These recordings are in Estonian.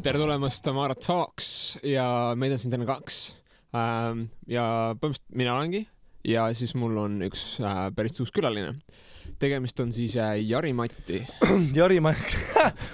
Tere tulemast Tamara Talks ja meid on siin täna kaks ähm,. ja põhimõtteliselt mina olengi ja siis mul on üks äh, päris uus külaline. Tegemist on siis äh, Jari-Matti. Jari-Mati,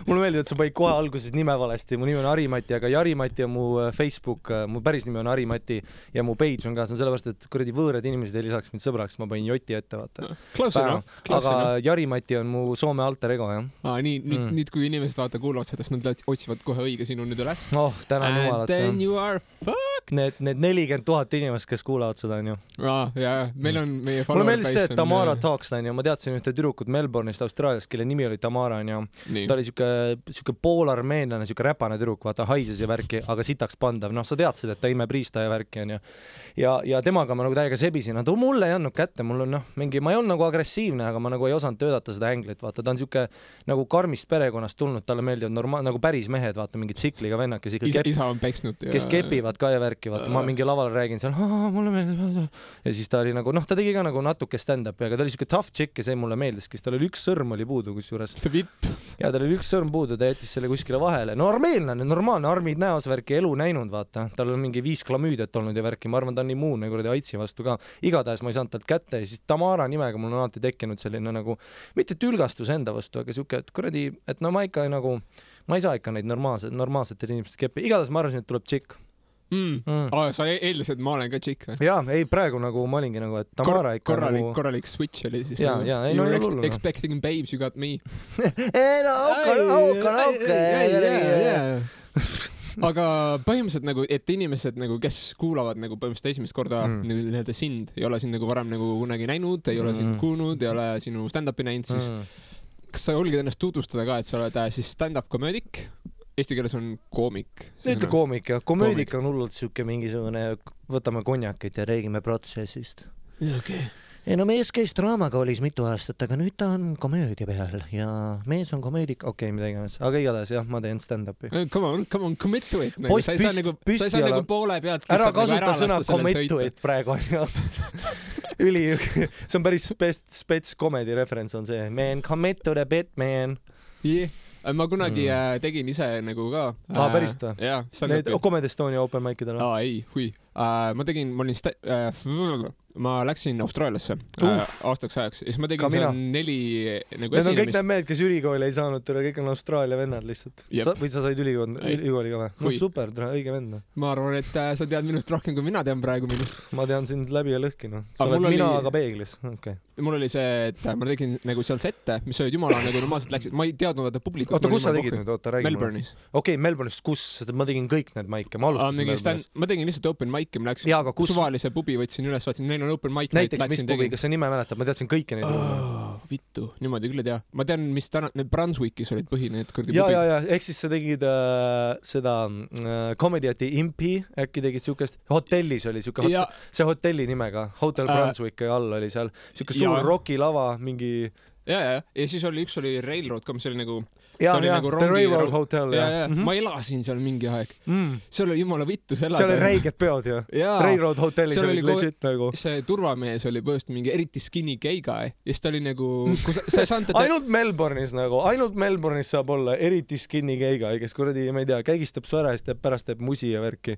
mulle meeldib, et sa panid kohe alguses nime valesti, mu nimi on Harimati, aga Jari-Mati on mu äh, Facebook, mu päris nimi on Harimati ja mu page on ka, see on sellepärast, et kuradi võõrad inimesed ei lisaks mind sõbraks, ma panin Joti ette, vaata. Close aga enough. Jari-Mati on mu Soome alter ego, jah. aa, nii, nüüd Mm. mm., nüüd kui inimesed vaata kuulavad seda, siis nad otsivad kohe õige sinu nüüd üles. oh, tänan jumalat. then you are fucked. Need, need nelikümmend tuhat inimest, kes kuulavad seda, onju. aa, jaa, meil on meie mulle meeldis see, et Tamara äh, Talks, onju, ma teadsin ühte tüdrukut Melbourne'ist, Austraaliast, kelle nimi oli Tamara, onju. ta oli siuke, siuke poolarmeenlane, siuke räpane tüdruk, vaata haises ja värki, aga sitaks pandav, noh, sa teadsid, et ta imeb riista ja värki onju. ja, ja temaga ma nagu täiega sebisin, aga mulle ei andnud kätte, mul on noh, mingi, ma ei olnud nagu agressiivne, aga ma nagu ei osanud töötada seda änglit, vaata, ta on siuke nagu karmist perekonnast tulnud, talle meeldivad normaal-, nagu päris mehed, vaata mingi tsikliga vennad, kes ikka isa, kep-, isa on peksnud ja kes kepivad ka ja värki, vaata, ma mingi laval räägin seal, mulle meeldib. ja siis ta oli nagu, noh, ta tegi ka nagu natuke stand-up'i, aga ta oli siuke tough chick ja see mulle meeldiski, siis tal oli üks sõrm oli puudu kusjuures. ja tal oli üks sõrm puudu, ta jättis selle kuskile vahele. no armeenlane, normaalne, armid näos värki, elu näinud, vaata. tal on mingi viis klamüüdiat olnud ja värki, ma arvan, ta on immuunne kuradi aitsi vastu ka. igatahes ma ei saanud talt kätte ja siis Tamara nimega mul on alati tekkinud selline nagu, mitte tülgastus enda vastu, aga siuke, et kuradi, et no ma ikka nagu, ma ei saa ikka neid normaalsed, normaalsetel inimestel keppi, igatahes ma arvasin, et tuleb tšikk mm.. mm.. aa, sa e- eeldasid, et ma olen ka tšikk või? jaa, ei praegu nagu ma olingi nagu, et Tamara ikka korralik nagu, korralik switch oli siis Jaa, nagu jaa, ei, no ei ole hullu, noh. expecting babes you got me ei no auka, auka, auka. aga põhimõtteliselt nagu, et inimesed nagu, kes kuulavad nagu põhimõtteliselt esimest korda Mm. mm. nii-öelda sind, ei ole sind nagu varem nagu kunagi näinud, ei ole Mm. sind kuulnud, ei ole sinu stand-up'i näinud, siis kas sa julged ennast tutvustada ka, et sa oled äh, siis stand-up komöödik? Eesti keeles on koomik. ütle koomik jah, komöödik on hullult siuke mingisugune, võtame konjakit ja räägime protsessist. okei. Ei no mees käis draamakoolis mitu aastat, aga nüüd ta on komöödia peal ja mees on komöödik, okei okay,, mida iganes, aga igatahes jah, ma teen stand-up'i. Come on, come on, commit to it nagu.. Sa ei saa nagu, sa ei saa nagu poole pealt ära nagu kasuta sõna lasta sellel commit to it praegu üli, see on päris spets, spets comedy reference on see, man commit to the bit man. jah, ma kunagi Mm. mm. tegin ise nagu ka. Aa, päriselt või? jaa, Need stand-up'i. Comedy Estonia open mic idel või? aa ei, hui uh,. ma tegin, ma olin sta- uh,, ma läksin Austraaliasse uh, aastaks ajaks ja siis ma tegin seal neli nagu Need on kõik esinemist. need mehed, kes ülikooli ei saanud, tere, kõik on Austraalia vennad lihtsalt. Või sa said ülikooli, Ei. ülikooli ka või? no super, tere, õige vend noh. ma arvan, et uh, sa tead minust rohkem, kui mina tean praegu minust. ma tean sind läbi ja lõhki noh. sa Aga oled mina oli- aga peeglis, okei. mul oli see, et äh, ma tegin nagu seal sette, mis olid jumala nagu normaalselt läksid, ma ei teadnud vaata publikut. oota, kus sa tegid nüüd, oota räägi mulle. Melbourne'is. okei, Melbourne'is, kus, ma tegin kõik need maike, ma alustasin stand Melbourne'is., ma tegin lihtsalt open mic'i, ma läksin aga kus- suvalise pubi võtsin üles, vaatasin, neil on open mic. näiteks mis pubi, kas sa nime mäletad, ma teadsin kõiki neid oh.. vittu, niimoodi küll ei tea. ma tean, mis täna, need Brunswickis olid põhi need kuradi ja, ja, pubid. ja ehk siis sa tegid äh, seda äh, Comedy at the Impi, äkki tegid siukest, hotellis oli siuke hot,, ja see hotelli nimega, Hotel Äh, Brunswick all oli seal siuke suur rokilava, mingi ja, ja, ja siis oli üks oli Railroad ka, mis oli nagu ja oli ja nagu The Railroad Hotel ja, ja, ja, Mhm. ma elasin seal mingi aeg, mm.. seal oli jumala vittu elada. seal olid räiged peod ju. Railroad Hotellis seal olid oli kogu- legit nagu. see turvamees oli põhimõtteliselt mingi eriti skinny gay guy ja siis ta oli nagu, kui sa, sa ei saanud teda ainult Melbourne'is nagu, ainult Melbourne'is saab olla eriti skinny gay guy, kes kuradi, ma ei tea, kägistab su ära ja siis teeb pärast teeb musi ja värki.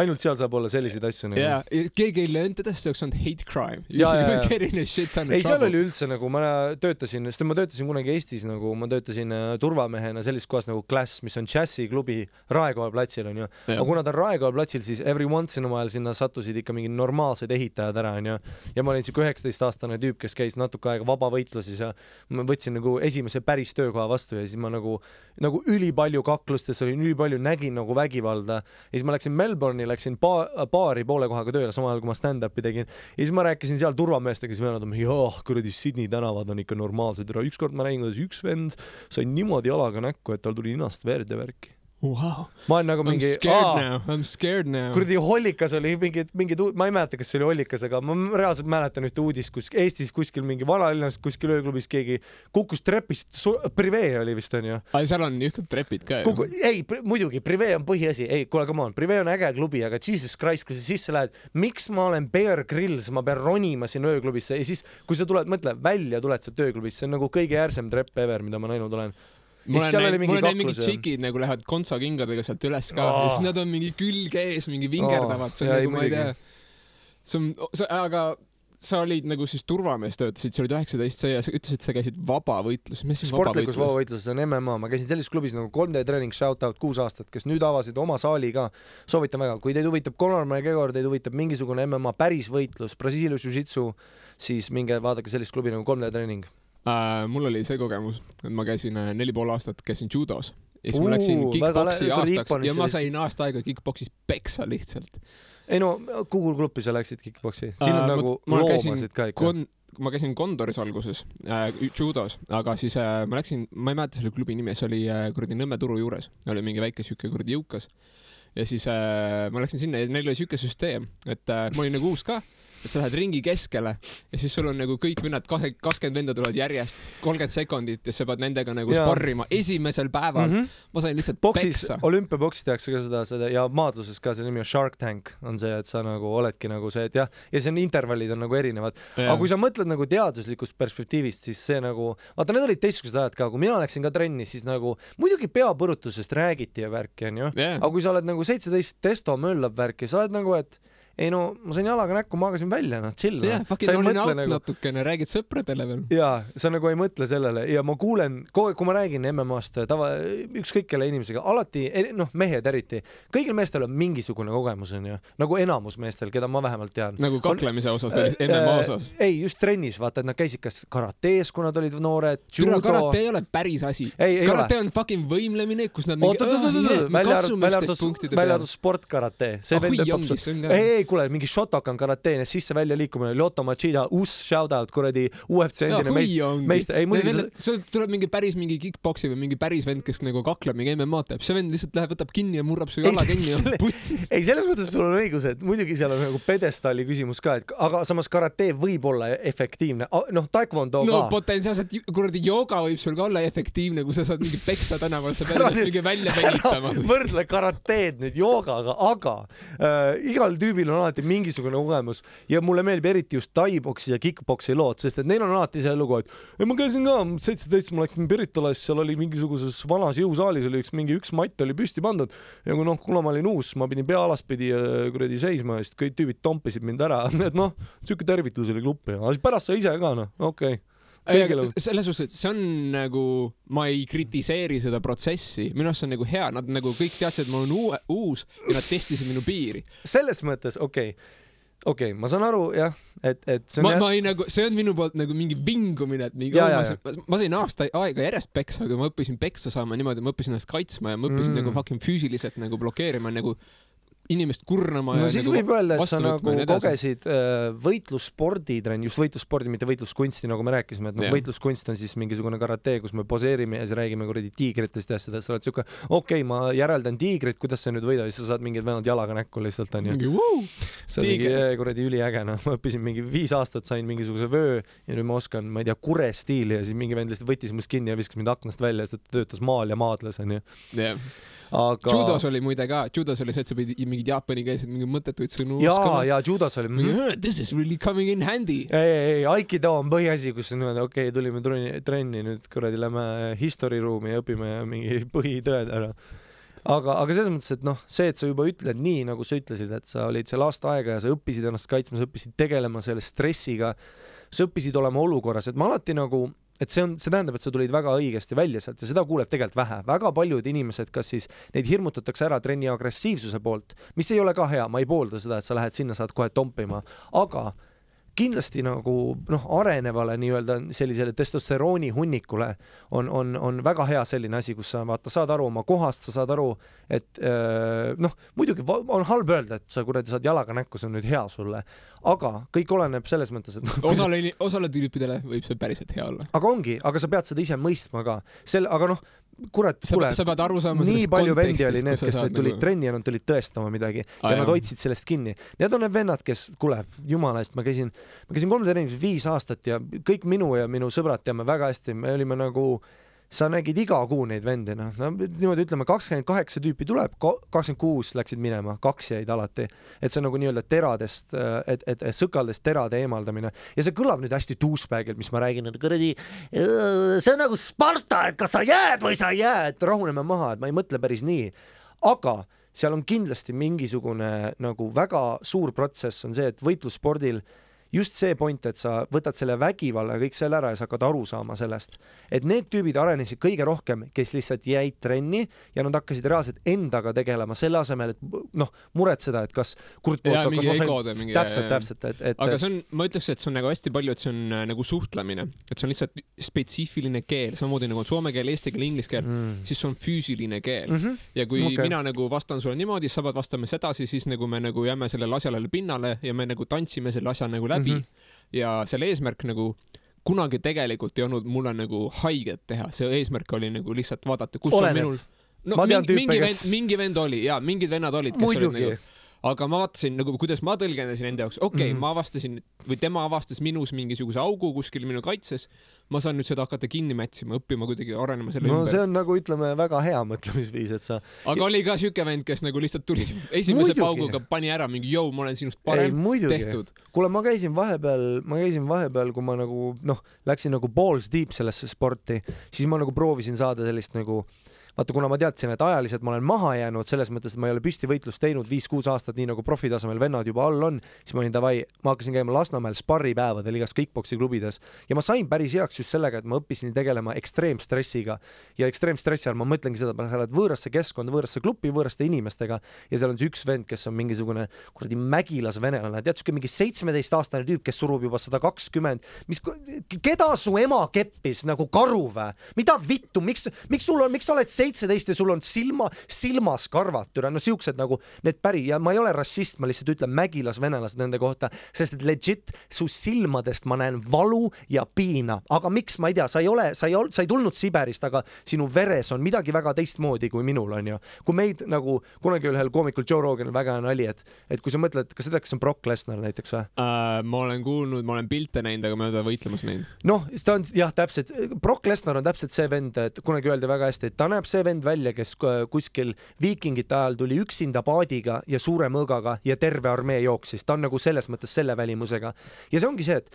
Ainult seal saab olla selliseid asju nagu. jaa, keegi ei löönud teda, see oleks olnud hate crime. Jaa, jaa, jaa. Getting a shit ton of ei, seal trouble. oli üldse nagu ma töötasin, sest ma töötasin kunagi Eestis nagu ma töötasin äh, turvamehena sellises kohas nagu Class, mis on džässiklubi Raekoja platsil onju. Aga kuna ta on Raekoja platsil, siis every once in a while sinna sattusid ikka mingid normaalsed ehitajad ära onju. ja ma olin siuke üheksateistaastane tüüp, kes käis natuke aega vabavõitluses ja ma võtsin nagu esimese päris töökoha vastu ja siis ma nagu, nagu ülipalju kaklustes olin, ülipalju nägin nagu vägivalda. ja siis ma läksin Melbourne'i, läksin ba-, baari poole kohaga tööle, samal ajal kui ma stand-up'i tegin ja siis ma rääkisin seal turvameestega, siis vennad on oh kuradi Sydney tänavad on ikka normaalsed, ükskord ma nägin, kuidas üks vend sai niimoodi jalaga näkku, et tal tuli ninast verd ja värki. wow.. ma olen nagu mingi, kuradi Hollikas oli mingid, mingid, ma ei mäleta, kas see oli Hollikas, aga ma reaalselt mäletan ühte uudist, kus Eestis kuskil mingi vanalinnas kuskil ööklubis keegi kukkus trepist, privee oli vist onju. aga seal on niisugused trepid ka ju. kuku, ei, muidugi, privee on põhiasi, ei, kuule, come on, privee on äge klubi, aga jesus christ, kui sa sisse lähed, miks ma olen Bear Grylls, ma pean ronima sinna ööklubisse ja siis, kui sa tuled, mõtle, välja tuled sealt ööklubist, see on nagu kõige äärsem trepp ever, mida ma näinud olen. Seal oli näinud, ma olen näinud mingid ja tšikid nagu lähevad kontsakingadega sealt üles ka Aa. ja siis nad on mingi külg ees, mingi vingerdavad, see on ei, nagu, ma ei tea see on, aga sa olid nagu siis turvamees töötasid, sa olid üheksateist ja sa ütlesid, sa käisid vabavõitluses, mis siis sportlikus vabavõitlus? vabavõitluses on MMA, ma käisin sellises klubis nagu 3D treening shout out kuus aastat, kes nüüd avasid oma saali ka. soovitan väga, kui teid huvitab Conor McGregor, teid huvitab mingisugune MMA päris võitlus, Brasiilia Jiu-Jitsu, siis minge vaadake sellist klubi nagu 3D treening. Uh, mul oli see kogemus, et ma käisin äh, neli pool aastat, käisin judos ja siis ma Uu, läksin väga kick-poksi aastaks ja ma sain aasta aega kick-poksis peksa lihtsalt. ei no Google Gruppi sa läksid kick-poksi, siin on Aa, ma- nagu ma käisin loomasid ka ikka. Ma käisin Kondoris alguses äh,, judos, aga siis äh, ma läksin, ma ei mäleta selle klubi nime, see oli äh, kuradi Nõmme turu juures, oli mingi väike siuke kuradi jõukas. ja siis äh, ma läksin sinna ja neil oli siuke süsteem, et äh, ma olin nagu uus ka, et sa lähed ringi keskele ja siis sul on nagu kõik vennad, kakskümmend venda tulevad järjest, kolmkümmend sekundit ja sa pead nendega nagu Jaa. sparrima esimesel päeval mm. -hmm. ma sain lihtsalt boksis peksa,. olümpiaboksis tehakse ka seda, seda ja maadluses ka selle nimi on Shark Tank on see, et sa nagu oledki nagu see, et jah, ja see on intervallid on nagu erinevad, aga kui sa mõtled nagu teaduslikust perspektiivist, siis see nagu, vaata need olid teistsugused ajad ka, kui mina läksin ka trenni, siis nagu muidugi peapõrutusest räägiti ja värki onju, yeah. aga kui sa oled nagu seitseteist, testo möllab värki, sa oled nagu, et ei no ma sain jalaga näkku, magasin välja, noh chill jah, noh. fucking olin out nagu natukene, räägid sõpradele veel. jaa, sa nagu ei mõtle sellele ja ma kuulen kogu aeg, kui ma räägin MM-ast tava, ükskõik kelle inimesega, alati noh, mehed eriti, kõigil meestel on mingisugune kogemus onju, nagu enamus meestel, keda ma vähemalt tean. nagu kaklemise osas või MMA osas? ei, just trennis, vaata, et nad käisid kas karates, kui nad olid noored, judo. karate ei ole päris asi. ei ole karate. on fucking võimlemine, kus nad oot, välja arvatud, sportkarate, on ei, ei, kuule, mingi Shotokan karate, sisse-välja liikumine, Lyoto Machida, uus shout out kuradi UFC endine meister- ei, muidugi sul tuleb mingi päris mingi kick-poksi või mingi päris vend, kes nagu kakleb mingi MMA-d teeb, see vend lihtsalt läheb, võtab kinni ja murrab su Ei, jala kinni ja putsis. ei, selles mõttes sul on õigus, et muidugi seal on nagu pjedestaali küsimus ka, et aga samas karate võib olla efektiivne, noh, taekwondo no ka. potentsiaalselt ju- kuradi jooga võib sul ka olla efektiivne, kui sa saad mingi peksa tänaval, sa pead ennast mingi välja ära vengitama. võrdle karateed nüüd joogaga, aga äh, igal tüübil on alati mingisugune kogemus ja mulle meeldib eriti just tai-boksi ja kick-poksi lood, sest et neil on alati see lugu, et ei, ma käisin ka seitseteist, ma läksin Piritalas, seal oli mingisuguses vanas jõusaalis oli üks mingi üks matt oli püsti pandud ja kui noh, kuna ma olin uus, ma pidin pea alaspidi äh, kuradi seisma ja siis kõik tüübid tompisid mind ära, et noh, siuke tervitus oli gruppi, aga pärast sa ise ka noh, okei okay.. Selles suhtes, et see on nagu, ma ei kritiseeri seda protsessi, minu arust see on nagu hea, nad nagu kõik teadsid, et ma olen uue, uus ja nad testisid minu piiri. selles mõttes okei okay., okei okay,, ma saan aru jah, et, et see on ma, jah- ma ei nagu, see on minu poolt nagu mingi vingumine, et mingi, Jaa, ma, sain- ma sain aasta aega järjest peksa, aga ma õppisin peksa saama niimoodi, ma õppisin ennast kaitsma ja ma õppisin mm. nagu fucking füüsiliselt nagu blokeerima nagu inimest kurnama no siis nagu võib öelda, et sa nagu kogesid äh, võitlussporditrenni, just võitlusspordi, mitte võitluskunsti, nagu me rääkisime, et noh võitluskunst on siis mingisugune karate, kus me poseerime ja siis räägime kuradi tiigritest ja asjadest, sa oled siuke, okei okay,, ma järeldan tiigrit, kuidas sa nüüd võidad, siis sa saad mingid vennad jalaga näkku lihtsalt onju. see on mingi kuradi üliäge noh, ma õppisin mingi viis aastat, sain mingisuguse vöö ja nüüd ma oskan, ma ei tea, kure stiili ja siis mingi vend lihtsalt võttis must kinni ja viskas mind aknast välja, sest ta töötas maal ja maadles onju. jah. Aga judos oli muide ka, judos oli see, et sa pidid mingeid jaapani keelseid mingeid mõttetuid sõnu jaa, oskama. ja judos oli mm, mingi this is really coming in handy. ei, ei, ei, Aikido on põhiasi, kus on niimoodi, okei okay,, tulime trenni, trenni nüüd kuradi lähme history ruumi ja õpime mingi põhitõed ära. aga, aga selles mõttes, et noh, see, et sa juba ütled nii, nagu sa ütlesid, et sa olid seal aasta aega ja sa õppisid ennast kaitsma, sa õppisid tegelema selle stressiga, sa õppisid olema olukorras, et ma alati nagu et see on, see tähendab, et sa tulid väga õigesti välja sealt ja seda kuuleb tegelikult vähe. väga paljud inimesed, kas siis neid hirmutatakse ära trenni agressiivsuse poolt, mis ei ole ka hea, ma ei poolda seda, et sa lähed sinna, saad kohe tompima, aga kindlasti nagu noh, arenevale nii-öelda sellisele testosterooni hunnikule on, on, on väga hea selline asi, kus sa vaata, saad aru oma kohast, sa saad aru, et öö, noh, muidugi on halb öelda, et sa kuradi saad jalaga näkku, see on nüüd hea sulle, aga kõik oleneb selles mõttes, et sa- osale, osale tüüpidele võib see päriselt hea olla. aga ongi, aga sa pead seda ise mõistma ka, sel, aga noh, kurat, kuule, nii palju vendi oli need, kes need tulid nagu- trenni ja nad tulid tõestama midagi Aa, ja nad jah. hoidsid sellest kinni. Need on need vennad, kes, kuule, jumala eest, ma käisin, ma käisin kolme treeningus viis aastat ja kõik minu ja minu sõbrad teame väga hästi, me olime nagu sa nägid iga kuu neid vendi, noh, no niimoodi ütleme, kakskümmend kaheksa tüüpi tuleb, kakskümmend kuus läksid minema, kaks jäid alati. et see nagu nii-öelda teradest, et, et, et sõkaldest terade eemaldamine ja see kõlab nüüd hästi douchebagilt, mis ma räägin, et kuradi, see on nagu Sparta, et kas sa jääd või sa ei jää, et rahuneme maha, et ma ei mõtle päris nii. aga seal on kindlasti mingisugune nagu väga suur protsess on see, et võitlusspordil just see point, et sa võtad selle vägivalla ja kõik selle ära ja sa hakkad aru saama sellest, et need tüübid arenesid kõige rohkem, kes lihtsalt jäid trenni ja nad hakkasid reaalselt endaga tegelema selle asemel, et noh, muretseda, et kas Kurt Otto, kas ma sain mingi... täpselt, täpselt, et, et aga see on, ma ütleks, et see on nagu hästi palju, et see on äh, nagu suhtlemine, et see on lihtsalt spetsiifiline keel, samamoodi nagu on soome keel, eesti keel, inglise keel mm., siis see on füüsiline keel mm. -hmm. ja kui okay. mina nagu vastan sulle niimoodi, sa pead vastama sedasi, siis nagu me nagu jääme sellele asjale pinnale ja me nagu tantsime selle asja nagu läbi mm. -hmm. ja selle eesmärk nagu kunagi tegelikult ei olnud mulle nagu haiget teha, see eesmärk oli nagu lihtsalt vaadata, kus Oleneb. on minul no mingi, tüüpe, mingi kes... vend, mingi vend oli ja mingid vennad olid, kes olid nagu aga ma vaatasin nagu, kuidas ma tõlgendasin enda jaoks, okei okay, mm, -hmm. ma avastasin või tema avastas minus mingisuguse augu kuskil minu kaitses. Ma saan nüüd seda hakata kinni mätsima, õppima kuidagi, arenema selle no, ümber. see on nagu ütleme, väga hea mõtlemisviis, et sa. aga oli ka siuke vend, kes nagu lihtsalt tuli esimese muidugi. pauguga, pani ära mingi jõu, ma olen sinust parem, tehtud. kuule, ma käisin vahepeal, ma käisin vahepeal, kui ma nagu noh, läksin nagu balls deep sellesse sporti, siis ma nagu proovisin saada sellist nagu vaata, kuna ma teadsin, et ajaliselt ma olen maha jäänud selles mõttes, et ma ei ole püstivõitlust teinud viis-kuus aastat, nii nagu profitasemel vennad juba all on, siis ma olin davai, ma hakkasin käima Lasnamäel sparripäevadel igas kick-poksi klubides ja ma sain päris heaks just sellega, et ma õppisin tegelema ekstreemstressiga. Ja ekstreemstressi all ma mõtlengi seda, sa lähed võõrasse keskkonda, võõrasse klubi, võõraste inimestega ja seal on see üks vend, kes on mingisugune kuradi mägilas venelane, tead siuke mingi seitsmeteistaastane tüüp, kes surub juba sada kakskümmend, mis, keda su ema keppis nagu karu vä? mida vittu, miks, miks sul on, miks sa oled see seitseteist ja sul on silma, silmas karvad, türa, no siuksed nagu need päri ja ma ei ole rassist, ma lihtsalt ütlen mägilasvenelased nende kohta, sest et legit su silmadest ma näen valu ja piina, aga miks, ma ei tea, sa ei ole, sa ei olnud, sa ei tulnud Siberist, aga sinu veres on midagi väga teistmoodi kui minul onju. kui meid nagu kunagi ühel koomikul Joe Roganil väga hea nali, et, et kui sa mõtled, kas sa tead, kes on Brock Lesnar näiteks või uh,? ma olen kuulnud, ma olen pilte näinud, aga ma ei ole teda võitlemas näinud. noh, ta on jah, täpselt, Brock Lesnar on täpselt see vend, et kunagi öeldi väga hästi, et ta näeb see vend välja, kes kuskil viikingite ajal tuli üksinda paadiga ja suure mõõgaga ja terve armee jooksis, ta on nagu selles mõttes selle välimusega. ja see ongi see, et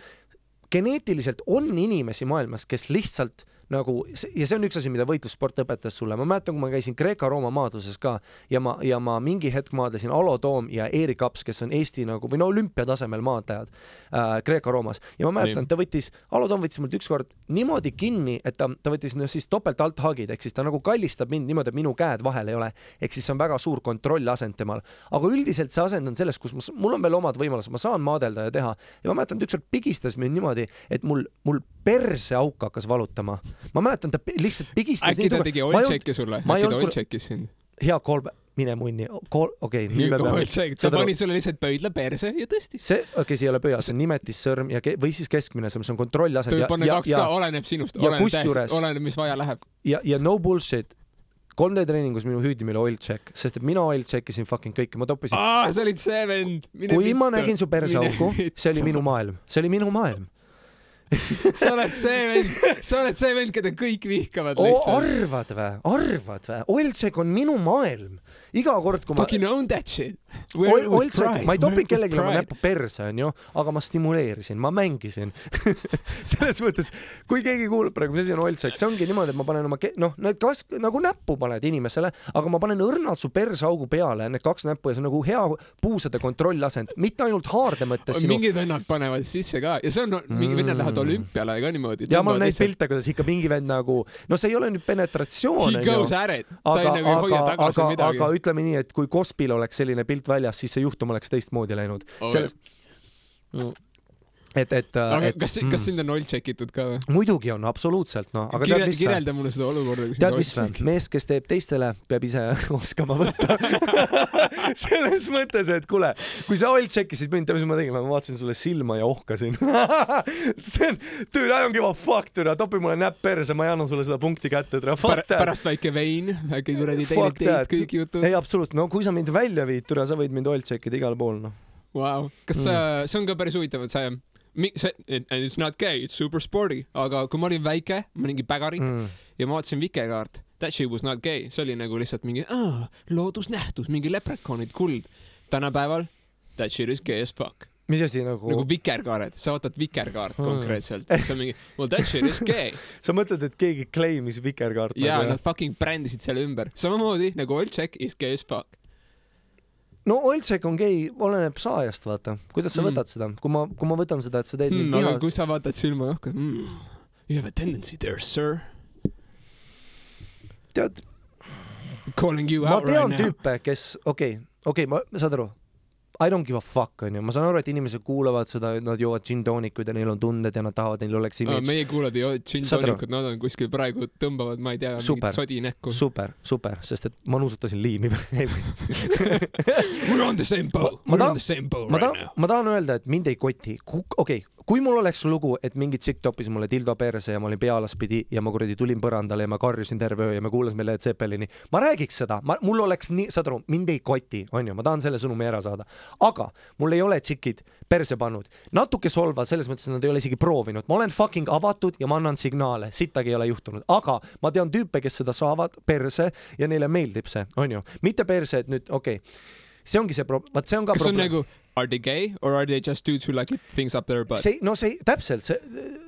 geneetiliselt on inimesi maailmas, kes lihtsalt nagu ja see on üks asi, mida võitlussport õpetas sulle, ma mäletan, kui ma käisin Kreeka-Rooma maadluses ka ja ma, ja ma mingi hetk maadlesin Alo Toom ja Erik Aps, kes on Eesti nagu või no olümpiatasemel maadlejad äh, Kreeka-Roomas. Ja ma mäletan, ta võttis, Alo Toom võttis mult ükskord niimoodi kinni, et ta, ta võttis no siis topelt althagid, ehk siis ta nagu kallistab mind niimoodi, et minu käed vahel ei ole, ehk siis see on väga suur kontrollasend temal, aga üldiselt see asend on selles, kus ma, mul on veel omad võimalused, ma saan maadelda ja teha. Ja ma mäletan, et ükskord pigistas mind niimoodi, et mul, mul perseauk hakkas valutama ma mäletan, ta lihtsalt pigistas. äkki ta tegi oil-check'i sulle, äkki ta oil-check'is sind? hea kolm, mine munni, okei okay,, nüüd me peame. ta pani sulle lihtsalt pöidla perse ja tõstis. see, okei okay,, see ei ole pöial, see on nimetissõrm ja ke, või siis keskmine sõrm, see on kontrollasend. ta võib panna kaks ka, oleneb sinust, oleneb oleneb, mis vaja läheb. ja, ja no bullshit 3D treeningus minu hüüdnimi oli oil check, sest et mina oil check isin fucking kõike, ma toppisin. aa, sa olid see vend. kui vittu. ma nägin su perseauku, see oli minu maailm, see oli minu maailm sa oled see vend, sa oled see vend, keda kõik vihkavad lihtsalt. arvad vä, arvad vä, Oilsek on minu maailm iga kord, kui ma. Fucking own that shit. Oilsek, ma ei toppinud kellelegi oma näppu perse, onju, aga ma stimuleerisin, ma mängisin selles mõttes, kui keegi kuulab praegu, mis asi on Oilsek, see ongi niimoodi, et ma panen oma, noh, need kas nagu näppu paned inimesele, aga ma panen õrnalt su perseaugu peale need kaks näppu ja see on nagu hea puusade kontrollasend, mitte ainult haarde mõttes. Sinu... mingid vennad panevad sisse ka ja see on no,, mingid vennad lähevad mm. olümpiale ka niimoodi. ja ma olen näinud pilte, kuidas ikka mingi vend nagu, no see ei ole nüüd penetratsioon. He goes at it. ei nagu tagasi midagi. aga ütleme nii, et kui Kospil oleks selline pilt väljas, siis see juhtum oleks teistmoodi läinud oh,. selles mm et, et. aga et, kas, kas mm. sind on oil check itud ka või? muidugi on, absoluutselt, noh. Kirjel, kirjelda mulle seda olukorda. tead mis või? mees, kes teeb teistele, peab ise oskama võtta selles mõttes, et kuule, kui sa oil check isid mind, tead mis ma tegin, ma vaatasin sulle silma ja ohkasin see on, dude, I don't give a fuck, türa, topi mulle näpp perse, ma ei anna sulle seda punkti kätte, türa, fuck that. pärast väike vein, äkki kuradi teine date, kõik jutud. ei, absoluutselt, no kui sa mind välja viid, türa, sa võid mind oil check ida igal pool, noh wow.. kas mm. see on ka päris huvitav, et sa see, and it's not gay, it's super sporty, aga kui ma olin väike, ma olin mingi pägarik mm. ja ma vaatasin Vikekaart, that shit was not gay, see oli nagu lihtsalt mingi ah, loodusnähtus, mingi leprechaunid, kuld. tänapäeval that shit is gay as fuck. mis asi nagu, nagu vikerkaared, sa vaatad vikerkaart Hmm. konkreetselt, see on mingi well that shit is gay sa mõtled, et keegi claim'is vikerkaart ja nagu, nad fucking brändisid selle ümber, samamoodi nagu oil check is gay as fuck. No oilcheck on gei, oleneb saajast, vaata, kuidas sa Mm. võtad seda, kui ma, kui ma võtan seda, et sa teed mind aga viha, kui sa vaatad silma õhku mm,, you have a tendency there sir, tead, calling you ma out tean right now. tüüpe, kes, okei okay,, okei okay,, ma, saad aru, I don't give a fuck onju, ma saan aru, et inimesed kuulavad seda, nad joovad džinntoonikut ja neil on tunded ja nad tahavad, neil oleks imidž. meie kuulad ei ole gin Saad aru? toonikut, nad on kuskil praegu tõmbavad, ma ei tea, mingit sodi näkku. super, super, sest et ma nuusutasin liimi. We're on the same boat, we're tahan- on the same boat right now., ma tahan öelda, et mind ei koti, okei okay,, kui mul oleks lugu, et mingi tsikk toppis mulle dildo perse ja ma olin pea alaspidi ja ma kuradi tulin põrandale ja ma karjusin terve öö ja me kuulasime Led Zeppelini, ma räägiks seda, ma, mul oleks nii, saad aru, mind ei koti, onju, ma tahan selle sõnumi ära saada, aga mul ei ole tšikid perse pannud, natuke solvad selles mõttes, et nad ei ole isegi proovinud, ma olen fucking avatud ja ma annan signaale, sittagi ei ole juhtunud, aga ma tean tüüpe, kes seda saavad perse ja neile meeldib see, onju, mitte perse, et nüüd okei. okay. See ongi see pro-, vaat see on ka kas probleem. nagu are they gay or are they just dudes who like things up their butt? see, no see, täpselt see,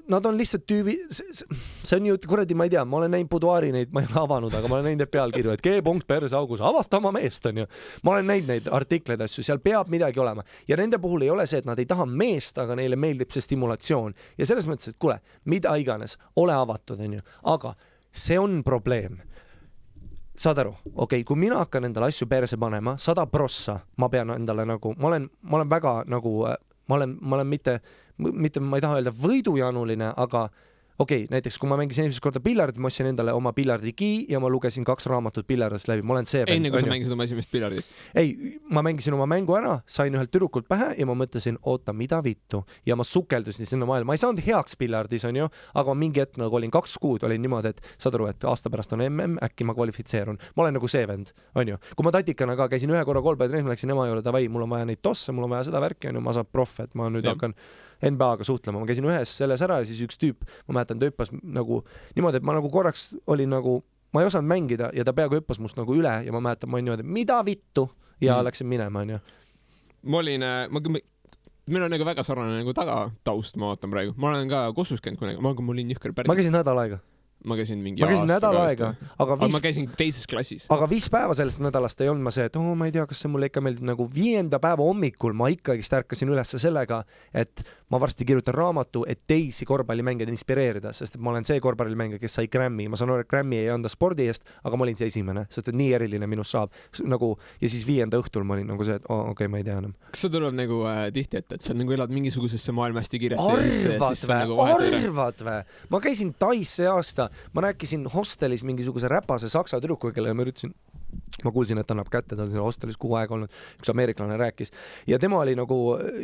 nad on lihtsalt tüübi, see on ju kuradi, ma ei tea, ma olen näinud buduaari neid, ma ei ole avanud, aga ma olen näinud neid pealkirju, et G-punkt perseaugus, avasta oma meest, onju. ma olen näinud neid artikleid, asju, seal peab midagi olema. Ja nende puhul ei ole see, et nad ei taha meest, aga neile meeldib see stimulatsioon. Ja selles mõttes, et kuule, mida iganes, ole avatud, onju, aga see on probleem saad aru, okei okay,, kui mina hakkan endale asju perse panema, sada prossa, ma pean endale nagu, ma olen, ma olen väga nagu, ma olen, ma olen mitte, mitte, ma ei taha öelda võidujanuline, aga okei okay,, näiteks kui ma mängisin esimest korda piljardit, ma ostsin endale oma piljardigi ja ma lugesin kaks raamatut piljardist läbi, ma olen see enne kui sa mängisid oma esimest piljardit. ei, ma mängisin oma mängu ära, sain ühelt tüdrukult pähe ja ma mõtlesin, oota, mida vittu ja ma sukeldusin sinna maailma, ma ei saanud heaks piljardis onju, aga mingi hetk nagu olin kaks kuud olin niimoodi, et saad aru, et aasta pärast on mm, äkki ma kvalifitseerun, ma olen nagu see vend, onju. kui ma tatikana ka käisin ühe korra kolbetrennis, ma läksin ema juurde, davai, mul on vaja neid tosse, mul on vaja seda värki onju, ma saan proff, et ma nüüd Jah. hakkan NBA-ga suhtlema, ma käisin ühes selles ära ja siis üks tüüp, ma mäletan, ta hüppas nagu niimoodi, et ma nagu korraks olin nagu ma ei osanud mängida ja ta peaaegu hüppas must nagu üle ja ma mäletan, ma olin niimoodi, mida vittu ja Mm. läksin minema, onju. ma olin, ma, meil on nagu väga sarnane nagu tagataust, ma vaatan praegu, ma olen ka Kossus käinud kunagi, ma, ma olin jõhker päris ma, käisin nädal aega, ma käisin mingi ma käisin nädal aega aga viis ma, käisin teises klassis. aga viis päeva sellest nädalast ei olnud ma see, et oo, ma ei tea, kas see mulle ikka meeldib, nagu viienda päeva hommikul ma ikkagist ärkasin ülesse sellega, et ma varsti kirjutan raamatu, et teisi korvpallimängijaid inspireerida, sest et ma olen see korvpallimängija, kes sai Grammy, ma saan aru, et Grammy ei anda spordi eest, aga ma olin see esimene, sest et nii eriline minust saab nagu ja siis viienda õhtul ma olin nagu see, et oo, okei okay,, ma ei tea enam. kas see tuleb nagu äh, tihti ette, et sa nagu elad mingisugusesse maailma hästi kiiresti arvad nagu vä, arvad vä? ma käisin Tais see aasta, ma rääkisin hostelis mingisuguse räpase saksa tüdrukuga, kellega ma üritasin ma kuulsin, et annab kätte, ta on siin hostelis kuu aega olnud, üks ameeriklane rääkis ja tema oli nagu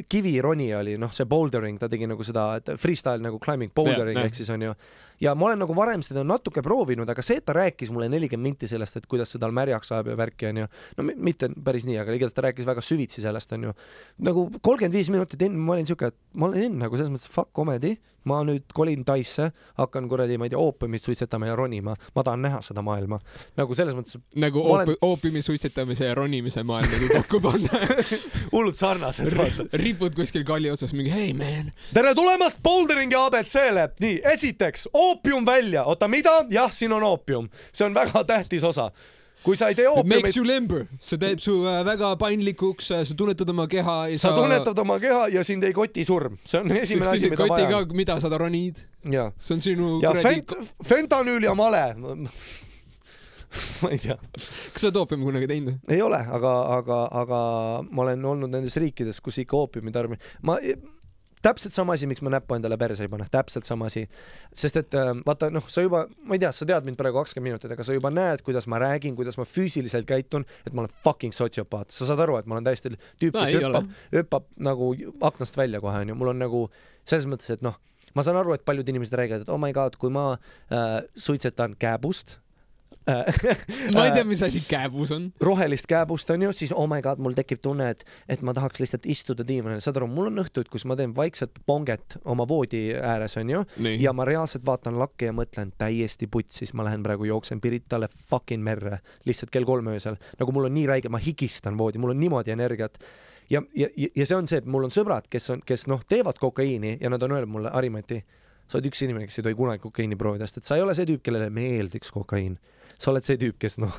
kivironija oli noh, see bouldering, ta tegi nagu seda freestyle nagu climbing bouldering jah. ehk siis onju. ja ma olen nagu varem seda natuke proovinud, aga see, et ta rääkis mulle nelikümmend minti sellest, et kuidas see tal märjaks ajab ja värki onju, no mi- mitte päris nii, aga igatahes ta rääkis väga süvitsi sellest onju. nagu kolmkümmend viis minutit enne ma olin siuke, et ma olen in nagu selles mõttes fuck comedy, ma nüüd kolin Taisse, hakkan kuradi, ma ei tea, oopiumit suitsetama ja ronima, ma tahan näha seda maailma. nagu selles mõttes nagu Ma olen- oopi-, oopiumi suitsetamise ja ronimise maailm nagu kokku panna. Hullult sarnased, vaata. ripud kuskil kalli otsas mingi hey man, tere tulemast boulderingi abc-le, nii esiteks oopium välja, oota mida, jah, siin on oopium, see on väga tähtis osa. Kui sa ei tee it makes oopiumit, you limber, see teeb su äh, väga paindlikuks, sa tunnetad oma keha ja sa tunnetad oma keha ja sind ei koti surm, see on esimene asi, mida vaja on., mida sa ronid, see on sinu ja fent-, fentanüül ja male. ma ei tea, kas sa oled oopiumi kunagi teinud? ei ole, aga, aga, aga ma olen olnud nendes riikides, kus ikka oopiumi tarbimine, ma täpselt sama asi, miks ma näppu endale perse ei pane, täpselt sama asi. sest et äh, vaata noh, sa juba, ma ei tea, sa tead mind praegu kakskümmend minutit, aga sa juba näed, kuidas ma räägin, kuidas ma füüsiliselt käitun, et ma olen fucking sotsiopaat, sa saad aru, et ma olen täiesti tüüp, No kes ei hüppab, hüppab nagu aknast välja kohe onju, mul on nagu selles mõttes, et noh, ma saan aru, et paljud inimesed räägivad, et oh my god, kui ma äh, suitsetan kääbust ma ei tea, mis asi kääbus on. rohelist kääbust onju, siis oh my god, mul tekib tunne, et, et ma tahaks lihtsalt istuda diivanil, saad aru, mul on õhtuid, kus ma teen vaikset ponget oma voodi ääres onju ja ma reaalselt vaatan lakke ja mõtlen täiesti putsis, ma lähen praegu jooksen Piritale fucking merre lihtsalt kell kolm öösel, nagu mul on nii räige, ma higistan voodi, mul on niimoodi energiat ja, ja, ja see on see, et mul on sõbrad, kes on, kes noh, teevad kokaiini ja nad on öelnud mulle, Harimati, sa oled üks inimene, kes ei tohi kunagi kokaiini proovida, sest et sa ei ole see tüüp, kellele meeldiks kokaiin. Sa oled see tüüp, kes noh,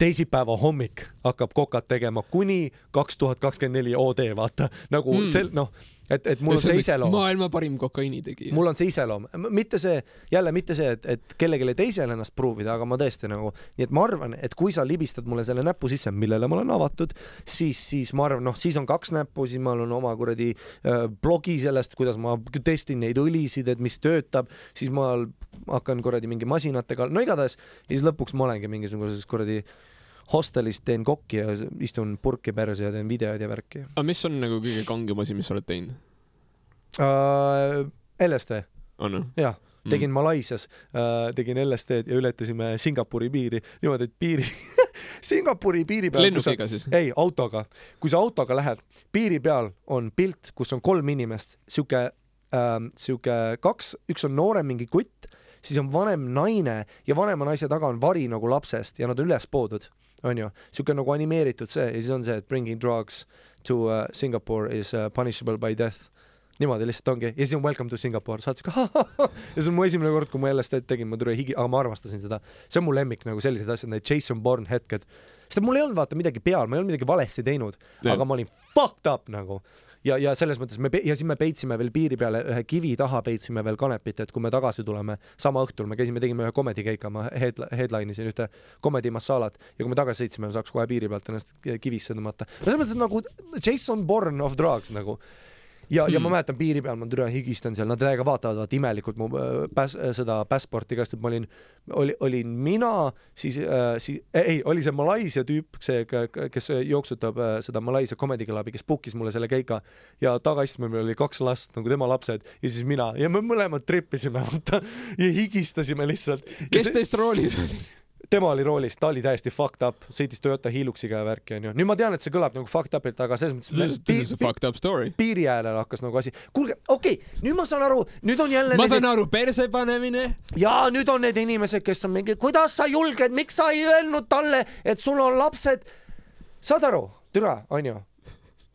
teisipäeva hommik hakkab kokat tegema kuni kaks tuhat kakskümmend neli OD, vaata nagu Mm. sel, noh, et, et mul on see iseloom. maailma parim kokaiinitegija. mul on see iseloom, mitte see, jälle mitte see, et, et kellelegi teisele ennast pruuvida, aga ma tõesti nagu, nii et ma arvan, et kui sa libistad mulle selle näpu sisse, millele ma olen avatud, siis, siis ma arvan, noh, siis on kaks näppu, siis ma olen oma kuradi äh, blogi sellest, kuidas ma testin neid õlisid, et mis töötab, siis ma hakkan kuradi mingi masinatega, no igatahes, ja siis lõpuks ma olengi mingisuguses kuradi hostelis teen kokki ja istun purki perse ja teen videoid ja värki aga mis on nagu kõige kangem asi, mis sa oled teinud? uh,. LSD on või? jah, tegin Malaisias äh,, tegin LSD-d ja ületasime Singapuri piiri niimoodi, et piiri Singapuri piiri peal. lennukiga siis? ei, autoga. kui sa autoga lähed, piiri peal on pilt, kus on kolm inimest, sihuke ähm,, sihuke kaks, üks on noorem mingi kutt, siis on vanem naine ja vanema naise taga on vari nagu lapsest ja nad on üles poodud, onju, sihuke nagu animeeritud see ja siis on see, et bringing drugs to uh, Singapore is uh, punishable by death. Niimoodi lihtsalt ongi. Ja siis on welcome to Singapore, saad siuke ja see on mu esimene kord, kui ma LSD-d tegin, ma tule higi, aga ma armastasin seda, see on mu lemmik nagu sellised asjad, need Jason Bourne hetked, sest mul ei olnud vaata midagi peal, ma ei olnud midagi valesti teinud, aga ma olin fucked up nagu ja, ja selles mõttes me ja siis me peitsime veel piiri peale ühe kivi taha peitsime veel kanepit, et kui me tagasi tuleme sama õhtul me käisime, tegime ühe comedy keika, ma head, headline isin ühte comedy massalat ja kui me tagasi sõitsime, me saaks kohe piiri pealt ennast kivisse tõmmata. no selles mõttes nagu Jason Bourne of drugs nagu ja hmm., ja ma Hmm. mäletan piiri peal, ma türa higistan seal, nad täiega vaatavad vaata imelikult mu äh, päs, seda passporti ka, sest et ma olin, oli, olin mina, siis äh,, siis ei, oli see Malaisia tüüp, see, kes jooksutab äh, seda Malaisia Comedy Clubi, kes book'is mulle selle keika ja tagaistmel oli kaks last nagu tema lapsed ja siis mina ja me mõlemad trippisime vaata ja higistasime lihtsalt. kes teist roolis oli? Tema oli roolis, ta oli täiesti fucked up, sõitis Toyota Hiluxiga ja värki onju. nüüd ma tean, et see kõlab nagu fucked up'ilt, aga selles This mõttes is a fucked up story. piiri äärel hakkas nagu asi, kuulge, okei okay,, nüüd ma saan aru, nüüd on jälle ma need saan aru, perse panemine. ja nüüd on need inimesed, kes on mingi, kuidas sa julged, miks sa ei öelnud talle, et sul on lapsed. saad aru, türa, onju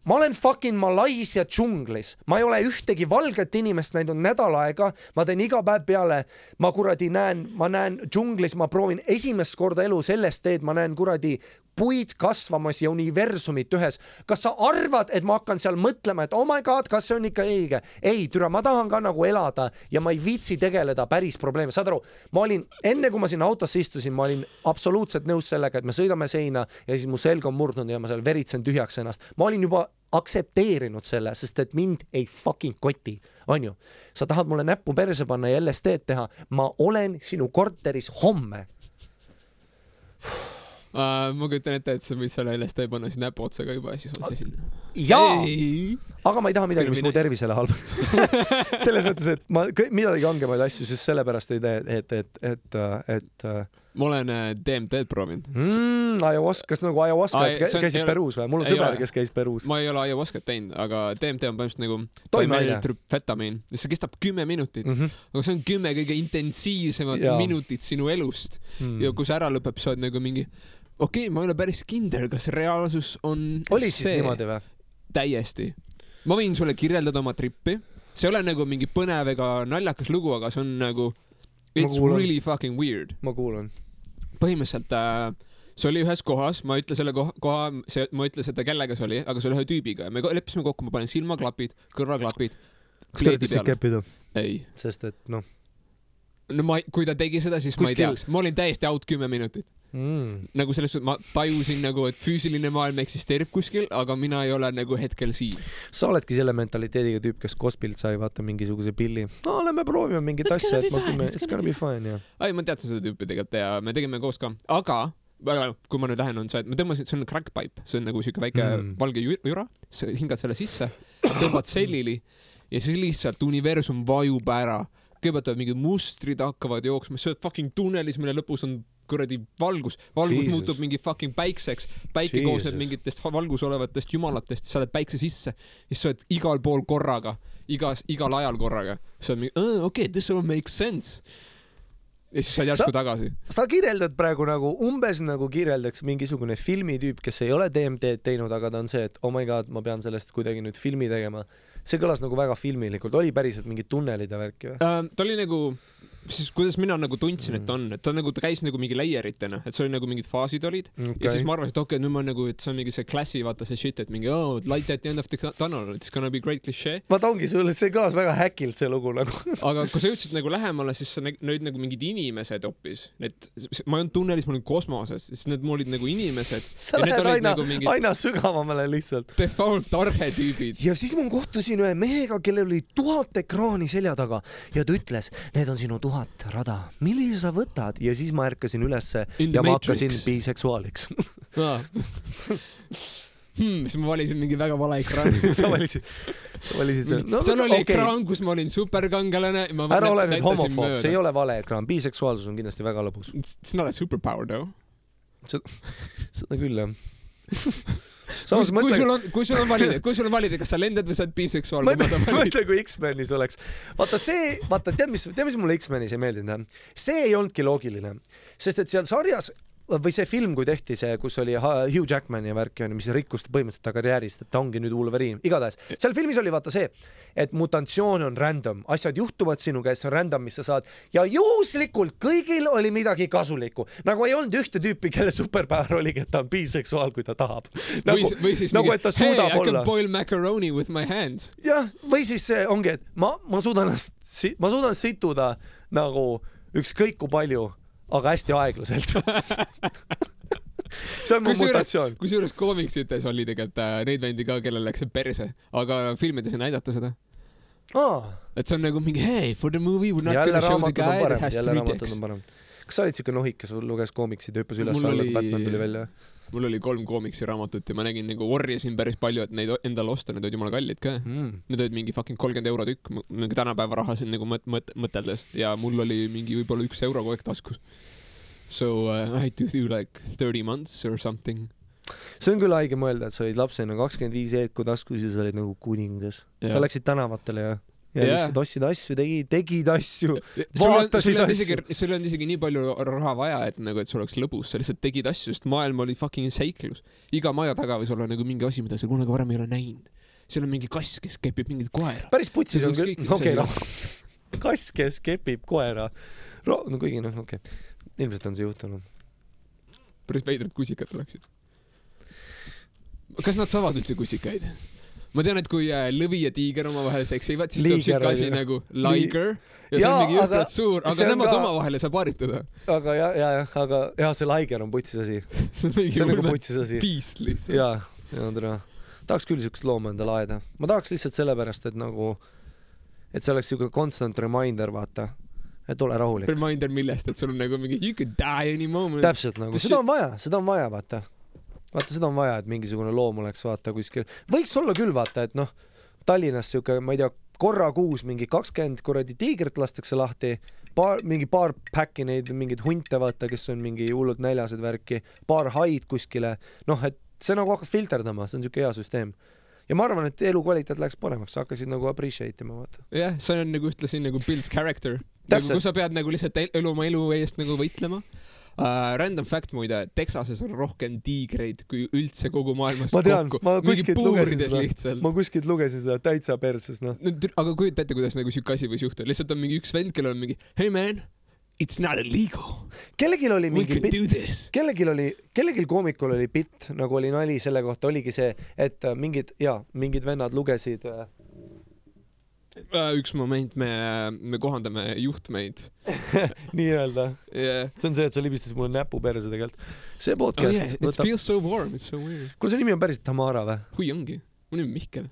ma olen fucking Malaisia džunglis, ma ei ole ühtegi valget inimest näinud nädal aega, ma teen iga päev peale, ma kuradi näen, ma näen džunglis, ma proovin esimest korda elus LSD-d, ma näen kuradi puid kasvamas ja universumit ühes. kas sa arvad, et ma hakkan seal mõtlema, et oh my god, kas see on ikka õige? ei, türa, ma tahan ka nagu elada ja ma ei viitsi tegeleda päris probleeme, saad aru, ma olin enne, kui ma sinna autosse istusin, ma olin absoluutselt nõus sellega, et me sõidame seina ja siis mu selg on murdunud ja ma seal veritsen tühjaks ennast. ma olin juba aktsepteerinud selle, sest et mind ei fucking koti, onju. sa tahad mulle näppu perse panna ja LSD-d teha, ma olen sinu korteris homme. Uh, ma kujutan ette, et sa võid selle LSD panna sinna näpu otsa ka juba ja siis on see sinna. jaa, aga ma ei taha midagi, mis mu tervisele halb. selles mõttes, et ma midagi kangemaid asju just sellepärast ei tee, et, et, et, et ma olen äh, DMT-d proovinud. mm, ayahuaskas nagu ayahuaska Ai, käisid ole- Peruus või? mul on sõber kes käis Peruus. ma ei ole ayahuaskat teinud, aga DMT on põhimõtteliselt nagu Toimeaine. trüpfetamiin, see kestab kümme minutit, Mm -hmm. aga see on kümme kõige intensiivsemat Jaa. minutit sinu elust mm. ja kui see ära lõpeb, sa oled nagu mingi okei okay,, ma ei ole päris kindel, kas reaalsus on oli siis see. niimoodi või? täiesti. ma võin sulle kirjeldada oma trippi, see ei ole nagu mingi põnev ega naljakas lugu, aga see on nagu it's really fucking weird. ma kuulan. põhimõtteliselt äh, see oli ühes kohas, ma ei ütle selle koha, koha, see, ma ei ütle seda, kellega see oli, aga see oli ühe tüübiga ja me leppisime kokku, ma panen silmaklapid, kõrvaklapid. kas te olete siis keppinud? ei, sest et noh no ma, kui ta tegi seda, siis ma ei Kuskil- teaks, ma olin täiesti out kümme minutit. mm.. nagu selles suhtes, ma tajusin nagu, et füüsiline maailm eksisteerib kuskil, aga mina ei ole nagu hetkel siin. sa oledki selle mentaliteediga tüüp, kes Kospilt sai vaata mingisuguse pilli. no lähme proovime mingit It's asja, et kümme, it's gonna be fine jah. ei, ma teadsin seda tüüpi tegelikult ja me tegime koos ka, aga väga, kui ma nüüd lähen, on see, et ma tõmbasin, see on crack pipe, see on nagu siuke väike Mm. valge ju- jura, sa hingad selle sisse, tõmbad sellili ja siis lihtsalt universum vajub ära. Kõigepealt tulevad mingid mustrid hakkavad jooksma, sa oled fucking tunnelis, mille lõpus on kuradi valgus, valgus Jesus. muutub mingi fucking päikseks, päike Jesus. koosneb mingitest valgus olevatest jumalatest, sa lähed päikse sisse, siis sa oled igal pool korraga, igas, igal ajal korraga. sa oled mingi, okei okay,, this all makes sense. ja siis sa oled järsku tagasi. sa kirjeldad praegu nagu umbes nagu kirjeldaks mingisugune filmitüüp, kes ei ole DMD-d teinud, aga ta on see, et oh my god, ma pean sellest kuidagi nüüd filmi tegema. See kõlas nagu väga filmilikult, oli päriselt mingid tunnelid ja värki või? Uh, ta oli nagu, siis kuidas mina nagu tundsin, et ta on, et ta nagu, ta käis nagu mingi layeritena, et see oli nagu mingid faasid olid okay. ja siis ma arvasin, et okei okay,, nüüd ma nagu, et see on mingi see klassi, vaata see shit, et mingi oh, light at the end of the tunnel, it's gonna be great cliché. vaata ongi sul, see kõlas väga häkilt, see lugu nagu. aga kui sa jõudsid nagu lähemale, siis sa nägid nüüd nagu mingid inimesed hoopis, need, ma ei olnud tunnelis, ma olin kosmoses, siis need olid nagu inimesed sa lähed aina nagu, mingid aina sügavamale lihtsalt. default arhetüübid. ja siis ma kohtusin ühe mehega, kellel oli tuhat ekraani selja taga ja ta ütles, need on sinu tuhat rada, millise sa võtad ja siis ma ärkasin ülesse In ja ma Matrix. hakkasin biseksuaaliks hmm, siis ma valisin mingi väga vale ekraani sa valisid, sa valisid selle no,. seal oli okay. ekraan, kus ma olin superkangelane. ära ole nüüd homofoob, see ei ole vale ekraan, biseksuaalsus on kindlasti väga lõbus. It's not a superpower though. seda küll jah. samas kui sul mõtle, on, kui sul on valida, kui sul on valida, kas sa lendad või sa oled biseksuaal, mõtle mõtle kui X-menis oleks. vaata see, vaata tead, mis, tead, mis mulle X-menis ei meeldinud see ei olnudki loogiline, sest et seal sarjas või see film, kui tehti see, kus oli Hugh Jackman ja värki onju, mis rikkus põhimõtteliselt ta karjäärist, et ta ongi nüüd Wolverine, igatahes seal filmis oli vaata see, et mutatsioon on random, asjad juhtuvad sinu käes, see on random, mis sa saad. Ja juhuslikult kõigil oli midagi kasulikku, nagu ei olnud ühte tüüpi, kelle superpower oligi, et ta on biseksuaal, kui ta tahab. nagu või, siis nagu suudab hey, I can boil macaroni with my hands. jah, või siis see ongi, et ma, ma suudan ennast, ma suudan situda nagu ükskõik kui palju, aga hästi aeglaselt. see on mu mutatsioon. kusjuures koomiksites oli tegelikult äh, neid vendi ka, kellel läks see perse, aga filmides ei näidata seda. aa, et see on nagu mingi hey, for the movie we are not gonna show the guy that has three dicks kas sa olid siuke nohik, kes luges koomiksid ja hüppas üles-alla, kui Batman tuli välja? Mul oli kolm koomiksi raamatut ja ma nägin nagu orjasin päris palju, et neid endale osta, need olid jumala kallid ka. Mm. Need olid mingi fucking kolmkümmend euro tükk, nagu tänapäeva rahasid nagu mõt-, mõt-, mõteldes ja mul oli mingi võib-olla üks euro kogu aeg taskus. So uh, I had to do like thirty months or something. see on küll haige mõelda, et sa olid lapsena kakskümmend viis eeku taskus ja sa olid nagu kuningas. sa Jaa. läksid tänavatele ja, ja Jaa. lihtsalt ostsid asju, tegid, tegid asju. Vaatasid asju. sul on isegi nii palju raha vaja, et nagu, et sul oleks lõbus, sa lihtsalt tegid asju, sest maailm oli fucking seiklus. iga maja taga võis olla nagu mingi asi, mida sa kunagi varem ei ole näinud. seal on mingi kass, kes kepib mingit koera. päris putsis on küll, okei noh, kass, kes kepib koera. no kuigi noh, okei okay., ilmselt on see juhtunud. päris veidrad kusikad oleksid. kas nad saavad üldse kusikaid? Ma tean, et kui äh, lõvi ja tiiger omavahel seksivad, siis tuleb siuke asi noh. nagu liger ja see on mingi jõhkralt suur, aga nemad ka- omavahel ei saa paaritada. aga ja, ja, aga ja see laiger on putsis asi, see on mingi nagu hull asi. piist lihtsalt. ja, ja tere. tahaks küll siukest looma endale aeda. ma tahaks lihtsalt sellepärast, et nagu, et see oleks siuke constant reminder, vaata, et ole rahulik. Reminder millest, et sul on nagu mingi you could die any moment. täpselt nagu, seda on vaja, seda on vaja, vaata. vaata, seda on vaja, et mingisugune loom oleks, vaata kuskil, võiks olla küll, vaata, et noh, Tallinnas siuke, ma ei tea, korra kuus mingi kakskümmend kuradi tiigrit lastakse lahti, paar, mingi paar päkki neid mingeid hunte, vaata, kes on mingi hullult näljased värki, paar haid kuskile, noh, et see nagu hakkab filterdama, see on siuke hea süsteem. ja ma arvan, et elukvaliteet läheks paremaks, sa hakkasid nagu appreciate ima, vaata. jah, see on nagu ühtlasi nagu Bill's character. nagu kui sa pead nagu lihtsalt el- elu oma elu eest nagu võitlema uh,. Random fact muide, Texases on rohkem tiigreid kui üldse kogu maailmas ma tean, kokku. ma kuskilt lugesin seda, ma kuskilt lugesin seda täitsa perses, noh. aga kujuta ette, kuidas nagu siuke asi võis juhtuda, lihtsalt on mingi üks vend, kellel on mingi hey man, it's not illegal, kellelgi oli mingi this. kellelgi oli, kellelgi koomikul oli bitt, nagu oli nali selle kohta, oligi see, et äh, mingid ja mingid vennad lugesid äh, üks moment, me, me kohandame juhtmeid nii-öelda, yeah.. see on see, et sa libistasid mulle näpu perse tegelikult. see Oh podcast yeah, it võtab, feels so warm, it's so weird. kuule see nimi on päriselt Tamara või? hui ongi, mu nimi on Mihkel.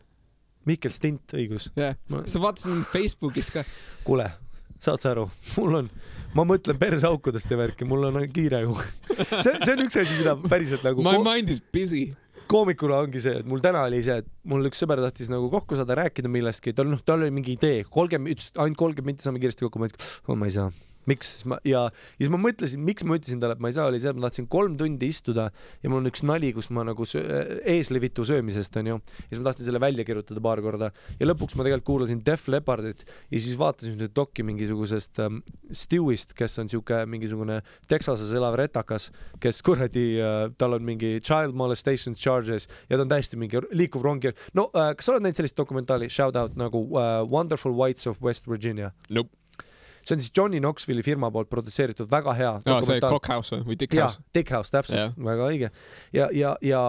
Mihkel Stint, õigus. jah Ma- yeah., sa vaatasid mind Facebookist ka. kuule, saad sa aru, mul on, ma mõtlen perseaukudest ja värki, mul on kiire ju. see, see on üks asi, mida päriselt nagu My mind is busy. Koomikuna ongi see, et mul täna oli see, et mul üks sõber tahtis nagu kokku saada, rääkida millestki, tal noh, tal oli mingi idee, kolmkümmend, ütles, ainult kolmkümmend minti saame kiiresti kokku, ma ütlesin, oh ma ei saa, miks ma ja, ja siis ma mõtlesin, miks ma ütlesin talle, et ma ei saa, oli see, et ma tahtsin kolm tundi istuda ja mul on üks nali, kus ma nagu söö, eeslivitu söömisest onju ja siis ma tahtsin selle välja kirjutada paar korda ja lõpuks ma tegelikult kuulasin Def Leppardit ja siis vaatasin seda dokki mingisugusest ähm, Stewist, kes on siuke mingisugune Texases elav retakas, kes kuradi äh,, tal on mingi child molestation charges ja ta on täiesti mingi liikuv rongi. no äh, kas sa oled näinud sellist dokumentaali, shout out nagu uh, Wonderful Whites of West Virginia? Nope. See on siis Johnny Knoxville'i firma poolt produtseeritud, väga hea. aa, see Cockhouse või Dick House?, Dick House, täpselt Jah. väga õige. ja, ja, ja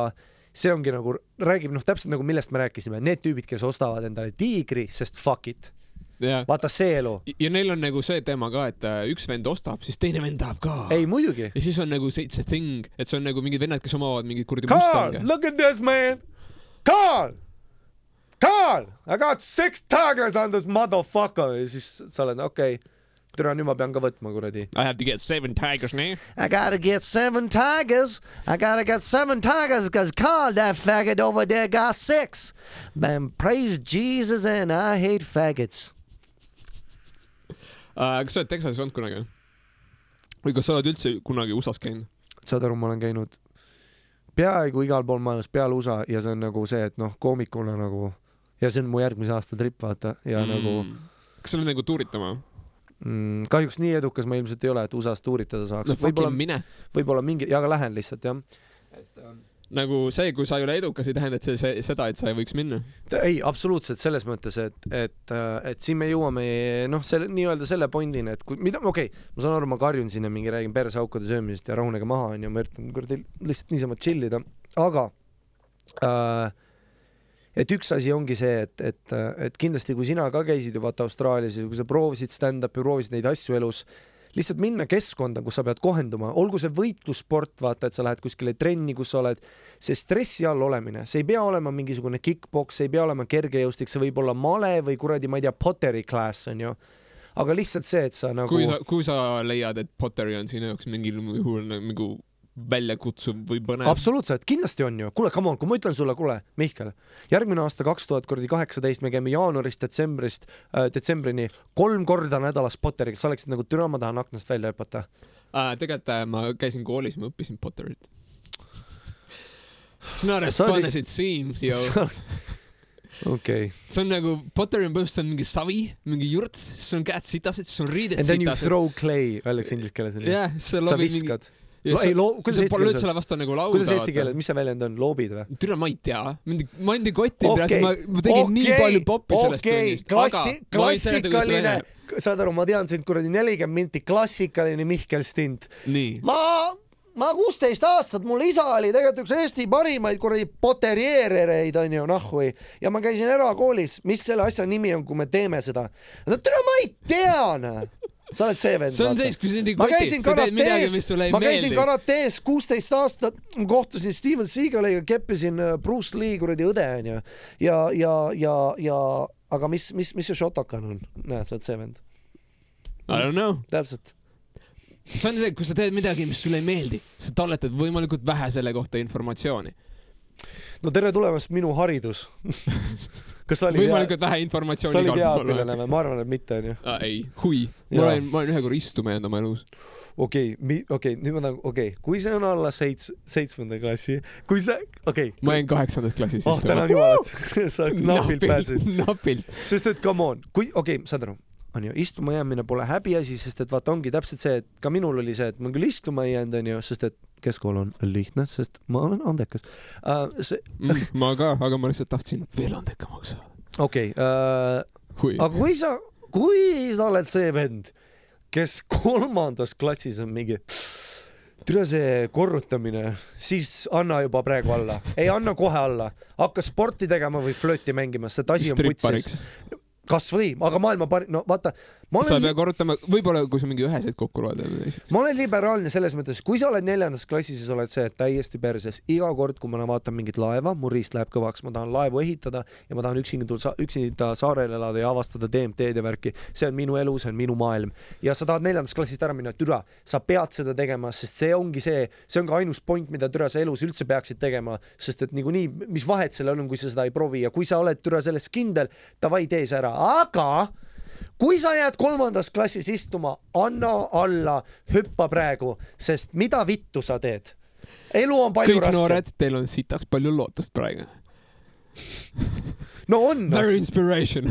see ongi nagu, räägib noh, täpselt nagu millest me rääkisime, need tüübid, kes ostavad endale tiigri, sest fuck it. jah. vaata see elu. ja neil on nagu see teema ka, et äh, üks vend ostab, siis teine vend tahab ka. ei muidugi. ja siis on nagu see, see thing, et see on nagu mingid vennad, kes omavad mingeid kuradi Mustange. look at this man. Carl, Carl, I got six tigers on this motherfucker ja siis sa oled okei okay. Tere, nüüd ma pean ka võtma kuradi. I have to get seven tigers now. I gotta get seven tigers. I gotta get seven tigers because Carl, that faggot over there, got six. Man, praise Jesus and I hate faggots. Uh, kas sa oled Texases olnud kunagi? või kas sa oled üldse kunagi USA-s käinud? saad aru, ma olen käinud peaaegu igal pool maailmas peale USA ja see on nagu see, et noh, koomikuna nagu ja see on mu järgmise aasta trip, vaata, ja mm. nagu kas sa oled nagu tuuritama? Mm, kahjuks nii edukas ma ilmselt ei ole, et USA-s tuuritada saaks no võib-olla võib-olla mingi, aga lähen lihtsalt jah. et ähm, nagu see, kui sa ei ole edukas, ei tähenda, et see, see, seda, et sa ei võiks minna. ei, absoluutselt selles mõttes, et, et, et siin me jõuame noh, selle nii-öelda selle pointini, et kui mida, okei okay,, ma saan aru, ma karjun siin ja mingi räägin perseaukude söömisest ja rahunege maha onju, ma üritan kuradi lihtsalt niisama chill ida, aga äh, et üks asi ongi see, et, et, et kindlasti kui sina ka käisid ju vaata Austraalias ja kui sa proovisid stand-up'i, proovisid neid asju elus, lihtsalt minna keskkonda, kus sa pead kohenduma, olgu see võitlussport, vaata, et sa lähed kuskile trenni, kus sa oled, see stressi all olemine, see ei pea olema mingisugune kick-poks, ei pea olema kergejõustik, see võib olla male või kuradi, ma ei tea, pottery class onju. aga lihtsalt see, et sa nagu kui sa, kui sa leiad, et Potteri on sinu jaoks mingil juhul nagu väljakutsuv või põnev. absoluutselt, kindlasti on ju, kuule, come on, kui ma ütlen sulle, kuule, Mihkel, järgmine aasta kaks tuhat kuradi kaheksateist me käime jaanuarist detsembrist äh,, detsembrini kolm korda nädalas Potteriga, sa oleksid nagu türa, ma tahan aknast välja hüpata. äh,. tegelikult äh, ma käisin koolis, ma õppisin Potterit. It's not as fun as it seems, yo. okei, see on nagu, Potteri on põhimõtteliselt mingi savi, mingi jurts, siis on käed sitased, siis on riided and then you sitased. throw clay, öeldakse inglise keeles jah, sa loobid mingi, ja ei loo- kuidas eesti keeles on? vastu nagu lauda. kuidas eesti keeles, mis see väljend on, loobid või? türa, ma ei tea, mind, ma andsin kotti okay., ma, ma tegin nii okei, palju poppi sellest okei, tunnist, klassi- klassikaline saad aru, ma tean sind kuradi nelikümmend minti, klassikaline Mihkel Stint. nii, ma, ma kuusteist aastat, mul isa oli tegelikult üks Eesti parimaid kuradi poterjeerereid onju, nahhui. ja ma käisin erakoolis, mis selle asja nimi on, kui me teeme seda? no tere, ma ei tea, noh. Sa oled see vend. see on sees, kui nii ma koti, sa teed midagi, mis sulle ei ma käisin meeldi. karates kuusteist aastat, kohtusin Steven Seagaliga, keppisin äh, Bruce Lee kuradi õde onju ja, ja, ja, ja aga mis, mis, mis see Shotokan on? näed, sa oled see vend, I don't know. täpselt. see on see, kui sa teed midagi, mis sulle ei meeldi, sa talletad võimalikult vähe selle kohta informatsiooni. no tere tulemast, minu haridus kas sa olid hea, võimalikult vähe sa informatsiooni olid hea õpilane või? ma arvan, et mitte onju. ah,. ei, hui. ma olen, ma olen ühe korra istuma jäänud oma elus. okei okay,, okei okay,, nüüd ma tahan, okei okay., kui see on alla seits-, seitsmenda klassi, kui sa, okei okay.. ma jäin kaheksandas klassis oh, tänan jumalat, sa napilt pääsesid. napilt. sest et come on, kui, okei okay,, saad aru, onju, istuma jäämine pole häbiasi, sest et vaata, ongi täpselt see, et ka minul oli see, et ma küll istuma ei jäänud, onju, sest et keskkool on lihtne, sest ma olen andekas uh,. see, Mm, ma ka, aga ma lihtsalt tahtsin veel andekamaks saada. okei okay, uh,, hui. aga kui sa, kui sa oled see vend, kes kolmandas klassis on mingi türa see korrutamine, siis anna juba praegu alla, ei anna kohe alla, hakka sporti tegema või flööti mängima, sest asi on putsis. kasvõi, aga maailma parim, no vaata, ma sa ei olen pea, korrutama, võib-olla kui sa mingi üheseid kokku loed ma olen liberaalne selles mõttes, kui sa oled neljandas klassis ja sa oled see, täiesti perses, iga kord, kui ma vaatan mingit laeva, mu riist läheb kõvaks, ma tahan laevu ehitada ja ma tahan üksinda, üksinda saarel elada ja avastada DMT-d ja värki, see on minu elu, see on minu maailm. Ja sa tahad neljandast klassist ära minna, türa, sa pead seda tegema, sest see ongi see, see on ka ainus point, mida türa sa elus üldse peaksid tegema, sest et niikuinii, mis vahet sellel on, kui sa seda ei proovi ja kui sa oled türa selles kindel, davai, tee see ära, aga kui sa jääd kolmandas klassis istuma, anna alla, hüppa praegu, sest mida vittu sa teed? elu on palju kõik raskem. noored, teil on sitaks palju lootust praegu. no on. Very inspiration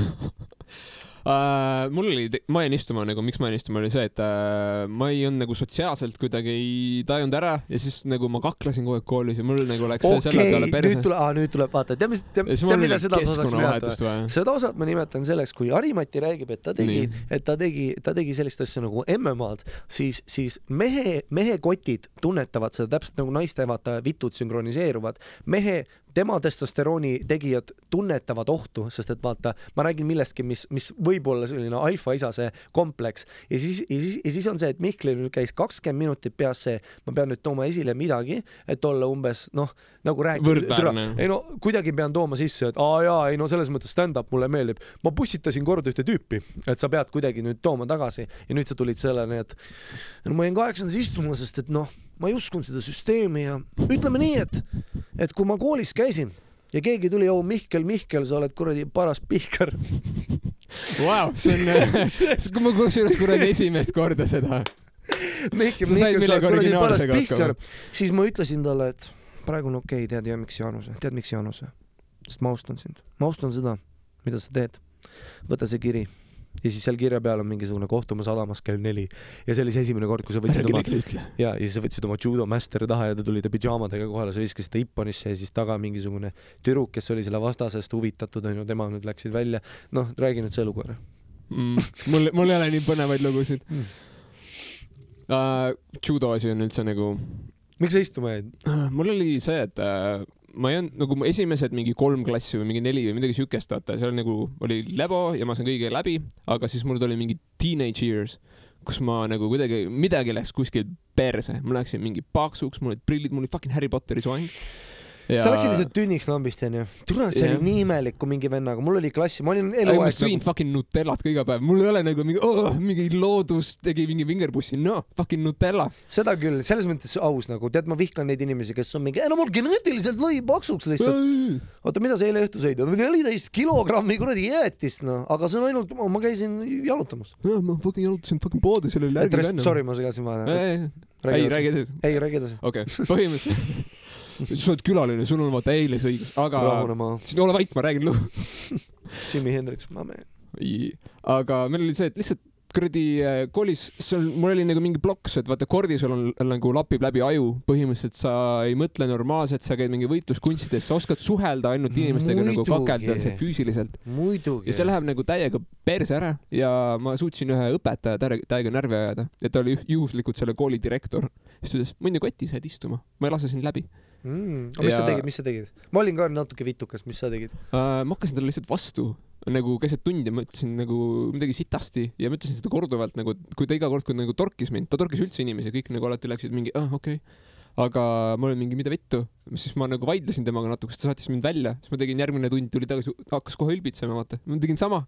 Uh, mul oli, ma jäin istuma nagu, miks ma jäin istuma, oli see, et uh, ma ei olnud nagu sotsiaalselt kuidagi ei tajunud ära ja siis nagu ma kaklesin kogu aeg koolis ja mul nagu läks see selle peale, perse nüüd. tuleb, nüüd tuleb vaata, tead mis, tead, mida seda osaks nimetada? keskkonnavahetust vaja. seda osat ma nimetan selleks, kui Harimati räägib, et ta tegi et ta tegi, ta tegi sellist asja nagu MM-ad, siis, siis mehe, mehe kotid tunnetavad seda täpselt nagu naiste vaata vitud sünkroniseeruvad. mehe, tema testosterooni tegijad tunnetavad ohtu, sest et vaata, ma räägin millestki, mis, mis võib olla selline alfaisase kompleks ja siis, ja siis, ja siis on see, et Mihklil käis kakskümmend minutit peas see, ma pean nüüd tooma esile midagi, et olla umbes noh, nagu. Võrdväärne. ei no kuidagi pean tooma sisse, et aa jaa, ei no selles mõttes stand-up mulle meeldib. ma pussitasin kord ühte tüüpi, et sa pead kuidagi nüüd tooma tagasi ja nüüd sa tulid selleni, et no ma jäin kaheksandas istuma, sest et noh, ma ei uskunud seda süsteemi ja ütleme nii, et, et kui ma koolis käisin ja keegi tuli, oo Mihkel, Mihkel, sa oled kuradi paras pihkar. Vau, see on, kui ma kusjuures kuradi esimest korda seda. Mihkel, Mihkel, sa oled kuradi paras pihkar siis ma ütlesin talle, et praegu on okei okay,, tead ja miks Jaanuse, tead miks Jaanuse? sest ma austan sind, ma austan seda, mida sa teed. võta see kiri ja siis seal kirja peal on mingisugune kohtume sadamas kell neli ja see oli see esimene kord, kui sa võtsid oma ja, ja siis sa võtsid oma judo masteri taha ja ta tuli ta pidžaamadega kohale, sa viskasid ta Ipponisse ja siis taga mingisugune tüdruk, kes oli selle vastasest huvitatud, onju, tema nüüd läksid välja. noh, räägi nüüd see lugu ära. mm,. mul, mul ei ole nii põnevaid lugusid Mm. uh,. judo asi on üldse nagu miks sa istuma jäid? uh,, mul oli see, et uh, ma ei olnud nagu esimesed mingi kolm klassi või mingi neli või midagi siukest, vaata, seal nagu oli lebo ja ma sain kõige läbi, aga siis mul tuli mingi teenage years, kus ma nagu kuidagi, midagi läks kuskil perse, ma läksin mingi paksuks, mul olid prillid, mul oli fucking Harry Potteri soeng. Sa läksid lihtsalt tünniks lambist onju. tule, see Jah. oli nii imelik, kui mingi vennaga, mul oli klassi, ma olin aga ma eluaeg sõin nagu fucking Nutellat ka iga päev, mul ei ole nagu mingi oh,, mingi loodus tegi mingi vingerpussi, noh, fucking Nutella. seda küll, selles mõttes aus nagu, tead, ma vihkan neid inimesi, kes on mingi, no mul geneetiliselt lõi paksuks lihtsalt. oota, mida sa eile õhtu sõid? neliteist kilogrammi kuradi jäätist, noh, aga see on ainult, ma käisin jalutamas. ma fucking jalutasin fucking poodi, seal oli lärgi. Sorry, ma segasin vahele. ei, räägi edasi. ei, räägi edasi. okei okay. põhimõtteliselt sa oled külaline, sul on eile see õigus, aga rahune maha. siis ole vait, ma räägin loo. Jimi Hendrix, ma meen. aga meil oli see, et lihtsalt kuradi äh, koolis, seal mul oli nagu mingi plokk, et vaata kordisol on nagu lapib läbi aju, põhimõtteliselt sa ei mõtle normaalselt, sa käid mingi võitluskunstides, sa oskad suhelda ainult inimestega nagu Muidugi. kakelda füüsiliselt ja see läheb nagu täiega perse ära ja ma suutsin ühe õpetaja täiega, närvi ajada ja ta oli juhuslikult selle kooli direktor. siis ta ütles, mõni kotis jääd istuma, ma ei lase sind läbi mm.. aga mis Ja- sa tegid, mis sa tegid? ma olin ka natuke vitukas, mis sa tegid? uh,. ma hakkasin talle lihtsalt vastu nagu keset tundi, ma ütlesin nagu midagi sitasti ja ma ütlesin seda korduvalt nagu, kui ta iga kord, kui nagu torkis mind, ta torkis üldse inimesi, kõik nagu alati läksid mingi, ah okei okay.. aga ma olin mingi, mida vittu, siis ma nagu vaidlesin temaga natuke, siis ta saatis mind välja, siis ma tegin järgmine tund, tuli tagasi, hakkas kohe ülbitsema, vaata, ma tegin sama.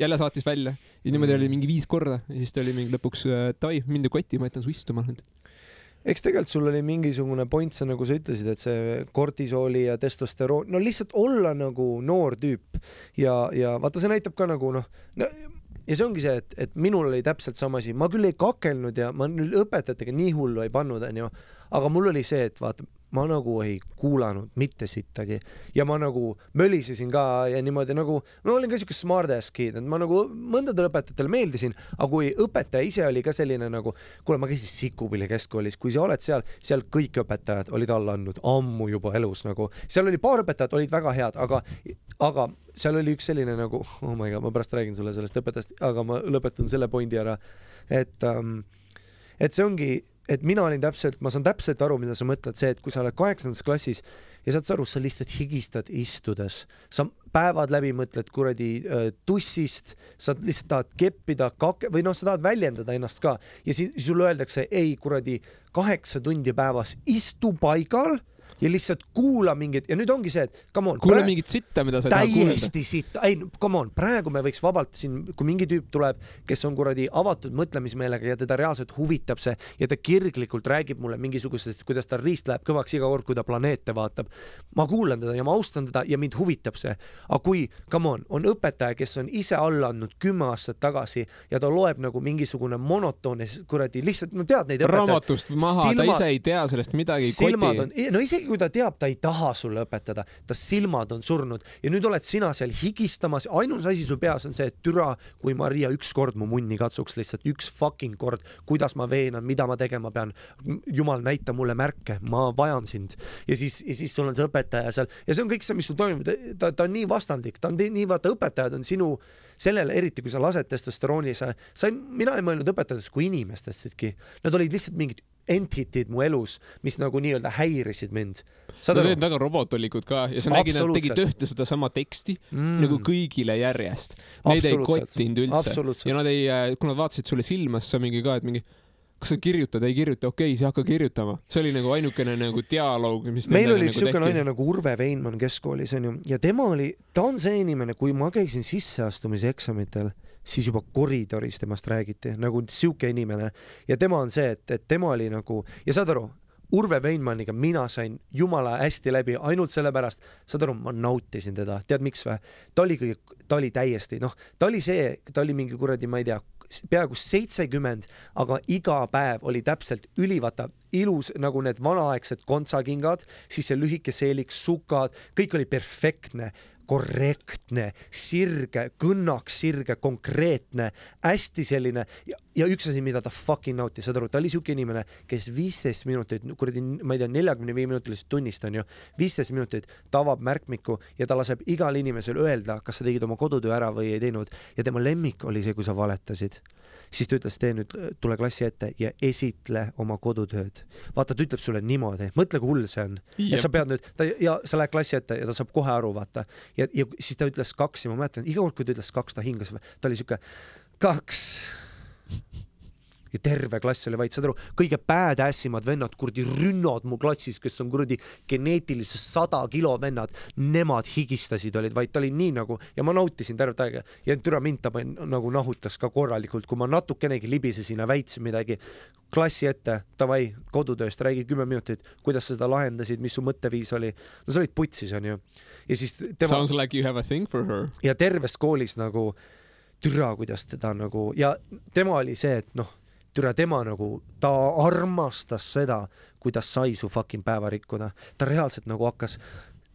jälle saatis välja ja niimoodi oli mingi viis korda ja siis ta oli mingi lõpuks äh, davai, mind ei koti, ma jätan su istuma nüüd. Eks tegelikult sul oli mingisugune point, sa nagu sa ütlesid, et see kortisooli ja testosteroon, no lihtsalt olla nagu noor tüüp. Ja, ja vaata, see näitab ka nagu noh no,, ja see ongi see, et, et minul oli täpselt sama asi, ma küll ei kakelnud ja ma nüüd õpetajatega nii hullu ei pannud, onju, aga mul oli see, et vaata, ma nagu ei kuulanud mitte sittagi. Ja ma nagu mölisesin ka ja niimoodi nagu, ma olin ka siuke smart ass kid, et ma nagu mõndadele õpetajatele meeldisin, aga kui õpetaja ise oli ka selline nagu, kuule, ma käisin Sikupilli keskkoolis, kui sa oled seal, seal kõik õpetajad olid alla andnud ammu juba elus nagu, seal oli paar õpetajat olid väga head, aga, aga seal oli üks selline nagu, oh my god, ma pärast räägin sulle sellest õpetajast, aga ma lõpetan selle pointi ära, et ähm, et see ongi, et mina olin täpselt, ma saan täpselt aru, mida sa mõtled, see, et kui sa oled kaheksandas klassis ja saad sa aru, sa lihtsalt higistad istudes, sa päevad läbi mõtled kuradi äh, tussist, sa lihtsalt tahad keppida, kake- või noh, sa tahad väljendada ennast ka. Ja siis sulle öeldakse ei kuradi kaheksa tundi päevas istu paigal ja lihtsalt kuula mingit ja nüüd ongi see, et come on. kuule mingit sitta, mida sa ei taha kuulda. täiesti sitta, ei come on, praegu me võiks vabalt siin, kui mingi tüüp tuleb, kes on kuradi avatud mõtlemismeelega ja teda reaalselt huvitab see ja ta kirglikult räägib mulle mingisugustest, kuidas tal riist läheb kõvaks iga kord, kui ta planeete vaatab. ma kuulan teda ja ma austan teda ja mind huvitab see. aga kui, come on, on õpetaja, kes on ise alla andnud kümme aastat tagasi ja ta loeb nagu mingisugune monotoonne kuradi lihtsalt, no tead neid õpetajaid. raamatust maha Silma..., ta ise ei tea sellest midagi, ei koti. no isegi kui ta teab, ta ei taha sulle õpetada, ta silmad on surnud. Ja nüüd oled sina seal higistamas, ainus asi su peas on see, et türa, kui Maria ükskord mu munni katsuks lihtsalt üks fucking kord, kuidas ma veenan, mida ma tegema pean. jumal, näita mulle märke, ma vajan sind. Ja siis, ja siis sul on see õpetaja seal. Ja see on kõik see, mis sul toimub, ta, ta on nii vastandlik, ta on nii, vaata, õpetajad on sinu sellele, eriti kui sa lased testosterooni, sa, sa ei, mina ei mõelnud õpetajatest kui inimestestki, nad olid lihtsalt mingid entity'd mu elus, mis nagu nii-öelda häirisid mind. Nad olid väga robotolikud ka ja sa nägid, nad tegid ühte sedasama teksti mm. nagu kõigile järjest. Neid ei kottinud üldse. Ja nad ei, kui nad vaatasid sulle silma, siis sa mingi ka, et mingi kas sa kirjutad, ei kirjuta, okei okay,, siis hakka kirjutama. see oli nagu ainukene nagu dialoog, mis meil oli üks nagu siuke naine nagu Urve Veinmann keskkoolis onju. Ja tema oli, ta on see inimene, kui ma käisin sisseastumise eksamitel siis juba koridoris temast räägiti nagu sihuke inimene. Ja tema on see, et, et tema oli nagu ja saad aru, Urve Veinmanniga mina sain jumala hästi läbi ainult sellepärast, saad aru, ma nautisin teda, tead miks või? ta oli kõige, ta oli täiesti noh, ta oli see, ta oli mingi kuradi, ma ei tea, peaaegu seitsekümmend, aga iga päev oli täpselt ülivata ilus nagu need vanaaegsed kontsakingad, siis see lühike seelik, sukad, kõik oli perfektne korrektne, sirge, kõnnaks sirge, konkreetne, hästi selline. Ja, ja üks asi, mida ta fucking nautis, saad aru, ta oli siuke inimene, kes viisteist minutit, kuradi, ma ei tea, neljakümne viie minutilisest tunnist on ju, viisteist minutit ta avab märkmiku ja ta laseb igal inimesel öelda, kas sa tegid oma kodutöö ära või ei teinud. Ja tema lemmik oli see, kui sa valetasid siis ta ütles, tee nüüd, tule klassi ette ja esitle oma kodutööd. vaata, ta ütleb sulle niimoodi, mõtle, kui hull see on, et sa pead nüüd, ta ja sa lähed klassi ette ja ta saab kohe aru, vaata. ja, ja siis ta ütles kaks ja ma mäletan, iga kord, kui ta ütles kaks, ta hingas, ta oli siuke kaks ja terve klass oli vait, saad aru, kõige badass imad vennad, kuradi rünnad mu klassis, kes on kuradi geneetiliselt sada kilo vennad, nemad higistasid, olid vait, oli nii nagu ja ma nautisin tervet aega ja türa mind ta nagu nahutas ka korralikult, kui ma natukenegi libisesin ja väitsin midagi klassi ette, davai, kodutööst räägi kümme minutit, kuidas sa seda lahendasid, mis su mõtteviis oli. no sa olid putsis, onju. ja siis tema. Sounds like you have a thing for her. ja terves koolis nagu türa, kuidas teda nagu ja tema oli see, et noh türa tema nagu, ta armastas seda, kuidas sai su fucking päeva rikkuda. ta reaalselt nagu hakkas,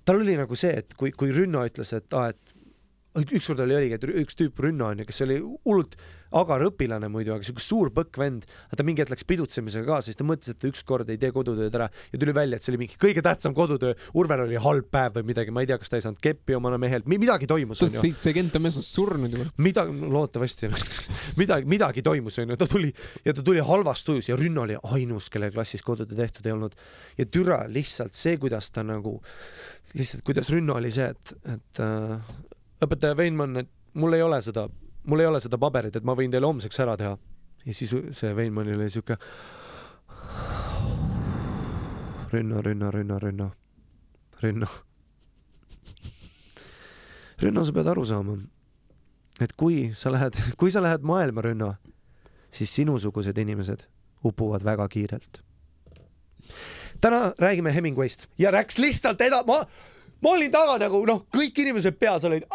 tal oli nagu see, et kui, kui Rünno ütles, et aa, et ükskord oli oligi, et üks tüüp Rünno onju, kes oli hullult agar õpilane muidu, aga siuke suur põkk vend. ta mingi hetk läks pidutsemisega kaasa, siis ta mõtles, et ta ükskord ei tee kodutööd ära ja tuli välja, et see oli mingi kõige tähtsam kodutöö. Urvel oli halb päev või midagi, ma ei tea, kas ta ei saanud keppi oma mehelt, midagi toimus. seitsekümmend, on meestest surnud juba. midagi, loodetavasti midagi, midagi toimus onju, ta tuli ja ta tuli halvas tujus ja Rünno oli ainus, kellel klassis kodutöö tehtud ei olnud. ja türa lihtsalt see, kuidas ta nagu, lihtsalt kuidas Rünno oli see, et, et äh, õpetaja Veinmann, et mul ei ole seda mul ei ole seda paberit, et ma võin teile homseks ära teha. ja siis see Veinmanil oli siuke. Rünno, Rünno, Rünno, Rünno, Rünno. Rünno, sa pead aru saama, et kui sa lähed, kui sa lähed maailma, Rünno, siis sinusugused inimesed upuvad väga kiirelt. täna räägime Hemingway'st ja läks lihtsalt eda-, ma ma olin taga nagu noh, kõik inimesed peas olid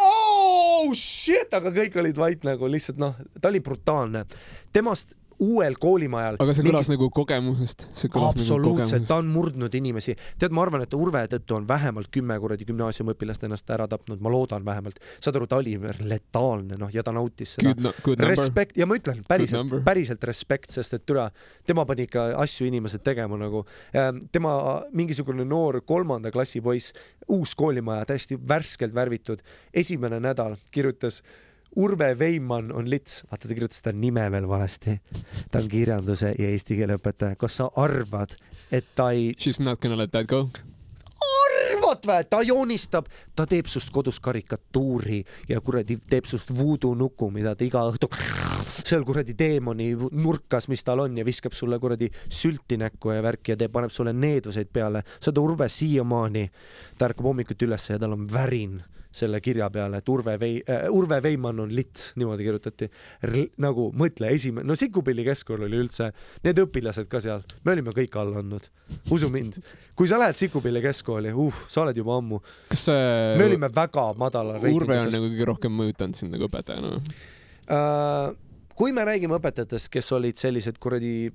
oh shit, aga kõik olid vait nagu lihtsalt noh, ta oli brutaalne. temast uuel koolimajal. aga see kõlas mingi... nagu kogemusest. Nagu absoluutselt ta on murdnud inimesi. tead, ma arvan, et Urve tõttu on vähemalt kümme kuradi gümnaasiumiõpilast ennast ära tapnud, ma loodan vähemalt. saad aru, ta oli letaalne, noh, ja ta nautis seda. No, respekt ja ma ütlen päriselt, päriselt respekt, sest et türa, tema pani ikka asju inimesed tegema nagu. Ähm, tema mingisugune noor kolmanda klassi poiss, uus koolimaja, täiesti värskelt värvitud, esimene nädal kirjutas Urve Veimann on lits, vaata ta kirjutas ta nime veel valesti. ta on kirjanduse ja eesti keele õpetaja. kas sa arvad, et ta ei? She's not gonna let that go. arvad vä, ta joonistab, ta teeb sust kodus karikatuuri ja kuradi teeb sust voodoo nuku, mida ta iga õhtu seal kuradi teemoni nurkas, mis tal on ja viskab sulle kuradi sülti näkku ja värki ja teeb, paneb sulle needuseid peale. sa oled Urve siiamaani, ta ärkab hommikuti ülesse ja tal on värin selle kirja peale, et Urve Vei- äh,, Urve Veimann on lits, niimoodi kirjutati. nagu mõtle, esimene, no Sikupilli keskkool oli üldse, need õpilased ka seal, me olime kõik alla andnud, usu mind. kui sa lähed Sikupilli keskkooli, uh, sa oled juba ammu, kas see me olime väga madala Urve on nagu kõige rohkem mõjutanud sind nagu õpetajana või? Äh, kui me räägime õpetajatest, kes olid sellised kuradi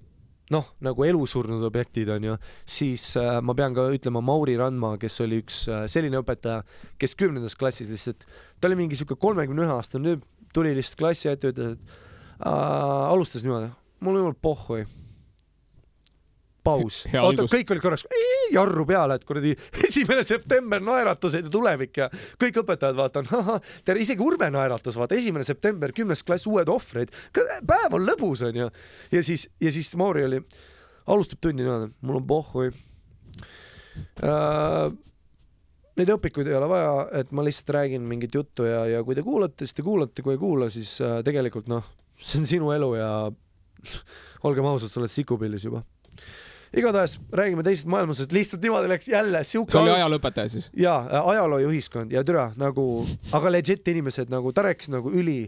noh, nagu elusurnud objektid onju, siis äh, ma pean ka ütlema Mauri Randma, kes oli üks äh, selline õpetaja, kes kümnendas klassis lihtsalt, ta oli mingi siuke kolmekümne ühe aastane tuli lihtsalt klassi ette, ütles, et äh, alustas niimoodi, mul ei olnud pohhui. paus, oota kõik olid korraks jarru peale, et kuradi esimene september naeratused ja tulevik ja kõik õpetajad vaatan, tere, isegi Urve naeratas, vaata esimene september, kümnes klass, uued ohvrid, päev on lõbus onju. ja siis, ja siis Mauri oli, alustab tundi niimoodi, mul on pohhui äh,. Neid õpikuid ei ole vaja, et ma lihtsalt räägin mingit juttu ja, ja kui te kuulate, siis te kuulate, kui ei kuula, siis äh, tegelikult noh, see on sinu elu ja olgem ausad, sa oled sikupillis juba. Igatahes räägime teisest maailmasõjast, lihtsalt niimoodi läks jälle siuke see oli ajalooõpetaja siis? ja ajaloo ja ühiskond ja türa nagu, aga legit inimesed nagu, ta rääkis nagu üli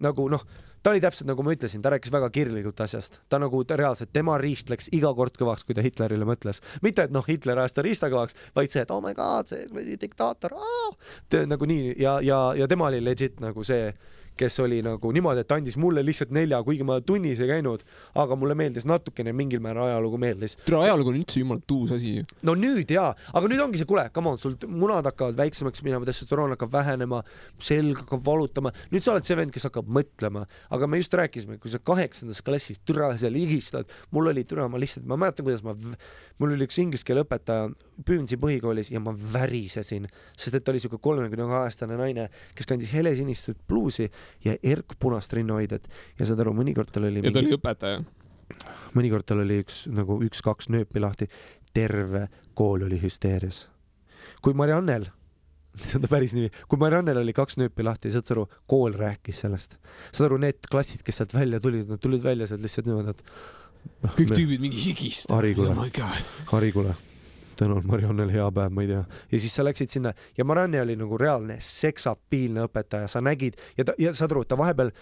nagu noh, ta oli täpselt nagu ma ütlesin, ta rääkis väga kirglikult asjast, ta nagu ta reaalselt, tema riist läks iga kord kõvaks, kui ta Hitlerile mõtles. mitte, et noh, Hitler ajas ta riista kõvaks, vaid see, et oh my god, see kuradi diktaator, nagu nii ja, ja, ja tema oli legit nagu see kes oli nagu niimoodi, et andis mulle lihtsalt nelja, kuigi ma tunnis ei käinud, aga mulle meeldis natukene mingil määral ajalugu meeldis. tere, ajalugu on üldse jumalalt uus asi ju. no nüüd jaa, aga nüüd ongi see, kuule, come on, sul munad hakkavad väiksemaks minema, testosteroon hakkab vähenema, selg hakkab valutama, nüüd sa oled see vend, kes hakkab mõtlema, aga me just rääkisime, kui sa kaheksandas klassis türa seal higistad, mul oli türa, ma lihtsalt, ma mäletan, kuidas ma, mul oli üks inglise keele õpetaja Püünsi põhikoolis ja ma värisesin, sest et ta oli siuke kolmekümne kahe aastane naine, kes kandis helesinist pluusi ja erkpunast rinnahoidjat ja saad aru, mõnikord tal oli ja ta oli õpetaja. mõnikord tal oli üks nagu üks-kaks nööpi lahti, terve kool oli hüsteerias. kui Mariannel, see on ta päris nimi, kui Mariannel oli kaks nööpi lahti, saad sa aru, kool rääkis sellest. saad aru, need klassid, kes sealt välja tulid, nad tulid välja sealt lihtsalt niimoodi, et noh, kõik tüübid mingi higistavad. Harri, kuule. On Mariannel hea päev, ma ei tea. ja siis sa läksid sinna ja Marianne oli nagu reaalne seksapiilne õpetaja, sa nägid ja ta ja saad aru, ta vahepeal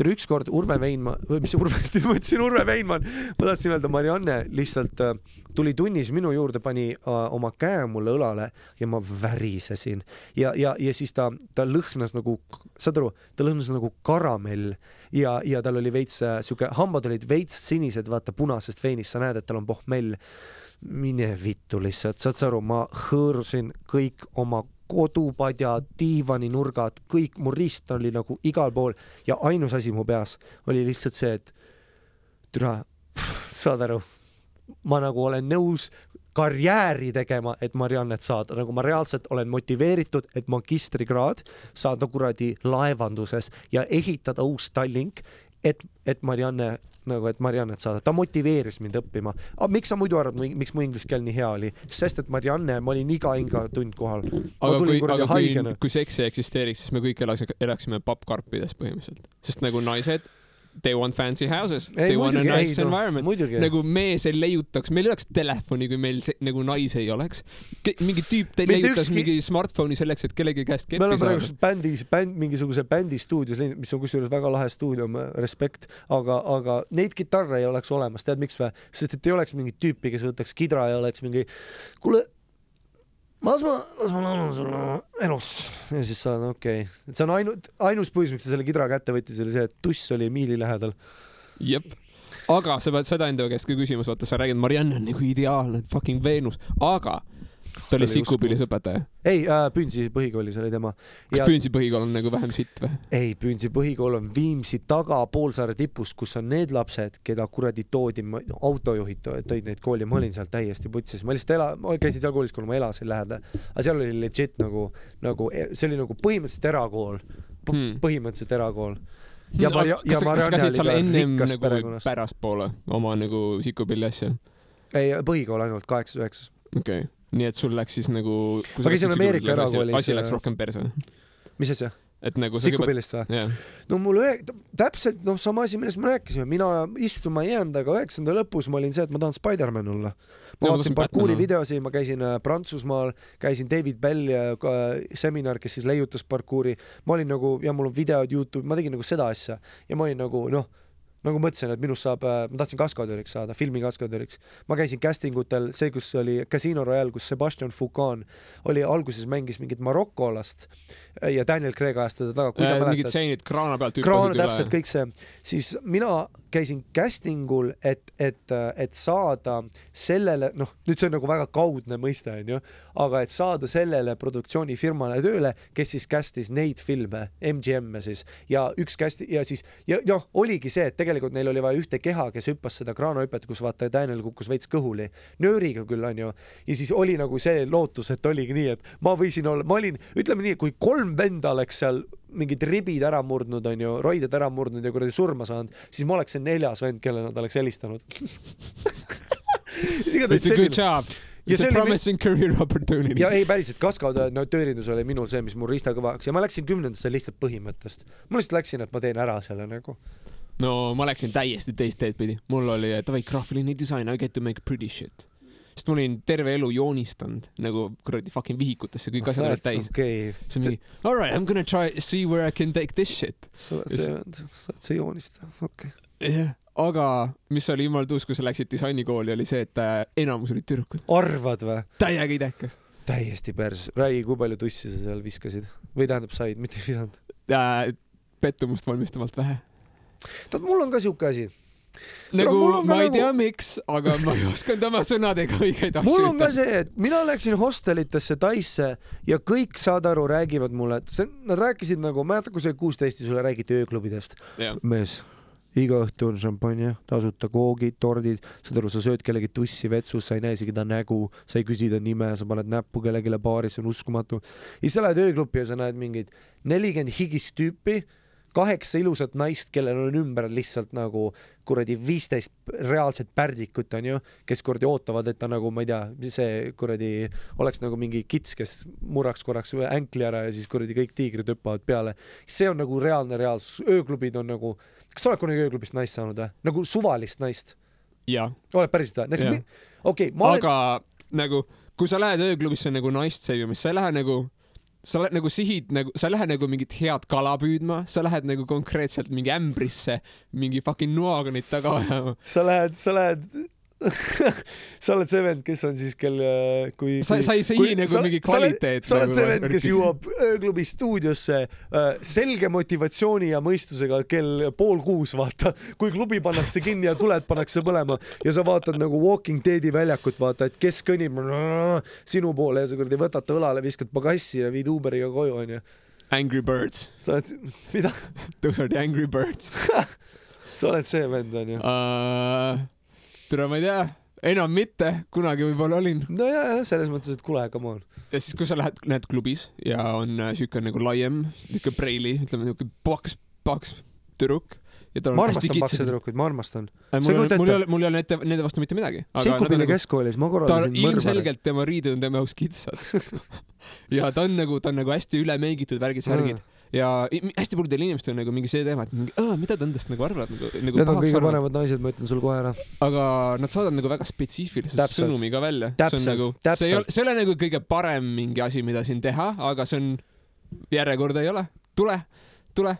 tuli ükskord Urve Veinmann või mis Urve, ma ütlesin Urve Veinmann, ma tahtsin öelda Marianne lihtsalt äh, tuli tunnis minu juurde, pani äh, oma käe mulle õlale ja ma värisesin. Ja, ja, ja siis ta, ta lõhnas nagu, saad aru, ta lõhnas nagu karamell. Ja, ja tal oli veits äh, siuke, hambad olid veits sinised, vaata punasest veinist, sa näed, et tal on pohmell mine vittu lihtsalt, saad sa aru, ma hõõrusin kõik oma kodupadja, diivaninurgad, kõik mu riist oli nagu igal pool ja ainus asi mu peas oli lihtsalt see, et türa, saad aru, ma nagu olen nõus karjääri tegema, et Mariannet saada, nagu ma reaalselt olen motiveeritud, et magistrikraad saada kuradi laevanduses ja ehitada uus Tallink, et, et Marianne nagu, et Mariannet saada, ta motiveeris mind õppima. miks sa muidu arvad, miks mu inglise keel nii hea oli? sest et Marianne, ma olin iga hinga tund kohal. aga kui aga kui haigena,. kui seks ei eksisteeriks, siis me kõik elaksime, elaksime pappkarpides põhimõtteliselt, sest nagu naised, they want fancy houses, they want a nice no, environment. muidugi. nagu mees ei leiutaks, meil ei oleks telefoni, kui meil se, nagu naisi ei oleks. mingi tüüp te leiutas ükski- mingi smartphone'i selleks, et kellegi käest me oleme keppi praegu saada. bändis, bänd, mingisuguse bändi stuudios, mis on kusjuures väga lahe stuudio, respekt, aga, aga neid kitarre ei oleks olemas, tead miks või? sest et ei oleks mingit tüüpi, kes võtaks kidra ja oleks mingi, kuule, las ma, las ma laulan sulle elust ja siis sa oled okei okay., et see on ainult, ainus põhjus, miks ta selle kidra kätte võttis, oli see, et tuss oli miili lähedal. jep. aga sa pead seda enda käest ka küsima, vaata sa räägid, Marianne on nagu ideaalne, fucking Veenus, aga ta oli Sikupilis õpetaja. ei äh,, Püünsi põhikoolis oli tema. kas Püünsi põhikool on nagu vähem sitt või? ei, Püünsi põhikool on Viimsi taga poolsaare tipus, kus on need lapsed, keda kuradi toodi, autojuhid to- tõid neid kooli, ma olin seal täiesti putsis, ma lihtsalt ela-, ma käisin seal koolis, kuna ma elasin lähedal, aga seal oli legit nagu, nagu see oli nagu põhimõtteliselt erakool P Hmm. põhimõtteliselt erakool. ja Maria-, ja kas sa Marianne käisid seal oli ka ennem rikkast nagu perekonnast. pärastpoole oma nagu Sikupilli asja? ei, põhikool ainult kaheksas-üheksas. okei okay., nii et sul läks siis nagu. Ma käisin Ameerika erakoolis asi läks rohkem perse. mis asja? et nagu sikupillist või? jah, no mul ühe, täpselt noh, sama asi, millest me rääkisime, mina istuma ei jäänud, aga üheksanda lõpus ma olin see, et ma tahan Spider-man olla. ma ma vaatasin parkuuri olla. videosid, ma käisin äh, Prantsusmaal, käisin David ka- seminar, kes siis leiutas parkuuri. ma olin nagu ja mul on videod Youtube, ma tegin nagu seda asja ja ma olin nagu noh, nagu mõtlesin, et minust saab, ma tahtsin kaskadööriks saada, filmikaskadööriks. ma käisin casting utel, see, kus oli Casino Royale, kus Sebastian Foucan oli alguses mängis mingit marokolast ja Daniel Craig ajas teda taga, kui sa mingid mäletad. stseenid kraana pealt hüppasid täpselt üle. kõik see, siis mina käisin casting ul, et, et, et saada sellele, noh, nüüd see on nagu väga kaudne mõiste onju, aga et saada sellele produktsioonifirmale tööle, kes siis cast'is neid filme, MGM-e siis ja üks cast ja siis ja noh, oligi see, et tegelikult neil oli vaja ühte keha, kes hüppas seda kraanahüpet, kus vaata Daniel kukkus veits kõhuli, nööriga küll onju, ja siis oli nagu see lootus, et oligi nii, et ma võisin olla, ma olin, ütleme nii, kui kolm venda oleks seal mingid ribid ära murdnud, onju, roided ära murdnud ja kuradi surma saanud, siis ma oleks see neljas vend, kellele nad oleks helistanud. It's a good job. Ja see oli mi- promising career opportunity ja. ei päriselt, kaskaad, no tööriindus oli minul see, mis mul riistakõvaks ja ma läksin kümnendasse lihtsalt põhimõttest. ma lihtsalt läksin, et ma teen ära selle nagu. No ma läksin täiesti teist teed pidi, mul oli, davai, graafiline disain, I get to make pretty shit. sest ma olin terve elu joonistanud nagu kuradi fucking vihikutesse, kõik asjad olid täis. okei, see on mingi, alright, I m gonna try see where I can take this shit. sa oled see sa oled see joonistaja, okei. jah, aga mis oli jumala tuus, kui sa läksid disainikooli, oli see, et äh, enamus olid tüdrukud. arvad või? täiega idekas täiesti pers, räägi, kui palju tussi sa seal viskasid või tähendab said, mitte ei visanud. äh,. pettumust valmistavalt vähe. tead, mul on ka siuke asi. nagu ka ma ei nagu- tea, miks, aga ma ei osanud oma sõnadega õigeid asju mul on ka see, et mina läksin hostelitesse Taisse ja kõik, saad aru, räägivad mulle, et see, nad rääkisid nagu, mäletad, kui sa olid kuusteist ja sulle räägiti ööklubidest. mees, iga õhtu on šampanja, tasuta koogid, tordid, saad aru, sa sööd kellegi tussi vetsus, sa ei näe isegi ta nägu, sa ei küsi ta nime, sa paned näppu kellelegi baaris, see on uskumatu. ja siis sa lähed ööklubi ja sa näed mingeid nelikümmend higist tüüpi, kaheksa ilusat naist, kellel on ümber lihtsalt nagu kuradi viisteist reaalset pärdikut onju, kes kuradi ootavad, et ta nagu ma ei tea, see kuradi oleks nagu mingi kits, kes murraks korraks änkli ära ja siis kuradi kõik tiigrid hüppavad peale. see on nagu reaalne reaalsus, ööklubid on nagu, kas sa oled kunagi ööklubist naist saanud või? nagu suvalist naist, oled päriselt või? Okei, ma olen, aga nagu, kui sa lähed ööklubisse nagu naist seivima, siis sa ei lähe nagu, sa lähed nagu sihid nagu, sa ei lähe nagu mingit head kala püüdma, sa lähed nagu konkreetselt mingi ämbrisse mingi fucking noaga neid taga ajama. sa lähed, sa lähed sa oled see vend, kes on siis, kelle, kui sa, sa ei sihi nagu mingi kvaliteet. sa oled see vend, kes jõuab ööklubi stuudiosse äh, selge motivatsiooni ja mõistusega kell pool kuus, vaata, kui klubi pannakse kinni ja tuled pannakse põlema ja sa vaatad nagu Walking Deadi väljakut, vaata, et kes kõnnib sinu poole ja sa kuradi võtad ta õlale, viskad pagassi ja viid Uberiga koju, onju. Angry Birds, sa oled, mida? those are the Angry Birds sa oled see vend, onju. uh,. tere, ma ei tea, enam mitte, kunagi võib-olla olin. no ja, ja selles mõttes, et kuule, come on. ja siis, kui sa lähed, näed klubis ja on äh, siuke nagu laiem, siuke preili, ütleme niuke paks, paks tüdruk ja tal on ma hästi armastan pakse kitsad. tüdrukuid, ma armastan. mul ei ole, mul ei ole, mul ei ole nende, nende vastu mitte midagi. Seikupilli nagu... keskkoolis ma korraldasin on ilmselgelt tema riided on tema jaoks kitsad ja ta on nagu, ta on nagu hästi üle meigitud värgid-särgid ja hästi paljudel inimestel on nagu mingi see teema, et mingi, mida ta endast nagu arvab nagu, nagu Need on kõige arvab. paremad naised, ma ütlen sulle kohe ära. aga nad saadavad nagu väga spetsiifilise Täpselt. sõnumi ka välja. see on nagu, see ei ole, see ei ole nagu kõige parem mingi asi, mida siin teha, aga see on, järjekorda ei ole, tule, tule,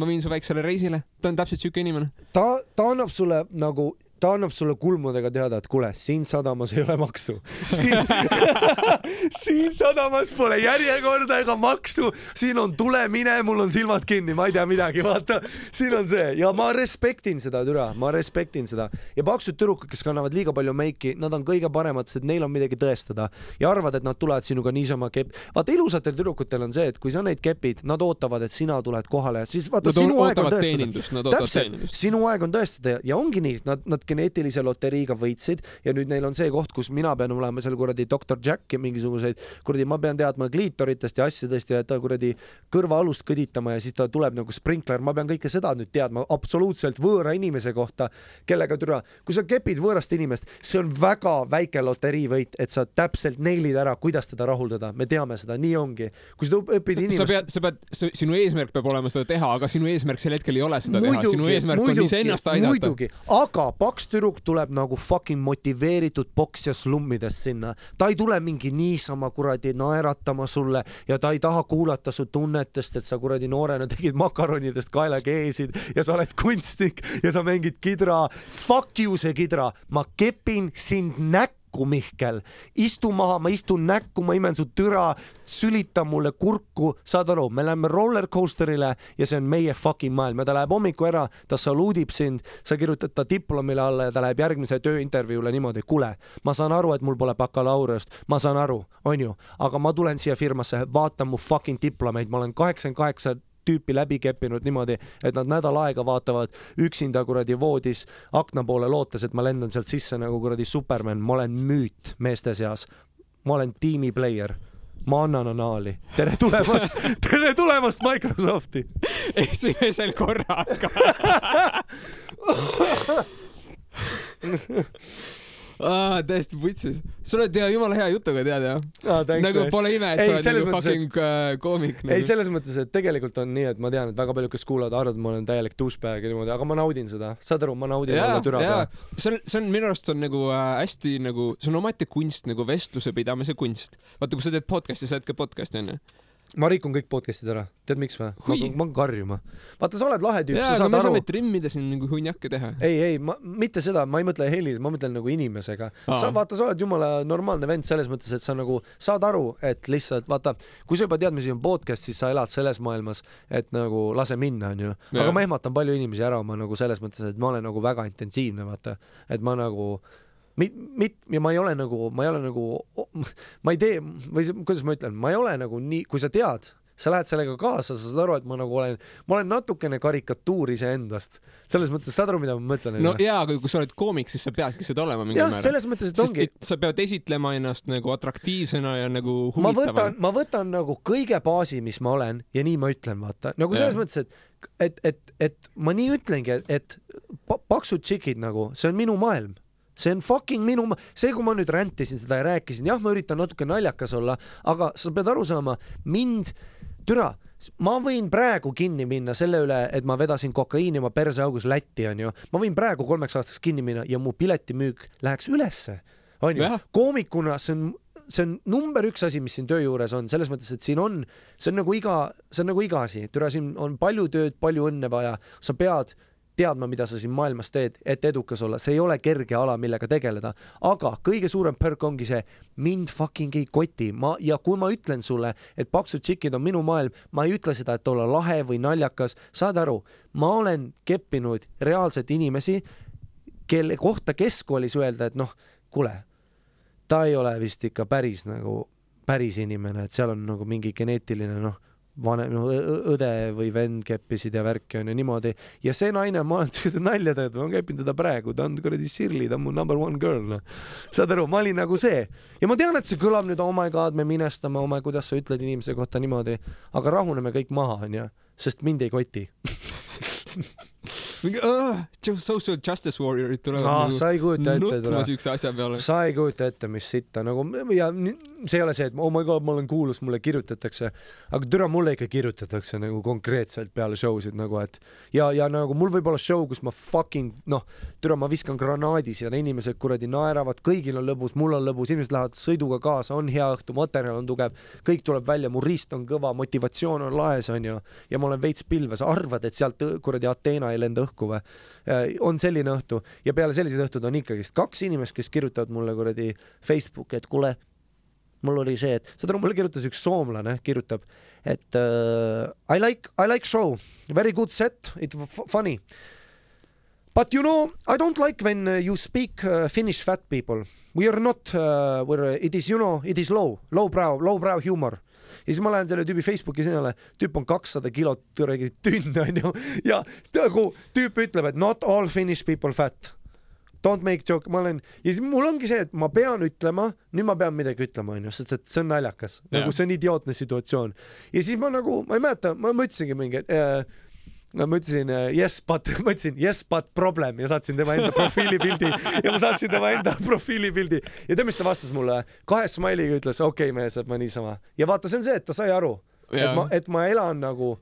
ma viin su väiksele reisile, ta on täpselt siuke inimene. ta, ta annab sulle nagu, ta annab sulle kulmudega teada, et kuule, siin sadamas ei ole maksu. siin, siin sadamas pole järjekorda ega maksu, siin on tule, mine, mul on silmad kinni, ma ei tea midagi, vaata, siin on see. Ja ma respektin seda türa, ma respektin seda. Ja paksud tüdrukud, kes kannavad liiga palju meiki, nad on kõige paremad, sest neil on midagi tõestada. Ja arvad, et nad tulevad sinuga niisama kepp. vaata ilusatel tüdrukutel on see, et kui sa neid kepid, nad ootavad, et sina tuled kohale, siis vaata Nad sinu aeg on tõestada. täpselt, sinu aeg on tõestada. Ja ongi nii, nad, nad nad geneetilise loteriiga võitsid ja nüüd neil on see koht, kus mina pean olema seal kuradi doktor Jack ja mingisuguseid kuradi, ma pean teadma kliitoritest ja asjadest ja ta kuradi kõrvaalust kõditama ja siis ta tuleb nagu sprinkler, ma pean kõike seda nüüd teadma absoluutselt võõra inimese kohta, kellega türa, kui sa kepid võõrast inimest, see on väga väike loteriivõit, et sa täpselt neilid ära, kuidas teda rahuldada, me teame seda, nii ongi. kui sa õpid inimest. sa pead, sa pead, sinu eesmärk peab olema seda teha, aga sinu eesmärk sel hetkel ei ole seda muidugi, teha, sinu eesmärk muidugi, on iseennast aidata. muidugi, aga paks tüdruk tuleb nagu fucking motiveeritud poksja slummidest sinna, ta ei tule mingi niisama kuradi naeratama sulle ja ta ei taha kuulata su tunnetest, et sa kuradi noorena tegid makaronidest kaelakeesid ja sa oled kunstnik ja sa mängid kidra. Fuck you see kidra, ma kepin sind näkku näkku, Mihkel. istu maha, ma istun näkku, ma imen su türa, sülita mulle kurku, saad aru, me läheme roller coaster'ile ja see on meie fucking maailm. Ja ta läheb hommikul ära, ta saluudib sind, sa kirjutad ta diplomile alla ja ta läheb järgmise tööintervjuule niimoodi, kuule, ma saan aru, et mul pole bakalaureust, ma saan aru, onju, aga ma tulen siia firmasse, vaata mu fucking diplomeid, ma olen kaheksakümmend kaheksa tüüpi läbi keppinud niimoodi, et nad nädal aega vaatavad üksinda kuradi voodis akna poole lootes, et ma lendan sealt sisse nagu kuradi Superman, ma olen müüt meeste seas. ma olen tiimi player. Ma annan anaali. tere tulemast! Tere tulemast Microsofti! Esimesel korraga aa, täiesti vutsis. sa oled ja jumala hea jutuga, tead jah ah,? nagu pole ime, et ei, sa oled nagu fucking et... Äh, koomik nagu.. ei, selles mõttes, et tegelikult on nii, et ma tean, et väga paljud, kes kuulavad, arvavad, et ma olen täielik douchebag ja niimoodi, aga ma naudin seda, saad aru, ma naudin ja, olla türaga. see on, see on minu arust on nagu äh, hästi nagu, see on omaette kunst nagu vestluse pidamise kunst. vaata, kui sa teed podcast'i, sa teed ka podcast'i onju ma rikun kõik podcast'id ära, tead miks või? ma hakkan karjuma. vaata, sa oled lahe tüüp, sa saad me aru. saame trimmida siin nagu hunniakke teha. ei, ei, ma mitte seda, ma ei mõtle heli, ma mõtlen nagu inimesega. sa vaata, sa oled jumala normaalne vend selles mõttes, et sa nagu saad aru, et lihtsalt vaata, kui sa juba tead, mis on podcast, siis sa elad selles maailmas, et nagu lase minna, onju. aga ma ehmatan palju inimesi ära oma nagu selles mõttes, et ma olen nagu väga intensiivne, vaata, et ma nagu mit-, mit- ja ma ei ole nagu, ma ei ole nagu, ma ei tee või kuidas ma ütlen, ma ei ole nagu nii, kui sa tead, sa lähed sellega kaasa, sa saad aru, et ma nagu olen, ma olen natukene karikatuur iseendast. selles mõttes, saad aru, mida ma mõtlen? no jaa, aga kui sa oled koomik, siis sa peadki seda olema mingil määral. selles mõttes, et ongi. sa pead esitlema ennast nagu atraktiivsena ja nagu huvitavana. ma võtan, ma võtan nagu kõige baasi, mis ma olen ja nii ma ütlen, vaata, nagu selles ja. mõttes, et et, et, et ma nii ütlengi, et, et paksud tšikid nagu, see on minu maailm see on fucking minu, see, kui ma nüüd räntisin seda ja rääkisin, jah, ma üritan natuke naljakas olla, aga sa pead aru saama, mind, türa, ma võin praegu kinni minna selle üle, et ma vedasin kokaiini oma perseaugus Lätti, onju. ma võin praegu kolmeks aastaks kinni minna ja mu piletimüük läheks ülesse, onju. koomikuna see on, see on number üks asi, mis siin töö juures on, selles mõttes, et siin on, see on nagu iga, see on nagu iga asi, türa, siin on palju tööd, palju õnne vaja, sa pead teadma, mida sa siin maailmas teed, et edukas olla, see ei ole kerge ala, millega tegeleda, aga kõige suurem perk ongi see, mind fucking ei koti, ma ja kui ma ütlen sulle, et paksud tšikid on minu maailm, ma ei ütle seda, et olla lahe või naljakas, saad aru, ma olen keppinud reaalselt inimesi, kelle kohta keskkoolis öelda, et noh, kuule, ta ei ole vist ikka päris nagu päris inimene, et seal on nagu mingi geneetiline noh vanem, no õde või vend keppisid ja värki onju niimoodi. Ja see naine, ma olen teinud nalja teinud, ma kepin teda praegu, ta on kuradi Shirley, ta on mu number one girl noh. saad aru, ma olin nagu see. Ja ma tean, et see kõlab nüüd oh my god, me minestame, oh my, kuidas sa ütled inimese kohta niimoodi, aga rahuneme kõik maha onju, sest mind ei koti. Mingi social justice warrior'id tulevad ah, nagu sa ei kujuta ette nutma siukse asja peale. sa ei kujuta ette, mis sitta nagu ja see ei ole see, et oh my god, ma olen kuulus, mulle kirjutatakse, aga türa mulle ikka kirjutatakse nagu konkreetselt peale show sid nagu, et ja, ja nagu mul võib olla show, kus ma fucking noh, türa, ma viskan granaadis ja inimesed kuradi naeravad, kõigil on lõbus, mul on lõbus, inimesed lähevad sõiduga kaasa, on hea õhtu, materjal on tugev, kõik tuleb välja, mu riist on kõva, motivatsioon on laes, onju, ja ma olen veits pilves, arvad, et sealt kuradi Ateena ei lenda õhku või? Äh, on selline õhtu ja peale selliseid õhtuid on ikkagist kaks inimest, kes kirjutavad mulle kuradi Facebooki, et kuule, mul oli see, et aru, mulle kirjutas üks soomlane, kirjutab, et uh, I like, I like show, very good set, it funny. But you know, I don't like when uh, you speak uh, Finnish fat people. We are not uh,, where it is, you know, it is low, low brow, low brow humor. Ja siis ma lähen selle tüübi Facebooki sinna, tüüp on kakssada kilot tünn onju. Ja nagu tüüp ütleb, et not all Finnish people fat don't make joke, ma olen ja siis mul ongi see, et ma pean ütlema, nüüd ma pean midagi ütlema, onju, sest et see on naljakas, nagu Jah. see on idiootne situatsioon. Ja siis ma nagu, ma ei mäleta, ma ütlesingi mingi äh, no ma ütlesin uh, yes but, ma ütlesin yes but problem ja saatsin tema enda profiilipildi ja ma saatsin tema enda profiilipildi ja tead, mis ta vastas mulle? kahe smile'iga ütles okei okay, mees, et ma niisama. Ja vaata, see on see, et ta sai aru, et ma, et ma elan nagu,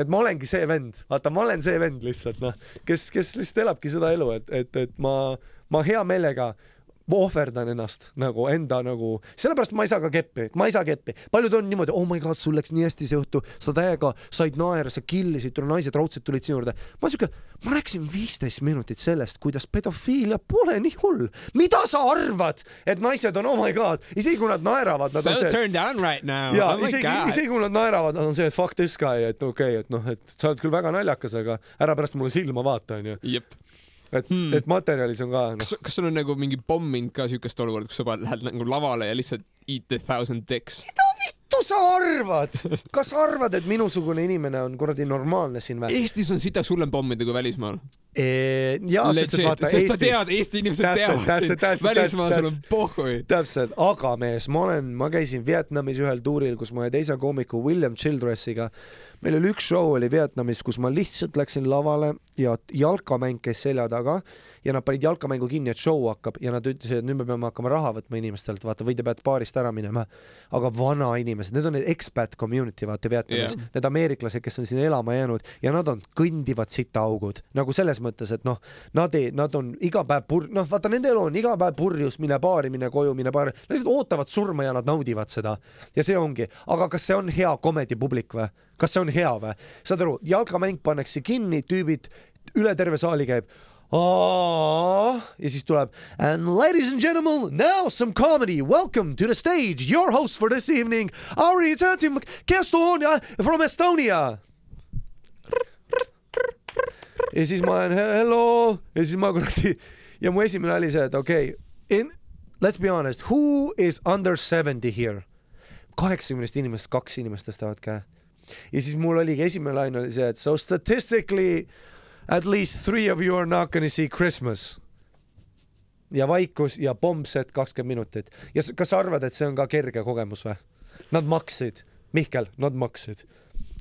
et ma olengi see vend, vaata, ma olen see vend lihtsalt noh, kes, kes lihtsalt elabki seda elu, et, et, et ma, ma hea meelega ohverdan ennast nagu enda nagu, sellepärast ma ei saa ka keppi, ma ei saa keppi. paljud on niimoodi, oh my god, sul läks nii hästi see õhtu, sa täiega said naera, sa killisid, naised raudselt tulid sinu juurde. ma siuke, ma rääkisin viisteist minutit sellest, kuidas pedofiilia pole nii hull. mida sa arvad, et naised on oh my god, isegi kui nad naeravad, So on see turned on right now. ja oh isegi, isegi kui nad naeravad, nad on see et fuck this guy, et okei okay,, et noh, et sa oled küll väga naljakas, aga ära pärast mulle silma vaata, onju. Et Hmm. et materjalis on ka noh, kas, kas sul on nagu mingi pomminud ka siukest olukorda, kus sa paned- lähed nagu lavale ja lihtsalt eat the thousand dicks? vittu sa arvad, kas sa arvad, et minusugune inimene on kuradi normaalne siin või? Eestis on sitaks hullem pommida kui välismaal. jaa, sest et vaata sest sa Eestis tead, Eesti inimesed Täpselt, teavad sind, välismaal sul on pohhui. täpselt, aga mees, ma olen, ma käisin Vietnamis ühel tuuril, kus ma teise koomiku William Childressiga, meil oli üks show oli Vietnamis, kus ma lihtsalt läksin lavale ja jalkamäng käis selja taga ja nad panid jalkamängu kinni, et show hakkab. Ja nad ütlesid, et nüüd me peame hakkama raha võtma inimestelt, vaata või te peate baarist ära minema. aga vanainimesed, need on need expat community vaata Vietnamis. Yeah., need ameeriklased, kes on sinna elama jäänud ja nad on kõndivad sitaaugud nagu selles mõttes, et noh, nad ei, nad on iga päev pur-, noh, vaata nende elu on iga päev purjus, mine baari, mine koju, mine baari, nad lihtsalt ootavad surma ja nad naudivad seda. ja see ongi, aga kas see on hea comedy publik või? kas see on hea või? saad aru, jalkamäng pannakse kinni, tüübid üle terve saali käib. ja siis tuleb and ladies and gentlemen now some comedy welcome to the stage your host for this evening Auri Tsatim Kestonia from Estonia ja siis ma olen he- hello ja siis ma kuradi ja mu esimene oli see, et okei okay,, in let's be honest, who is under seventy here? kaheksakümnest inimesest kaks inimest tõstavad käe. ja siis mul oligi esimene laine oli see, et so statistically at least three of you are not gonna see Christmas. ja vaikus ja pommset kakskümmend minutit ja kas sa arvad, et see on ka kerge kogemus või? Nad maksid, Mihkel, nad maksid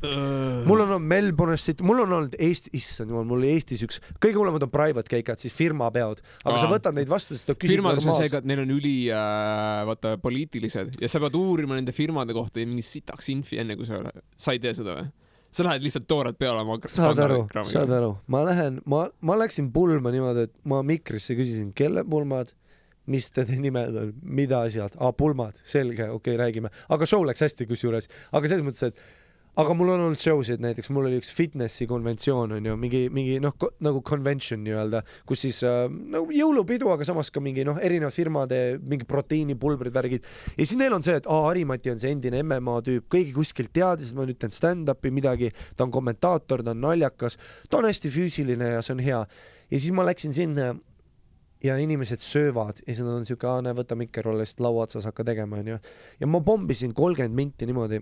mul on olnud Melbourne'is siit, mul on olnud Eesti, issand jumal, mul oli Eestis üks, kõige hullemad on private keikad, siis firmapeod, aga Aa. sa võtad neid vastu, sest sa küsid firmades on see ka, et neil on üli äh, vaata poliitilised. Ja sa pead uurima nende firmade kohta ja mingi sitaks infi enne kui sa, sa ei tee seda või? sa lähed lihtsalt toorelt peale oma saad aru, saad aru, ma lähen, ma, ma läksin pulma niimoodi, et ma Mikrisse küsisin, kelle pulmad, mis teie nimed on, mida asjad, aa pulmad, selge, okei okay,, räägime, aga show läks hästi kusjuures, aga selles mõttes, et aga mul on olnud show sid, näiteks mul oli üks fitnessi konventsioon on ju mingi, mingi noh, nagu convention nii-öelda, kus siis äh, no jõulupidu, aga samas ka mingi noh, erinevad firmade mingi proteiinipulbrid, värgid ja siis neil on see, et aa, Harimati on see endine MMA tüüp, keegi kuskilt teadis, et ma nüüd teen stand-up'i midagi, ta on kommentaator, ta on naljakas, ta on hästi füüsiline ja see on hea. ja siis ma läksin sinna ja inimesed söövad ja siis nad on siuke, aa näe, võta mikker olla lihtsalt laua otsas, hakka tegema, onju. ja ma pommisin kolmkümmend minti niimoodi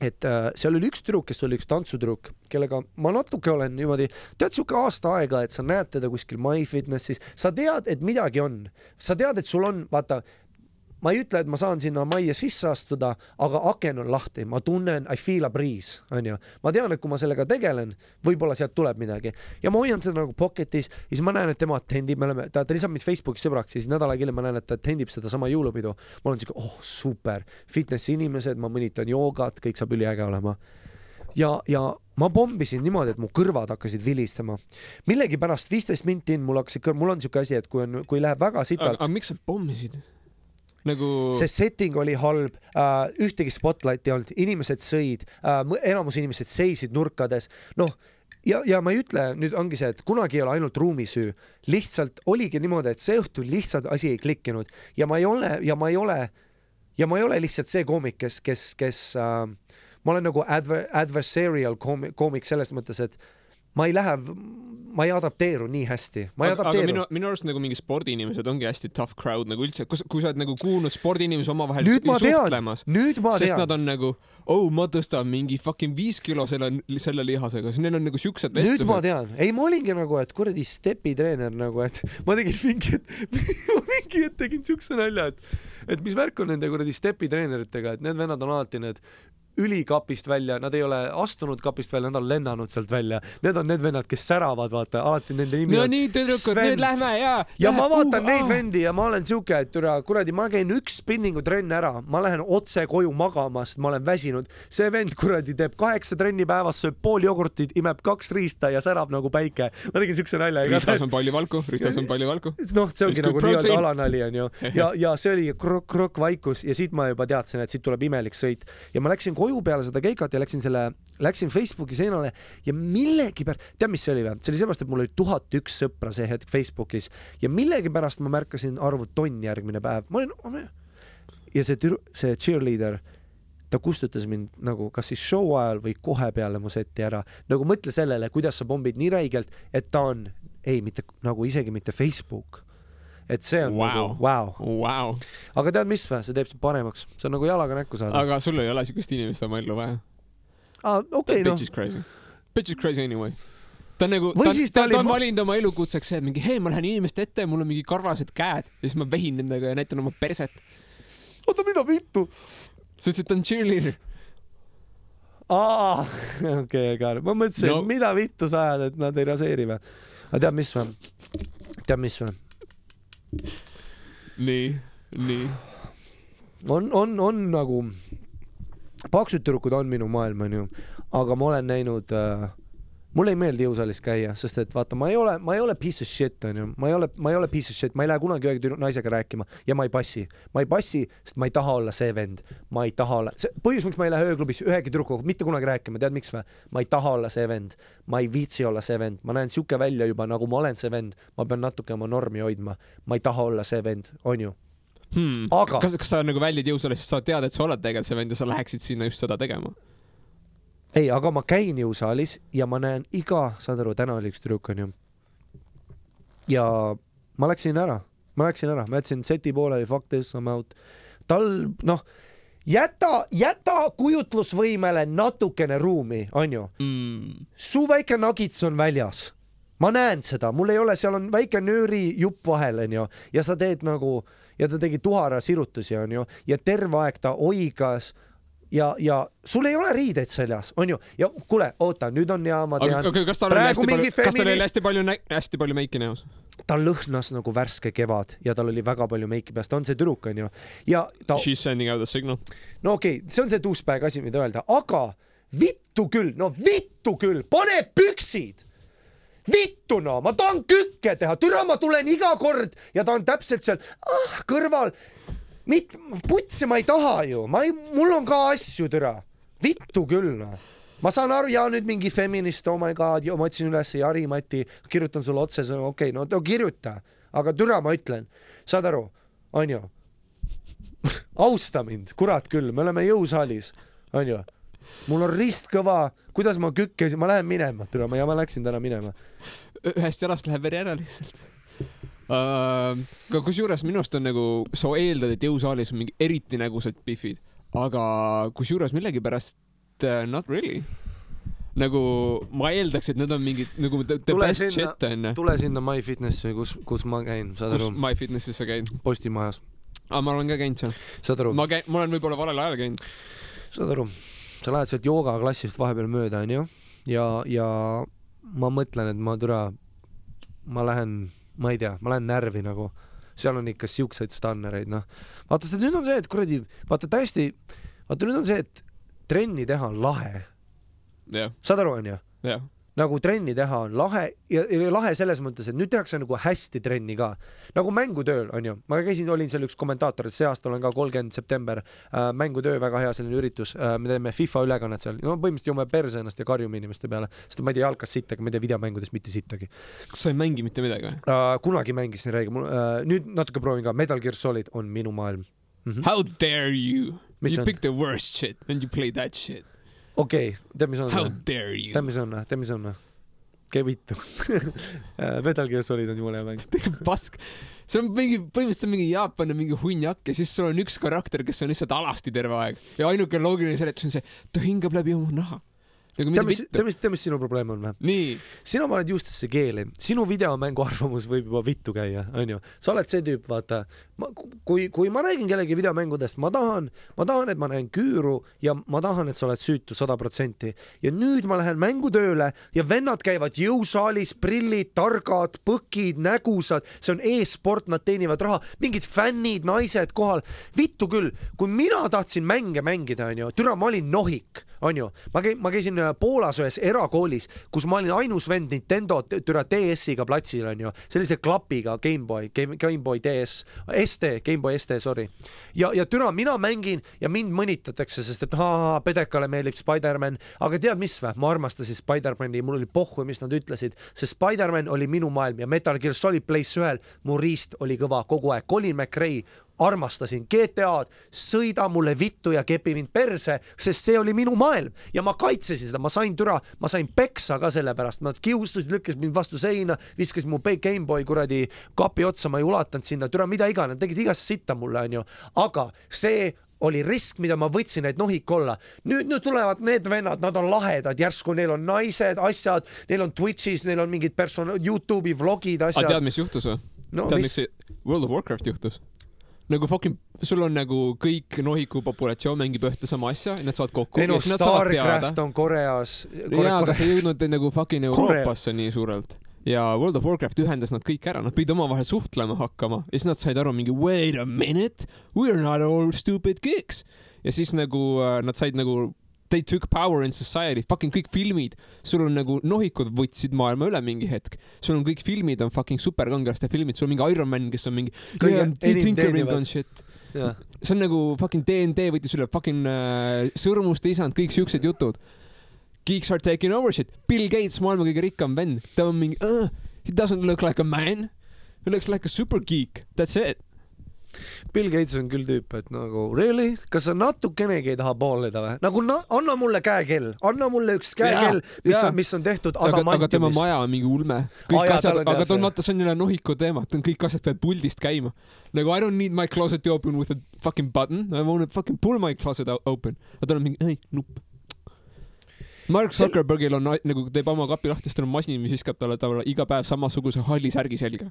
et äh, seal oli üks tüdruk, kes oli üks tantsutüdruk, kellega ma natuke olen niimoodi, tead siuke aasta aega, et sa näed teda kuskil MyFitnessis, sa tead, et midagi on, sa tead, et sul on, vaata, ma ei ütle, et ma saan sinna majja sisse astuda, aga aken on lahti, ma tunnen, I feel a breeze, onju. ma tean, et kui ma sellega tegelen, võib-olla sealt tuleb midagi ja ma hoian seda nagu pocket'is ja siis ma näen, et tema attendib, me oleme, ta, ta lisab mind Facebookis sõbraks ja siis nädal aega hiljem ma näen, et ta attendib sedasama jõulupidu. ma olen siuke, oh super, fitnessi inimesed, ma mõnitan joogat, kõik saab üliäge olema ja, ja ma pommisin niimoodi, et mu kõrvad hakkasid vilistama. millegipärast viisteist minti in mul hakkasid kõrv, mul on siuke asi, et kui on, kui läheb väga sitalt aga, miks sa pommisid? Nagu see setting oli halb äh,, ühtegi spotlighti ei olnud, inimesed sõid äh,, enamus inimesed seisid nurkades, noh ja, ja ma ei ütle, nüüd ongi see, et kunagi ei ole ainult ruumi süü, lihtsalt oligi niimoodi, et see õhtu lihtsalt asi ei klikkinud. Ja ma ei ole ja ma ei ole ja ma ei ole lihtsalt see koomik, kes, kes, kes äh, ma olen nagu adver-, adversarial koomik, koomik selles mõttes, et ma ei lähe, ma ei adapteeru nii hästi, ma ei aga, adapteeru. minu, minu arust nagu mingi spordiinimesed ongi hästi tough crowd nagu üldse, kus, kui sa oled nagu kuulnud spordiinimesi omavahel nüüd ma tean. suhtlemas,, nüüd ma sest tean. nad on nagu, oh ma tõstan mingi fucking viis kilo selle, selle lihasega, siis neil on nagu siuksed nüüd ma vestlused. tean, ei ma olingi nagu, et kuradi stepitreener nagu, et ma tegin mingi mingi hetk tegin siukse nalja, et, et mis värk on nende kuradi stepitreeneritega, et need vennad on alati need ülikapist välja, nad ei ole astunud kapist välja, nad on lennanud sealt välja. Need on need vennad, kes säravad, vaata, alati nende nimi no on nii, tüdrukud, nüüd lähme ja. ja ma vaatan neid vendi ja ma olen siuke, et türa kuradi, ma käin üks spinningu trenn ära, ma lähen otse koju magama, sest ma olen väsinud. see vend kuradi teeb kaheksa trenni päevas, sööb pool jogurtit, imeb kaks riista ja särab nagu päike. ma tegin siukse nalja. Ristas on palju valku, ristas on palju valku. noh, see ongi It's nagu nii-öelda alanali onju ja, ja see oli krokk-krokk vaikus ja siit ma juba teadsin, et siit tuleb imelik sõit ja ma läksin koju peale seda keikat ja läksin selle, läksin Facebooki seinale ja millegipärast, tead, mis see oli või? see oli seepärast, et mul oli tuhat üks sõpra see hetk Facebookis ja millegipärast ma märkasin arvu tonn järgmine päev, ma olin, ja see tüdru-, see cheerleader, ta kustutas mind nagu kas siis show ajal või kohe peale mu seti ära. nagu mõtle sellele, kuidas sa pommid nii räigelt, et ta on, ei mitte nagu isegi mitte Facebook. Et see on Wow. nagu vau. Vau, aga tead mis või, see teeb sind paremaks, see on nagu jalaga näkku saada. aga sul ei ole siukest inimest oma ellu vaja. aa, okei noh Bitch, is crazy. Bitch is crazy anyway. ta on nagu, ta, ta, ta ta, on ma- valinud oma elukutseks see, et mingi hei, ma lähen inimeste ette, mul on mingi karvased käed ja siis ma vehin nendega ja näitan oma perset. oota, mida vittu? sa ütlesid, et ta on cheerleader. aa, okei, aga ma mõtlesin no., mida vittu sa ajad, et nad ei raseeri või? aga tead mis või? tead mis või? nii, nii. on, on, on nagu, paksud tüdrukud on minu maailm, onju, aga ma olen näinud äh, mulle ei meeldi jõusaalis käia, sest et vaata, ma ei ole, ma ei ole piece of shit onju, ma ei ole, ma ei ole piece of shit, ma ei lähe kunagi ühegi naisega rääkima ja ma ei passi, ma ei passi, sest ma ei taha olla see vend, ma ei taha olla, see põhjus, miks ma ei lähe ööklubis ühegi tüdrukuga mitte kunagi rääkima, tead miks või? ma ei taha olla see vend, ma ei viitsi olla see vend, ma näen siuke välja juba nagu ma olen see vend, ma pean natuke oma normi hoidma, ma ei taha olla see vend, onju. Hmm. Aga- kas, kas sa nagu väljid jõusaalis, sest sa tead, et sa oled tegelikult see vend ja sa läheksid sinna just seda tegema? ei, aga ma käin jõusaalis ja ma näen iga, saad aru, täna oli üks tüdruk onju. ja ma läksin ära, ma läksin ära, ma jätsin seti pooleli, fuck this, I m out. tal noh, jäta, jäta kujutlusvõimele natukene ruumi, onju. Mm. su väike nagits on väljas. ma näen seda, mul ei ole, seal on väike nöörijupp vahel onju ja sa teed nagu ja ta tegi tuhara sirutusi onju ja terve aeg ta oigas ja, ja sul ei ole riideid seljas, onju, ja kuule, oota, nüüd on ja ma tean, okay, kas tal oli hästi palju, kas tal oli feminist- hästi palju, hästi palju meiki näos? ta lõhnas nagu värske kevad ja tal oli väga palju meiki peas, ta on see tüdruk onju ja ta, She's sending out a signal. no okei okay,, see on see douchebag asi, mida öelda, aga vittu küll, no vittu küll, pane püksid! Vittu no, ma tahan kükke teha, türa ma tulen iga kord ja ta on täpselt seal ah, kõrval. mit-, putsi ma ei taha ju, ma ei, mul on ka asju, türa, vittu küll noh ma saan aru ja nüüd mingi feminist, oh my god, ma otsin üles Jari Mati, kirjutan sulle otsesõnu, okei okay,, no, no kirjuta, aga türa ma ütlen, saad aru, onju. austa mind, kurat küll, me oleme jõusaalis, onju. mul on rist kõva, kuidas ma kükkesin, ma lähen minema, türa ma ja ma läksin täna minema. ühest jalast läheb veri ära lihtsalt uh,. kusjuures minu arust on nagu, sa eeldad, et jõusaalis on mingi eriti nägusad pihvid, aga kusjuures millegipärast uh, not really. nagu ma eeldaks, et need on mingid nagu the, Tule best sinna- shit onju. tule sinna MyFitnessi, kus, kus ma käin, saad kus aru, MyFitnessis sa käid? Postimajas, aa, ma olen ka käinud seal. saad aru, ma käin, ma olen võib-olla valel ajal käinud. saad aru, sa lähed sealt joogaklassist vahepeal mööda, onju, ja, ja ma mõtlen, et ma türa, ma lähen, ma ei tea, ma lähen närvi nagu, seal on ikka siukseid stannereid, noh. vaata, see nüüd on see, et kuradi, vaata täiesti, vaata nüüd on see, et trenni teha on lahe, saad aru, onju. Nagu trenni teha on lahe ja, ja lahe selles mõttes, et nüüd tehakse nagu hästi trenni ka. nagu mängutööl onju, ma käisin, olin seal üks kommentaator, et see aasta olen ka kolmkümmend september äh,, mängutöö väga hea selline üritus äh,, me teeme FIFA ülekannet seal, no põhimõtteliselt joome perse ennast ja karjume inimeste peale, sest ma ei tea jalkast sittagi, ma ei tea videomängudest mitte sittagi kas sa ei mängi mitte midagi või? äh,. kunagi mängisin räige, mul äh, nüüd natuke proovin ka, Metal Gear Solid on minu maailm mm -hmm.. How dare you? You on? pick the worst shit and you play that shit. Okei okay,, tead, mis on How dare you tead,? mis on tead, mis on käi vittu Metal Gear Solid on jumala hea mäng. pask. see on mingi, põhimõtteliselt mingi Jaapani mingi hunnak ja siis sul on üks karakter, kes on lihtsalt alasti terve aeg ja ainuke loogiline seletus on see, ta hingab läbi oma naha. Nagu tead, mis, tead, mis, tead, mis sinu probleem on või? sina paned juustesse keeli, sinu videomängu arvamus võib juba vittu käia, onju. sa oled see tüüp, vaata, ma, kui, kui ma räägin kellegi videomängudest, ma tahan, ma tahan, et ma näen küüru ja ma tahan, et sa oled süütu sada protsenti. ja nüüd ma lähen mängutööle ja vennad käivad jõusaalis, prillid, targad, põkid, nägusad, see on e-sport, nad teenivad raha, mingid fännid, naised kohal. vittu küll, kui mina tahtsin mänge mängida, onju, türa, ma olin nohik, onju, ma käin, ma käisin Poolas ühes erakoolis, kus ma olin ainus vend Nintendo türa DS-iga platsil onju, sellise klapiga GameBoy, Game, GameBoy DS, ST, GameBoy ST, sorry. ja, ja türa, mina mängin ja mind mõnitatakse, sest et ahaa, Pedekale meeldib Spider-man, aga tead mis vä, ma armastasin Spider-mani, mul oli pohhu, mis nad ütlesid, sest Spider-man oli minu maailm ja Metal Gear Solid Place ühel mu riist oli kõva. Kogu aeg, Colin McRae armastasin. GTA-d, sõida mulle vittu ja kepi mind perse, sest see oli minu maailm. Ja ma kaitsesin seda, ma sain türa, ma sain peksa ka selle pärast, nad kiusasid, lükkasid mind vastu seina, viskasid mu Gameboy kuradi kapi otsa, ma ei ulatanud sinna, türa mida iganes, tegid igast sitta mulle onju, aga see oli risk, mida ma võtsin, et nohik olla. nüüd, nüüd tulevad need vennad, nad on lahedad, järsku neil on naised, asjad, neil on Twitch'is, neil on mingid person-, Youtube'i vlogid, aga asjad. tead,. mis juhtus või? no tead, miks, see World of Warcraft juhtus? Nagu fucking, sul on nagu kõik nohiku populatsioon mängib ühte sama asja, nad saavad kokku ei no Starcraft. on Koreas. jaa, aga see ei jõudnud nagu fucking Korea. Euroopasse nii suurelt. ja World of Warcraft ühendas nad kõik ära, nad pidid omavahel suhtlema hakkama ja siis nad said aru mingi wait a minute, we are not all stupid geeks. ja siis nagu äh, nad said nagu they took power in society, fucking kõik filmid, sul on nagu nohikud võtsid maailma üle mingi hetk, sul on kõik filmid on fucking superkangelaste filmid, sul on mingi Iron Man, kes on mingi see on nagu fucking DND võttis üle fucking äh, sõrmuste isand, kõik siuksed jutud. Geeks are taking over shit. Bill Gates, maailma kõige rikkam vend, ta on mingi uh,, he doesn't look like a man. He looks like a super geek, that's it. Bill Gates on küll tüüp, et nagu really, kas sa natukenegi ei taha pooleda või? nagu na, anna mulle käekell, anna mulle üks käekell, mis on, mis on tehtud aga, aga tema adamantiumist. maja on mingi ulme. Kõik jaa, asjad aga ta on vaata, see on jälle nohiku teema, et kõik asjad peavad puldist käima. nagu I don't need my closet to open with a fucking button, I wanna fucking pull my closet open. aga tal on mingi, ei, nupp. Mark Zuckerbergil on nagu teeb oma kapi lahti, siis tal on masin, mis viskab talle talle iga päev samasuguse halli särgi selga.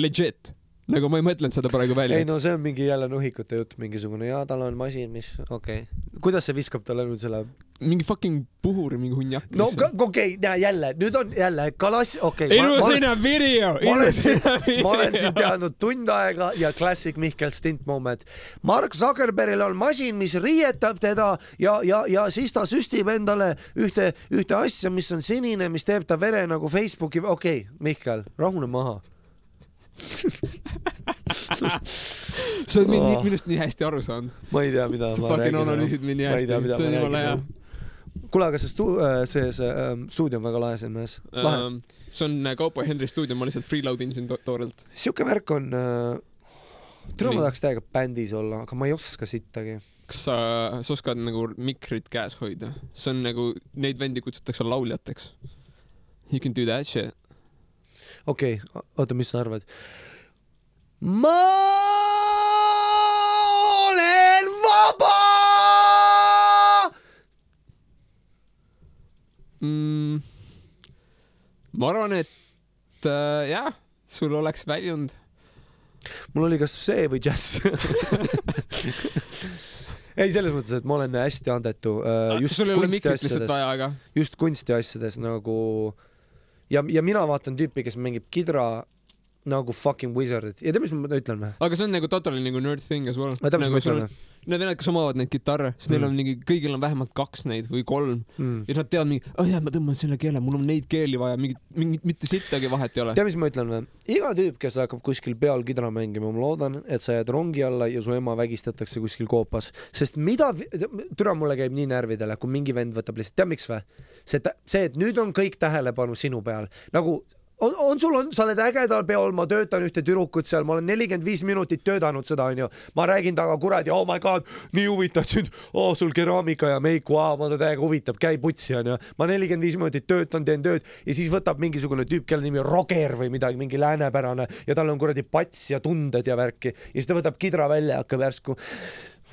Legit, nagu ma ei mõtelnud seda praegu välja ei. no see on mingi jälle nuhikute jutt, mingisugune jaa, tal on masin, mis, okei okay.. kuidas see viskab talle nüüd selle? mingi fucking puhur, mingi hunnak. no okei okay,, jälle, nüüd on jälle klass, okei okay,. ilusine video, ma olen siin ilusine, ma olen video. teadnud tund aega ja klassik Mihkel stint moment. Mark Zuckerbergil on masin, mis riietab teda ja, ja, ja siis ta süstib endale ühte, ühte asja, mis on sinine, mis teeb ta vere nagu Facebooki, okei okay,, Mihkel, rahune maha. sa oled mind Oh. minust nii hästi aru saanud. ma ei tea, mida sa ma fucking räägin. analüüsid mind nii hästi see on ma jumala hea kuule, aga see stu-, see, see ähm, stuudio on väga lahe siin mees. Ähm, see on äh, Kaupo ja Henri stuudio, ma lihtsalt freeload in siin to toorelt. siuke värk on äh,. tule, ma tahaks täiega bändis olla, aga ma ei oska sittagi. kas sa, sa oskad nagu mikrit käes hoida? see on nagu, neid vendi kutsutakse lauljateks. You can do that shit. Okei okay,, oota, mis sa arvad? ma olen vaba. mm,. ma arvan, et äh, jah, sul oleks väljund. mul oli kas see või džäss. ei, selles mõttes, et ma olen hästi andetu äh, just sul ei ole mikrit lihtsalt vaja, aga. just kunstiasjades nagu ja, ja mina vaatan tüüpi, kes mängib kidra nagu fucking wizard'id ja tead, mis ma ütlen või? aga see on nagu totally nagu nerd thing as well. ma tean, mis nagu ma ütlen on, need vennad, kes omavad neid kitarre, siis neil Mm. on mingi, kõigil on vähemalt kaks neid või kolm mm.. ja nad teavad mingi, oh jaa, ma tõmban selle keele, mul on neid keeli vaja, mingit, mingit, mitte sittagi vahet ei ole. tead, mis ma ütlen või? iga tüüp, kes hakkab kuskil peol kidra mängima, ma loodan, et sa jääd rongi alla ja su ema vägistatakse kuskil koopas, sest mida, türa mulle käib nii närvidele, kui mingi vend võtab lihtsalt, tead miks või? see, see, et nüüd on kõik tähelepanu sinu peal, nagu on, on sul on, sa oled ägedal peol, ma töötan ühte tüdrukut seal, ma olen nelikümmend viis minutit töötanud seda, onju. ma räägin temaga kuradi, oh my god, nii huvitav sind, oh sul keraamika ja meik, vau, ma täiega huvitab, käi putsi, onju. ma nelikümmend viis minutit töötan, teen tööd ja siis võtab mingisugune tüüp, kelle nimi on Roger või midagi, mingi läänepärane ja tal on kuradi pats ja tunded ja värki ja siis ta võtab kidra välja ja hakkab järsku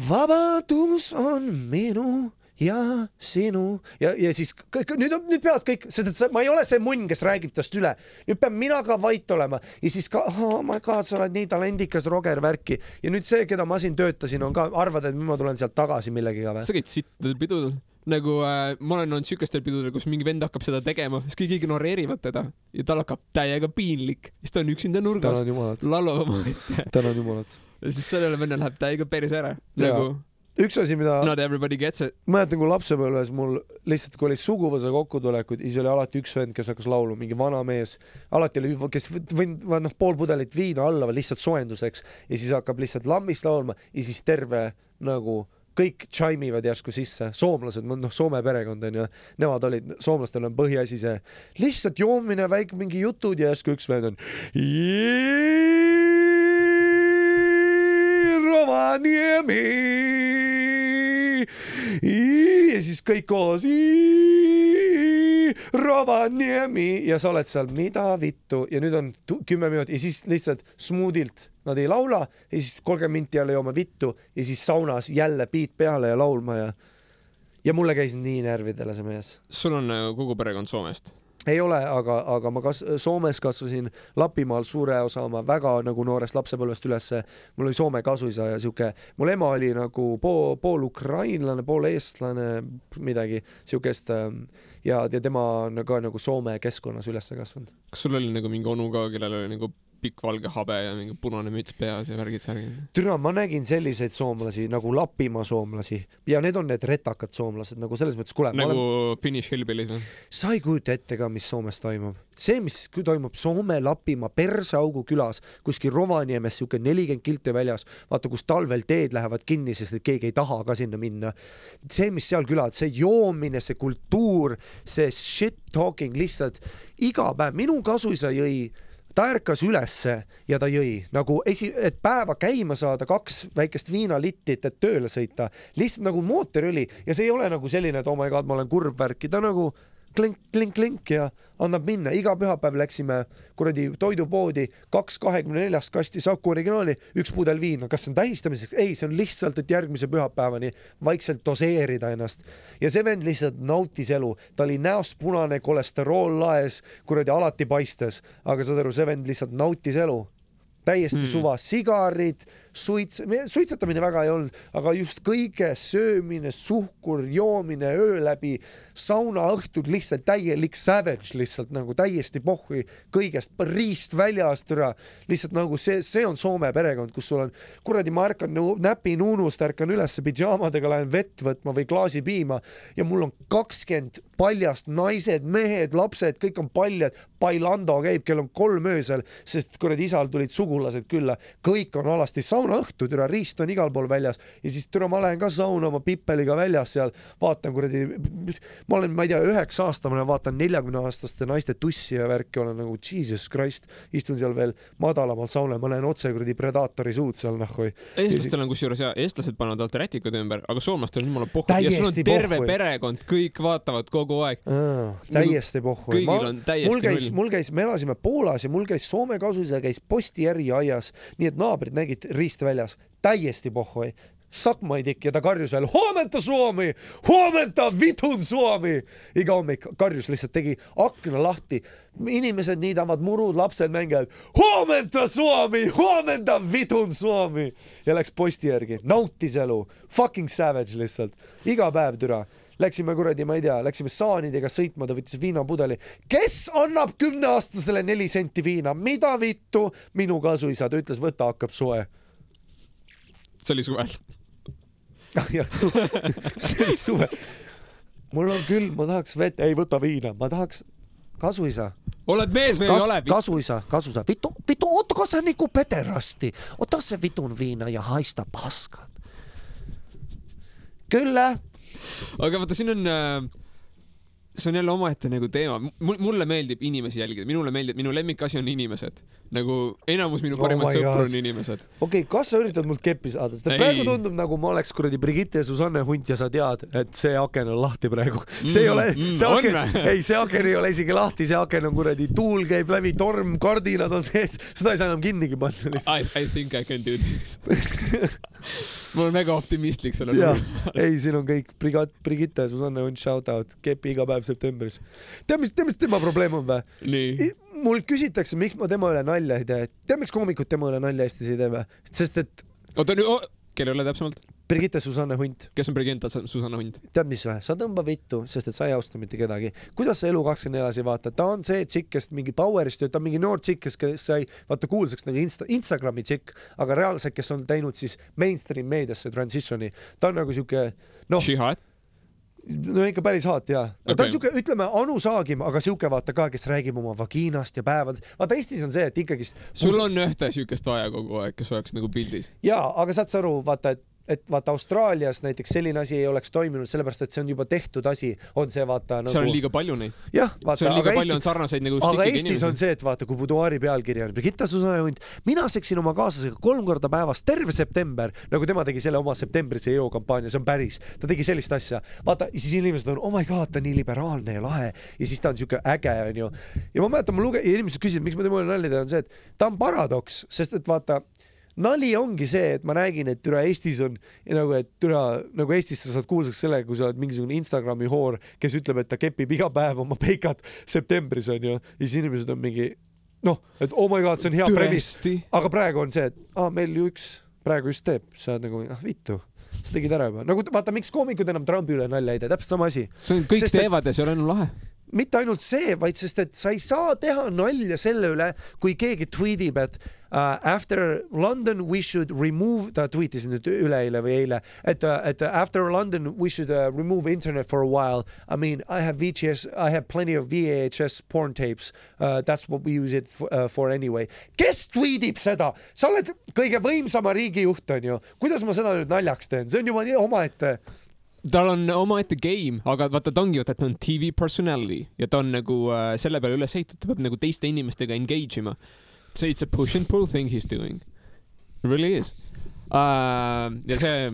vabadus on minu ja sinu ja, ja siis kõik, nüüd on, nüüd peavad kõik, sest et ma ei ole see munn, kes räägib tast üle. nüüd pean mina ka vait olema ja siis ka, oh my god, sa oled nii talendikas, Roger, värki. ja nüüd see, keda ma siin töötasin, on ka, arvad, et ma tulen sealt tagasi millegiga või? sa käid sittadel pidudel nagu äh, ma olen olnud siukestel pidudel, kus mingi vend hakkab seda tegema, siis kõik ignoreerivad teda ja tal hakkab täiega piinlik, siis ta on üksinda nurgas, laulab omaette. tänan jumalat. ja siis sellele vennal läheb täiega päris ära, nagu üks asi, mida Not everybody gets it. mäletan, kui lapsepõlves mul lihtsalt, kui olid suguvõsa kokkutulekud, siis oli alati üks vend, kes hakkas laulu, mingi vana mees, alati oli, kes võinud, noh, pool pudelit viina alla lihtsalt soojenduseks ja siis hakkab lihtsalt lambist laulma ja siis terve nagu kõik tšaimivad järsku sisse, soomlased, noh, Soome perekond on ju, nemad olid, soomlastel on põhiasi see lihtsalt joomine, väike mingi jutud ja järsku üks vend on. Rovaniemi siis kõik koos. Rovaniemi ja sa oled seal, mida vittu ja nüüd on kümme minutit ja siis lihtsalt smuudilt nad ei laula ja siis kolmkümmend minti jälle joome vittu ja siis saunas jälle beat peale ja laulma ja ja mulle käis nii närvidele see mees. sul on äh, kogu perekond Soomest? Ei ole, aga, aga ma kas-, Soomes kasvasin Lapimaal suure osa oma väga nagu noorest lapsepõlvest ülesse. mul oli Soome kasuisa ja sihuke, mul ema oli nagu pool, pool ukrainlane, pool eestlane, midagi siukest. Ähm, ja, ja tema ka nagu Soome keskkonnas üles kasvanud. kas sul oli nagu mingi onu ka, kellel oli nagu pikk valge habe ja mingi punane müts peas ja värgid-särgid. türa, ma nägin selliseid soomlasi nagu Lapimaa soomlasi ja need on need retakad soomlased nagu selles mõttes, kuule. nagu olen... Finnish Hillbillies või? sa ei kujuta ette ka, mis Soomes toimub. see, mis toimub Soome Lapimaa Perseaugu külas, kuskil Rovaniemes siuke nelikümmend kilti väljas, vaata, kus talvel teed lähevad kinni, sest et keegi ei taha ka sinna minna. see, mis seal külad, see joomine, see kultuur, see shit talking lihtsalt iga päev, minu kasuisa jõi ta ärkas ülesse ja ta jõi. Nagu esi, et päeva käima saada kaks väikest viinalittit, et tööle sõita, lihtsalt nagu mootorõli ja see ei ole nagu selline, et oh my god, ma olen kurb värki, ta nagu klink, klink, klink ja annab minna, iga pühapäev läksime kuradi toidupoodi, kaks kahekümne neljast kasti Saku originaali, üks pudel viina, kas see on tähistamiseks? ei, see on lihtsalt, et järgmise pühapäevani vaikselt doseerida ennast. ja see vend lihtsalt nautis elu, ta oli näost punane, kolesterool laes, kuradi alati paistes, aga saad aru, see vend lihtsalt nautis elu täiesti mm. suva, sigarid, suits, suitsetamine väga ei olnud, aga just kõige söömine, suhkur, joomine öö läbi, saunaõhtud lihtsalt täielik savage lihtsalt nagu täiesti pohhui kõigest, riist väljas türa, lihtsalt nagu see, see on Soome perekond, kus sul on kuradi, ma ärkan näpin unust, ärkan ülesse pidžaamadega, lähen vett võtma või klaasi piima ja mul on kakskümmend paljast naised, mehed, lapsed, kõik on paljad, bailando käib, kell on kolm öösel, sest kuradi isal tulid sugulased külla, kõik on alasti saunas saunaõhtu, türa riist on igal pool väljas ja siis türa ma lähen ka sauna oma pippeliga väljas seal, vaatan kuradi, ma olen, ma ei tea, üheksa aastane, vaatan neljakümne aastaste naiste tussi ja värki, olen nagu jesus christ, istun seal veel madalamal saunal, ma näen otse kuradi Predaatori suud seal nahhu. eestlastel on kusjuures ja eestlased panevad alati rätikud ümber, aga soomlastel on jumala pohhu ja sul on terve pohhui. perekond, kõik vaatavad kogu aeg. täiesti pohhu. kõigil on täiesti mul käis, mul käis, me elasime Poolas ja mul käis Soome kasuisa käis posti äriaias, nii et naabrid nägid risti riist väljas, täiesti pohhui. Sakmaidik ja ta karjus veel huomenta Suomi, huomenta vitun Suomi. iga hommik karjus lihtsalt tegi akna lahti. inimesed niidavad murud, lapsed mängivad huomenta Suomi, huomenta vitun Suomi! Ja läks posti järgi, nautis elu, fucking savage lihtsalt, iga päev türa. Läksime kuradi, ma ei tea, läksime saanidega sõitma, ta võttis viinapudeli. kes annab kümneaastasele neli senti viina, mida vittu? minu kasuisa, ta ütles, võta, hakkab soe see oli suvel jah, see oli suvel. mul on külm, ma tahaks vett, ei võta viina, ma tahaks kasuisa. oled mees või Kas, ei ole? kasuisa, kasuisa, vitu, vitu, oota, kas sa nagu pederasti, oota, see vitun viina ja haista paskat. küll. aga vaata, siin on äh see on jälle omaette nagu teema, mulle meeldib inimesi jälgida, minule meeldib, minu lemmikasi on inimesed. nagu enamus minu Oh parimad my sõpru on inimesed. okei okay,, kas sa üritad mult keppi saada, sest praegu tundub nagu ma oleks kuradi Brigitte ja Susanne Hunt ja sa tead, et see aken on lahti praegu. see ei Mm, ole mm,, see aken ei, see aken ei ole isegi lahti, see aken on kuradi, tuul käib läbi, torm, kardinad on sees, seda ei saa enam kinnigi panna lihtsalt. I, I think I can do this. ma olen väga optimistlik selle lugu., ei, siin on kõik Brigat-, Brigitte Susanne Hunt, shout out, kepi iga päev septembris. tead, mis, tead, mis tema probleem on või? mult küsitakse, miks ma tema üle nalja ei tee. tead, miks koomikud tema üle nalja Eestis ei tee või? sest et oota nüüd kelle üle täpsemalt? Brigitte Susanne Hunt, kes on Brigitte Susanna Hunt? tead mis või, sa tõmba vittu, sest et sa ei austa mitte kedagi. kuidas sa Elu24 edasi vaatad, ta on see tšikk, kes mingi Poweris töötab, mingi noor tšikk, kes, kes sai vaata kuulsaks nagu Insta, Instagrami tšikk, aga reaalselt, kes on teinud siis mainstream meediasse transitioni, ta on nagu siuke noh, Shihad? No ikka päris hot jaa okay.. ta on siuke, ütleme Anu Saagim, aga siuke vaata ka, kes räägib oma vagiinast ja päevadest. vaata Eestis on see, et ikkagist sul on ühte siukest vaja kogu aeg, kes oleks nagu pildis. jaa, aga saad sa aru, vaata, et et vaata Austraalias näiteks selline asi ei oleks toiminud, sellepärast et see on juba tehtud asi, on see vaata nagu seal on liiga palju neid. jah, seal vaata, on liiga palju on Eesti, sarnaseid nagu aga Eestis on inimesi. see, et vaata, kui buduaari pealkiri on Brigitta Susanne Hunt, mina seksin oma kaaslasega kolm korda päevas terve september, nagu tema tegi selle oma septembrise jõu kampaania, see on päris, ta tegi sellist asja, vaata, siis inimesed on oh my god, ta on nii liberaalne ja lahe ja siis ta on siuke äge onju. ja ma mäletan, ma luge-, inimesed küsisid, miks ma tema üle nalja teen, on see, et ta on paradoks, sest et vaata nali ongi see, et ma räägin, et türa Eestis on nagu, et türa nagu Eestis sa saad kuulsaks sellega, kui sa oled mingisugune Instagrami hoor, kes ütleb, et ta kepib iga päev oma peikat septembris onju ja siis inimesed on mingi noh, et oh my god, see on hea premise, aga praegu on see, et aa, meil ju üks praegu just teeb, sa oled nagu ah vittu, sa tegid ära juba, nagu vaata, miks koomikud enam Trumpi üle nalja ei tee, täpselt sama asi. See on, kõik Sest et- teevad ja see on lahe. Mitte ainult see, vaid sest, et sa ei saa teha nalja selle üle, kui keegi tweetib, et uh, after London we should remove, ta tweetis nüüd üleeile või eile, et uh,, et after London we should uh, remove internet for a while. I mean I have VHS, I have plenty of VHS porn tapes uh,. That's what we use it for, uh, for anyway. kes tweetib seda, sa oled kõige võimsama riigijuht, onju. kuidas ma seda nüüd naljaks teen, see on juba omaette tal on omaette game, aga vaata, ta ongi, vaata, ta on tv personality ja ta on nagu äh, selle peale üles ehitatud, ta peab nagu teiste inimestega engage ima. see it's a push and pull thing he is doing. Really is uh,. ja see,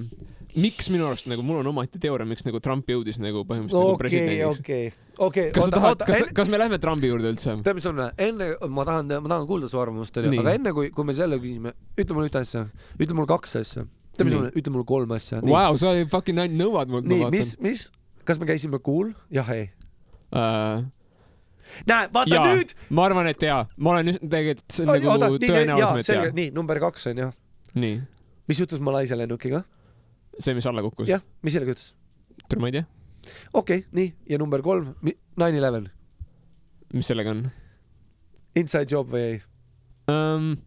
miks minu arust nagu mul on omaette teooria, miks nagu Trump jõudis nagu põhimõtteliselt nagu okei, presidendiks. okei, okei. kas sa tahad, kas, kas me läheme Trumpi juurde üldse? tead, mis on, enne ma tahan, ma tahan kuulda su arvamust, onju, aga enne kui, kui me selle küsime, ütle mulle ühte asja, ütle mulle kaks asja, tead, mis on, ütle mulle kolm asja. Vau, sa fucking ainult nõuad mult, nii, mis, mis, kas me käisime kuul? jah, ei. uh,. näe, vaata jaa nüüd. ma arvan, et jaa, ma olen tegelikult, see on nagu tõenäolisem, et jaa. nii number kaks on jah. nii, mis juhtus Malaisia lennukiga? see, mis alla kukkus. jah, mis sellega juhtus? tule, ma ei tea, okei okay,, nii ja number kolm, nine eleven, mis sellega on inside job või ei? um,.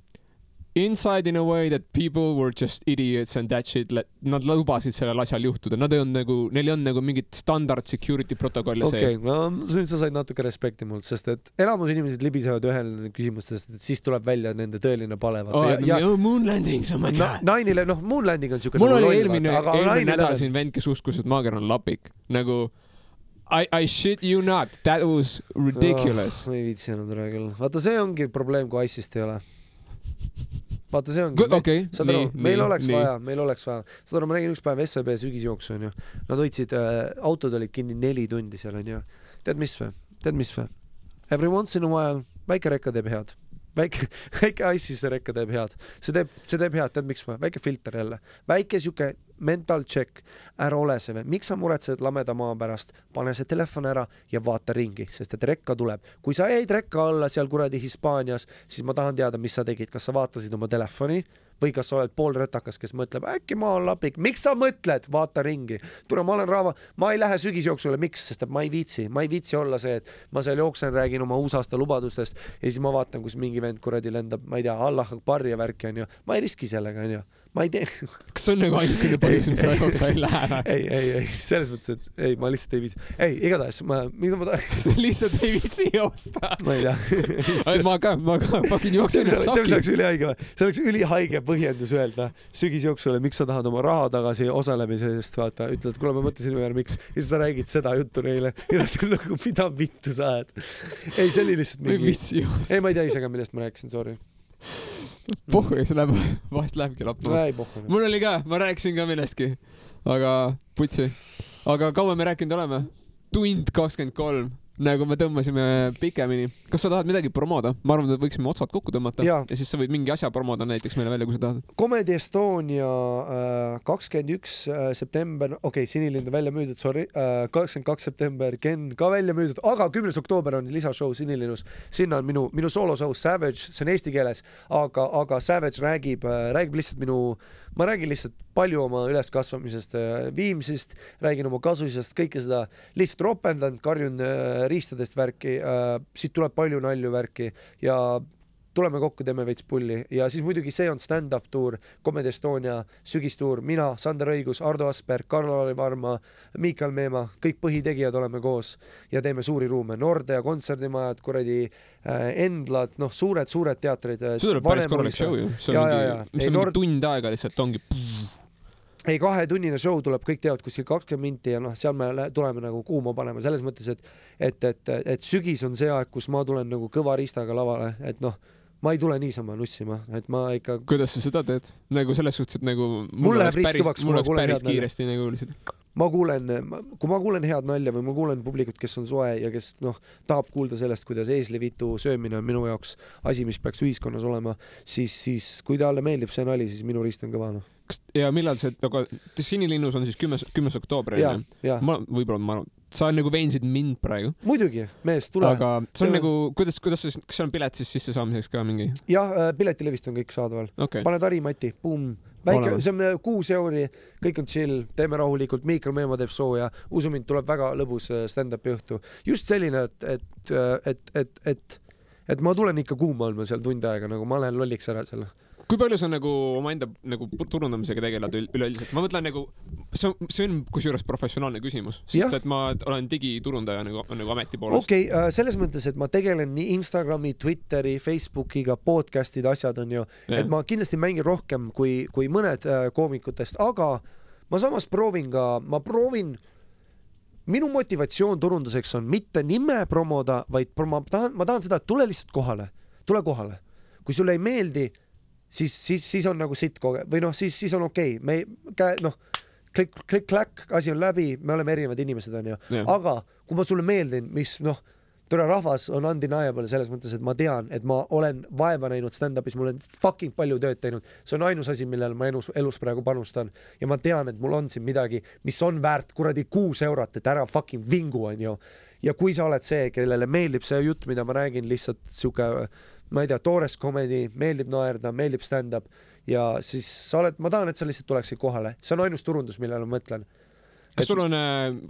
Inside in a way that people were just idiots and that shit, nad lubasid sellel asjal juhtuda, nad ei olnud nagu, neil ei olnud nagu mingit standard security protokolli okei sees okay,, no nüüd sa said natuke respekti mult, sest et enamus inimesed libisevad ühele küsimustest, et siis tuleb välja nende tõeline pale. oh,. Ja, ja, moon landings, oh my god. Nainile, noh, Moon Landing on siuke. mul oli eelmine, eelmine nädal siin vend, kes uskus, et maager on lapik, nagu I, I shit you not, that was ridiculous oh,. ma ei viitsi enam täna küll, vaata see ongi probleem, kui Ice'ist ei ole. Vaata see ongi okay,, saad aru, meil nii, oleks nii. vaja, meil oleks vaja, saad aru, ma nägin üks päev SEB sügisjooksu onju, nad hoidsid äh,, autod olid kinni neli tundi seal onju. tead mis või, tead mis või? Every once in a while väike rekka teeb head, väike, väike Ice'is rekka teeb head, see teeb, see teeb head, tead miks või? väike filter jälle, väike siuke mental check, ära ole see miks sa muretsed lameda maa pärast, pane see telefon ära ja vaata ringi, sest et rekka tuleb. kui sa jäid rekka alla seal kuradi Hispaanias, siis ma tahan teada, mis sa tegid, kas sa vaatasid oma telefoni või kas sa oled poolretakas, kes mõtleb, äkki ma olen lapik, miks sa mõtled, vaata ringi. tule, ma olen raava, ma ei lähe sügisjooksule, miks, sest et ma ei viitsi, ma ei viitsi olla see, et ma seal jooksen, räägin oma uusaasta lubadustest ja siis ma vaatan, kus mingi vend kuradi lendab, ma ei tea, Allah Akbar ja värki onju, ma ei riski sellega onju. Ma ei tee kas see on nagu ainukene põhjus, miks sa otsa ei lähe? ei, ei, ei selles mõttes, et ei, ma lihtsalt ei viitsi, ei igatahes ma, mida ma tahan, sa lihtsalt ei viitsi joosta. ma ei tea. ma ka, ma ka fucking jooksen mis saki oleks. ülihaige või? see oleks ülihaige põhjendus öelda sügisjooksule, miks sa tahad oma raha tagasi osalemise eest, vaata, ütled, kuule, ma mõtlesin veel, miks, ja siis sa räägid seda juttu neile ja nad on nagu, mida vittu sa ajad. ei, see oli lihtsalt mingi, ei, ma ei tea ise ka, millest ma rääkisin, sorry. pohhu, see läheb, vahest lähebki lappama. pohhu. mul oli ka, ma rääkisin ka millestki, aga putsi. aga kaua me rääkinud oleme? tund kakskümmend kolm, nagu me tõmbasime pikemini. Kas sa tahad midagi promoda? ma arvan, et võiksime otsad kokku tõmmata Jaa. ja siis sa võid mingi asja promoda näiteks meile välja, kui sa tahad. Comedy Estonia äh, kakskümmend üks äh, september, okei okay,, Sinilind on välja müüdud, sorry, kakskümmend kaks september, Ken ka välja müüdud, aga kümnes oktoober on lisashow Sinilinnus. sinna on minu, minu sooloshow Savage, see on eesti keeles, aga, aga Savage räägib, räägib lihtsalt minu, ma räägin lihtsalt palju oma üleskasvamisest äh, Viimsist, räägin oma kasusest, kõike seda lihtsalt ropendan, karjun äh, riistadest värki äh,, siit tuleb palju nalju värki ja tuleme kokku, teeme veits pulli ja siis muidugi see on stand-up tuur, Comedy Estonia sügistuur, mina, Sander Õigus, Ardo Asperg, Karl-Lari Varma, Miikal Meemaa, kõik põhitegijad oleme koos ja teeme suuri ruume, Nordea kontserdimajad, kuradi äh, Endlad, noh, suured-suured teatrid. see tuleb päris korralik show ju. see on mingi, mis on mingi tund aega lihtsalt ongi. ei, kahetunnine show tuleb, kõik teavad kuskil kakskümmend minti ja noh, seal me tuleme nagu kuuma panema selles mõttes, et et, et, et sügis on see aeg, kus ma tulen nagu kõva riistaga lavale, et noh, ma ei tule niisama nussima, et ma ikka kuidas sa seda teed? nagu selles suhtes, et nagu Mul läheb oleks päris- ristkõvaks, kui mul ma kuulen head nalja. nagu ma kuulen, kui ma kuulen head nalja või ma kuulen publikut, kes on soe ja kes noh, tahab kuulda sellest, kuidas eeslivitu söömine on minu jaoks asi, mis peaks ühiskonnas olema, siis, siis kui talle meeldib see nali, siis minu riist on kõva noh. Kas ja millal see, aga Sinilinnus on siis kümnes, kümnes oktoober ja onju?, ja ma võib-olla ma arvan, sa nagu veensid mind praegu, muidugi, mees, tule. aga see on Teeme. nagu, kuidas, kuidas kas seal on pilet siis sissesaamiseks ka mingi? jah, piletilevist on kõik saadaval, okay., paned Harimati, pumm, väike, see on äh, kuus euri, kõik on chill, teeme rahulikult, Miikal Meemaa teeb sooja, usu mind, tuleb väga lõbus äh, stand-up'i õhtu. just selline, et, et, et, et, et, et ma tulen ikka kuuma olema seal tund aega, nagu ma lähen lolliks ära seal. Kui palju sa nagu omaenda nagu turundamisega tegeled ül- üleüldiselt? ma mõtlen nagu, see on, see on kusjuures professionaalne küsimus, sest Jah. et ma olen digiturundaja nagu, nagu ameti poolest okei okay,, selles mõttes, et ma tegelen nii Instagrami, Twitteri, Facebookiga, podcast'id, asjad on ju, et ma kindlasti mängin rohkem kui, kui mõned äh, koomikutest, aga ma samas proovin ka, ma proovin, minu motivatsioon turunduseks on mitte nime promoda, vaid ma tahan, ma tahan seda, et tule lihtsalt kohale, tule kohale. kui sulle ei meeldi, siis, siis, siis on nagu sitt koge- või noh, siis, siis on okei okay., me käe, noh, klikk, klikk, kläkk, asi on läbi, me oleme erinevad inimesed, onju. Aga kui ma sulle meeldin, mis noh, tore rahvas on undeniable selles mõttes, et ma tean, et ma olen vaeva näinud stand-up'is, ma olen fucking palju tööd teinud, see on ainus asi, millele ma elus, elus praegu panustan ja ma tean, et mul on siin midagi, mis on väärt kuradi kuus eurot, et ära fucking vingu, onju. ja kui sa oled see, kellele meeldib see jutt, mida ma räägin, lihtsalt sihuke, ma ei tea, toores comedy, meeldib naerda, meeldib stand-up ja siis sa oled, ma tahan, et sa lihtsalt tuleksid kohale, see on ainus turundus, millele ma mõtlen. Kas sul on,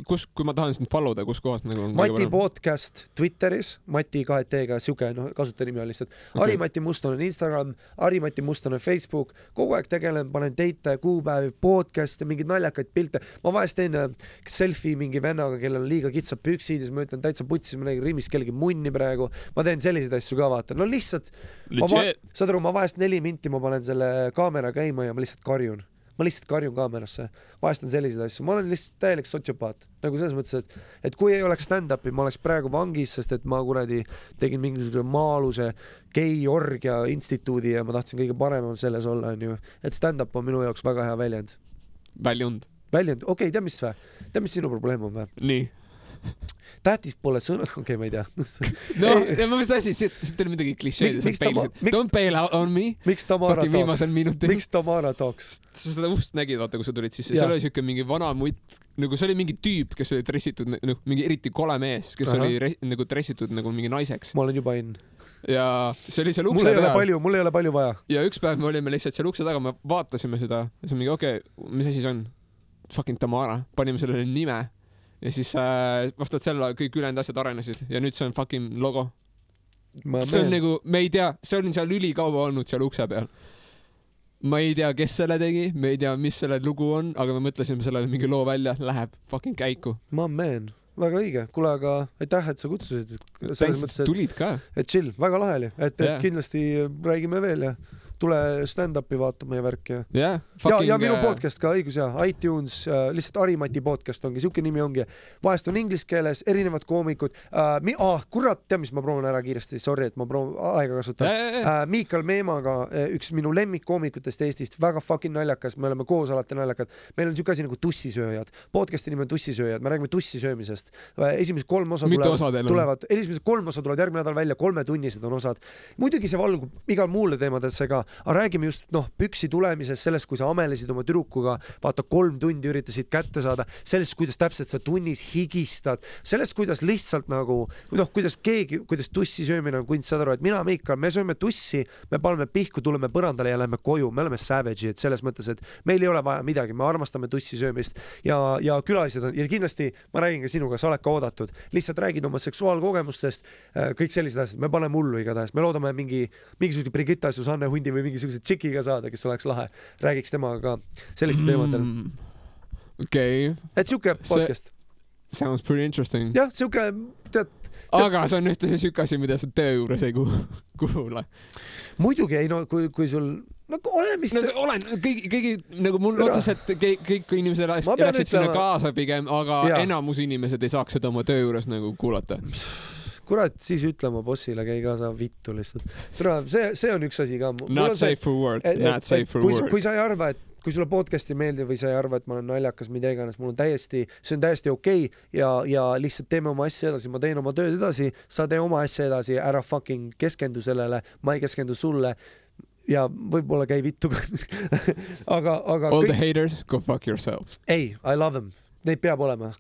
kus, kui ma tahan sind follow da, kus kohas nagu on Mati podcast Twitteris, Mati kahe T-ga, siuke noh, kasutajanimi on lihtsalt okay.. Hari-Mati Mustonen Instagram, Hari-Mati Mustonen Facebook, kogu aeg tegelen, panen date'e, kuupäevi, podcast'e, mingeid naljakaid pilte. ma vahest teen äh, selfie mingi vennaga, kellel on liiga kitsad püksid ja siis ma ütlen täitsa putsis, ma nägin Rimis kellegi munni praegu. ma teen selliseid asju ka vaata, no lihtsalt, saad aru, ma vahest neli minti, ma panen selle kaamera käima ja ma lihtsalt karjun ma lihtsalt karjun kaamerasse, vahest on selliseid asju, ma olen lihtsalt täielik sotsiopaat, nagu selles mõttes, et et kui ei oleks stand-up'i, ma oleks praegu vangis, sest et ma kuradi tegin mingisuguse maa-aluse gei-orgia instituudi ja ma tahtsin kõige parem selles olla, onju. et stand-up on minu jaoks väga hea väljend. väljund. väljend, okei okay,, tead, mis vä? tead, mis sinu probleem on vä? nii. Tähtis pole sõna, okei okay,, ma ei tea. no ja mis asi, siit, tuli midagi klišeed Don't bail out on me. miks Tamara tooks, miks Tamara tooks? sa seda ust nägid, vaata, kui sa tulid sisse, seal oli siuke mingi vana mutt, nagu see oli mingi tüüp, kes oli dressitud, noh, mingi eriti kole mees, kes Ahah. oli nagu dressitud nagu mingi naiseks ma olen juba in. ja see oli seal mul ukse ei ole palju, mul ei ole palju vaja. ja üks päev me olime lihtsalt seal ukse taga, me vaatasime seda ja siis mingi okei okay,, mis asi see on? Fucking Tamara, panime sellele nime ja siis äh, vastavalt sellele kõik ülejäänud asjad arenesid ja nüüd see on fucking logo. see on meen- nagu, me ei tea, see on seal ülikaua olnud seal ukse peal. ma ei tea, kes selle tegi, me ei tea, mis selle lugu on, aga me mõtlesime sellele mingi loo välja, läheb fucking käiku. ma man, väga õige, kuule, aga aitäh, et sa kutsusid. selles mõttes, et et, tulid ka. et chill, väga lahe oli, et, et Jah. kindlasti räägime veel ja tule stand-up'i vaatama ja värki ja jah, ja, ja minu äh, podcast ka, õigus ja iTunes äh,, lihtsalt Harimati podcast ongi, siuke nimi ongi. vahest on inglise keeles, erinevad koomikud äh,. Ah, kurat, tead, mis ma proovin ära kiiresti, sorry, et ma proovin aega kasutada äh,. äh,. Miikal Meemaga, üks minu lemmikkoomikutest Eestist, väga fucking naljakas, me oleme koos alati naljakad. meil on siuke asi nagu tussisööjad, podcast'i nimi on tussisööjad, me räägime tussi söömisest. esimesed kolm osa mitu tulevad, tulevad, esimesed kolm osa tulevad järgmine nädal välja, kolmetunnised on osad. muidugi see valgub igal muule teemadesse ka, aga räägime just noh, püksi tulemisest, sellest, kui sa amelesid oma tüdrukuga, vaata kolm tundi üritasid kätte saada, sellest, kuidas täpselt sa tunnis higistad, sellest, kuidas lihtsalt nagu noh, kuidas keegi, kuidas tussi söömine on kunst, saad aru, et mina, Miikal, me sööme tussi, me paneme pihku, tuleme põrandale ja lähme koju, me oleme savage'id selles mõttes, et meil ei ole vaja midagi, me armastame tussi söömist ja, ja külalised on ja kindlasti ma räägin ka sinuga, sa oled ka oodatud, lihtsalt räägid oma seksuaalkogemustest, kõik sellised asjad, me paneme hullu igatahes, me loodame mingi mingisuguse Brigitta Susanne Hundi või mingisuguse tšikiga saada, kes oleks lahe, räägiks temaga ka sellistel teemadel. Mm. okei, et siuke podcast, sounds pretty interesting. jah, siuke tead, aga see on ühtlasi siuke asi, mida sa töö juures ei kuul- kuula. muidugi ei no kui, kui sul nagu ole mis no olen, kõigi, kõigi nagu mul otseselt kõik, kõik inimesed pean elaksid sinna kaasa pigem, aga Jaa. enamus inimesed ei saaks seda oma töö juures nagu kuulata. kurat, siis ütle oma bossile, käi kaasa vittu lihtsalt. tere, see, see on üks asi ka. Not safe for work, not safe for work. kui sa ei arva, et kui sulle podcast ei meeldi või sa ei arva, et ma olen naljakas, mida iganes, mul on täiesti, see on täiesti okei okay ja, ja lihtsalt teeme oma asja edasi, ma teen oma tööd edasi, sa tee oma asja edasi, ära fucking keskendu sellele, ma ei keskendu sulle ja võib-olla käi vittu aga, aga All the kõik, haters, go fuck yourself. ei, I love them, neid peab olema.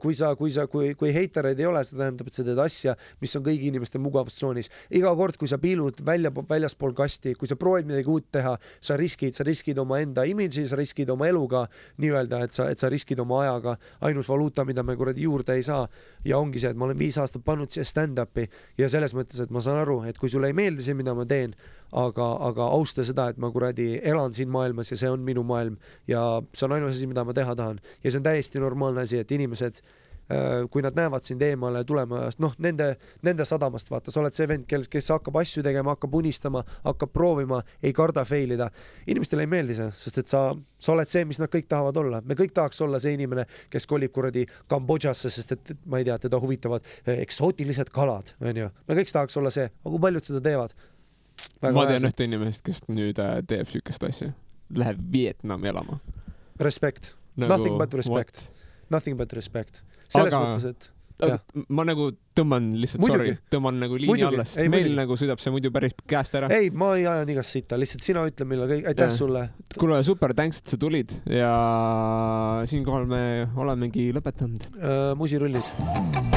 Kui sa, kui sa, kui, kui heitereid ei ole, see tähendab, et sa teed asja, mis on kõigi inimeste mugavustsoonis. iga kord, kui sa piilud välja, väljaspool kasti, kui sa proovid midagi uut teha, sa riskid, sa riskid oma enda imidži, sa riskid oma eluga nii-öelda, et sa, et sa riskid oma ajaga. ainus valuuta, mida me kuradi juurde ei saa ja ongi see, et ma olen viis aastat pannud siia stand-up'i ja selles mõttes, et ma saan aru, et kui sulle ei meeldi see, mida ma teen, aga, aga austa seda, et ma kuradi elan siin maailmas ja see on minu maailm ja see on ainus asi, mida ma teha tahan ja see on täiesti normaalne asi, et inimesed äh, kui nad näevad sind eemale tulemas, noh, nende, nende sadamast, vaata, sa oled see vend, kes, kes hakkab asju tegema, hakkab unistama, hakkab proovima, ei karda fail ida. inimestele ei meeldi see, sest et sa, sa oled see, mis nad kõik tahavad olla. me kõik tahaks olla see inimene, kes kolib kuradi Kambodžasse, sest et ma ei tea, teda huvitavad eh, eksootilised kalad, onju. me kõik tahaks olla see, aga kui paljud seda teevad? Ma tean ühte inimest, kes nüüd äh, teeb siukest asja. Läheb Vietnami elama respekt, nagu,. Nothing but respect. nothing but respect. selles Aga- mõttes, et aga ma nagu tõmban lihtsalt, sorry, tõmban nagu liini Muidugi. alla, sest Ei, meil muidugi. nagu sõidab see muidu päris käest ära. ei, ma ei aja igast sitta, lihtsalt sina ütle, millal kõik, aitäh Jah. sulle. kuule, super, thanks, et sa tulid ja siinkohal me olemegi lõpetanud. Äh, musirullid.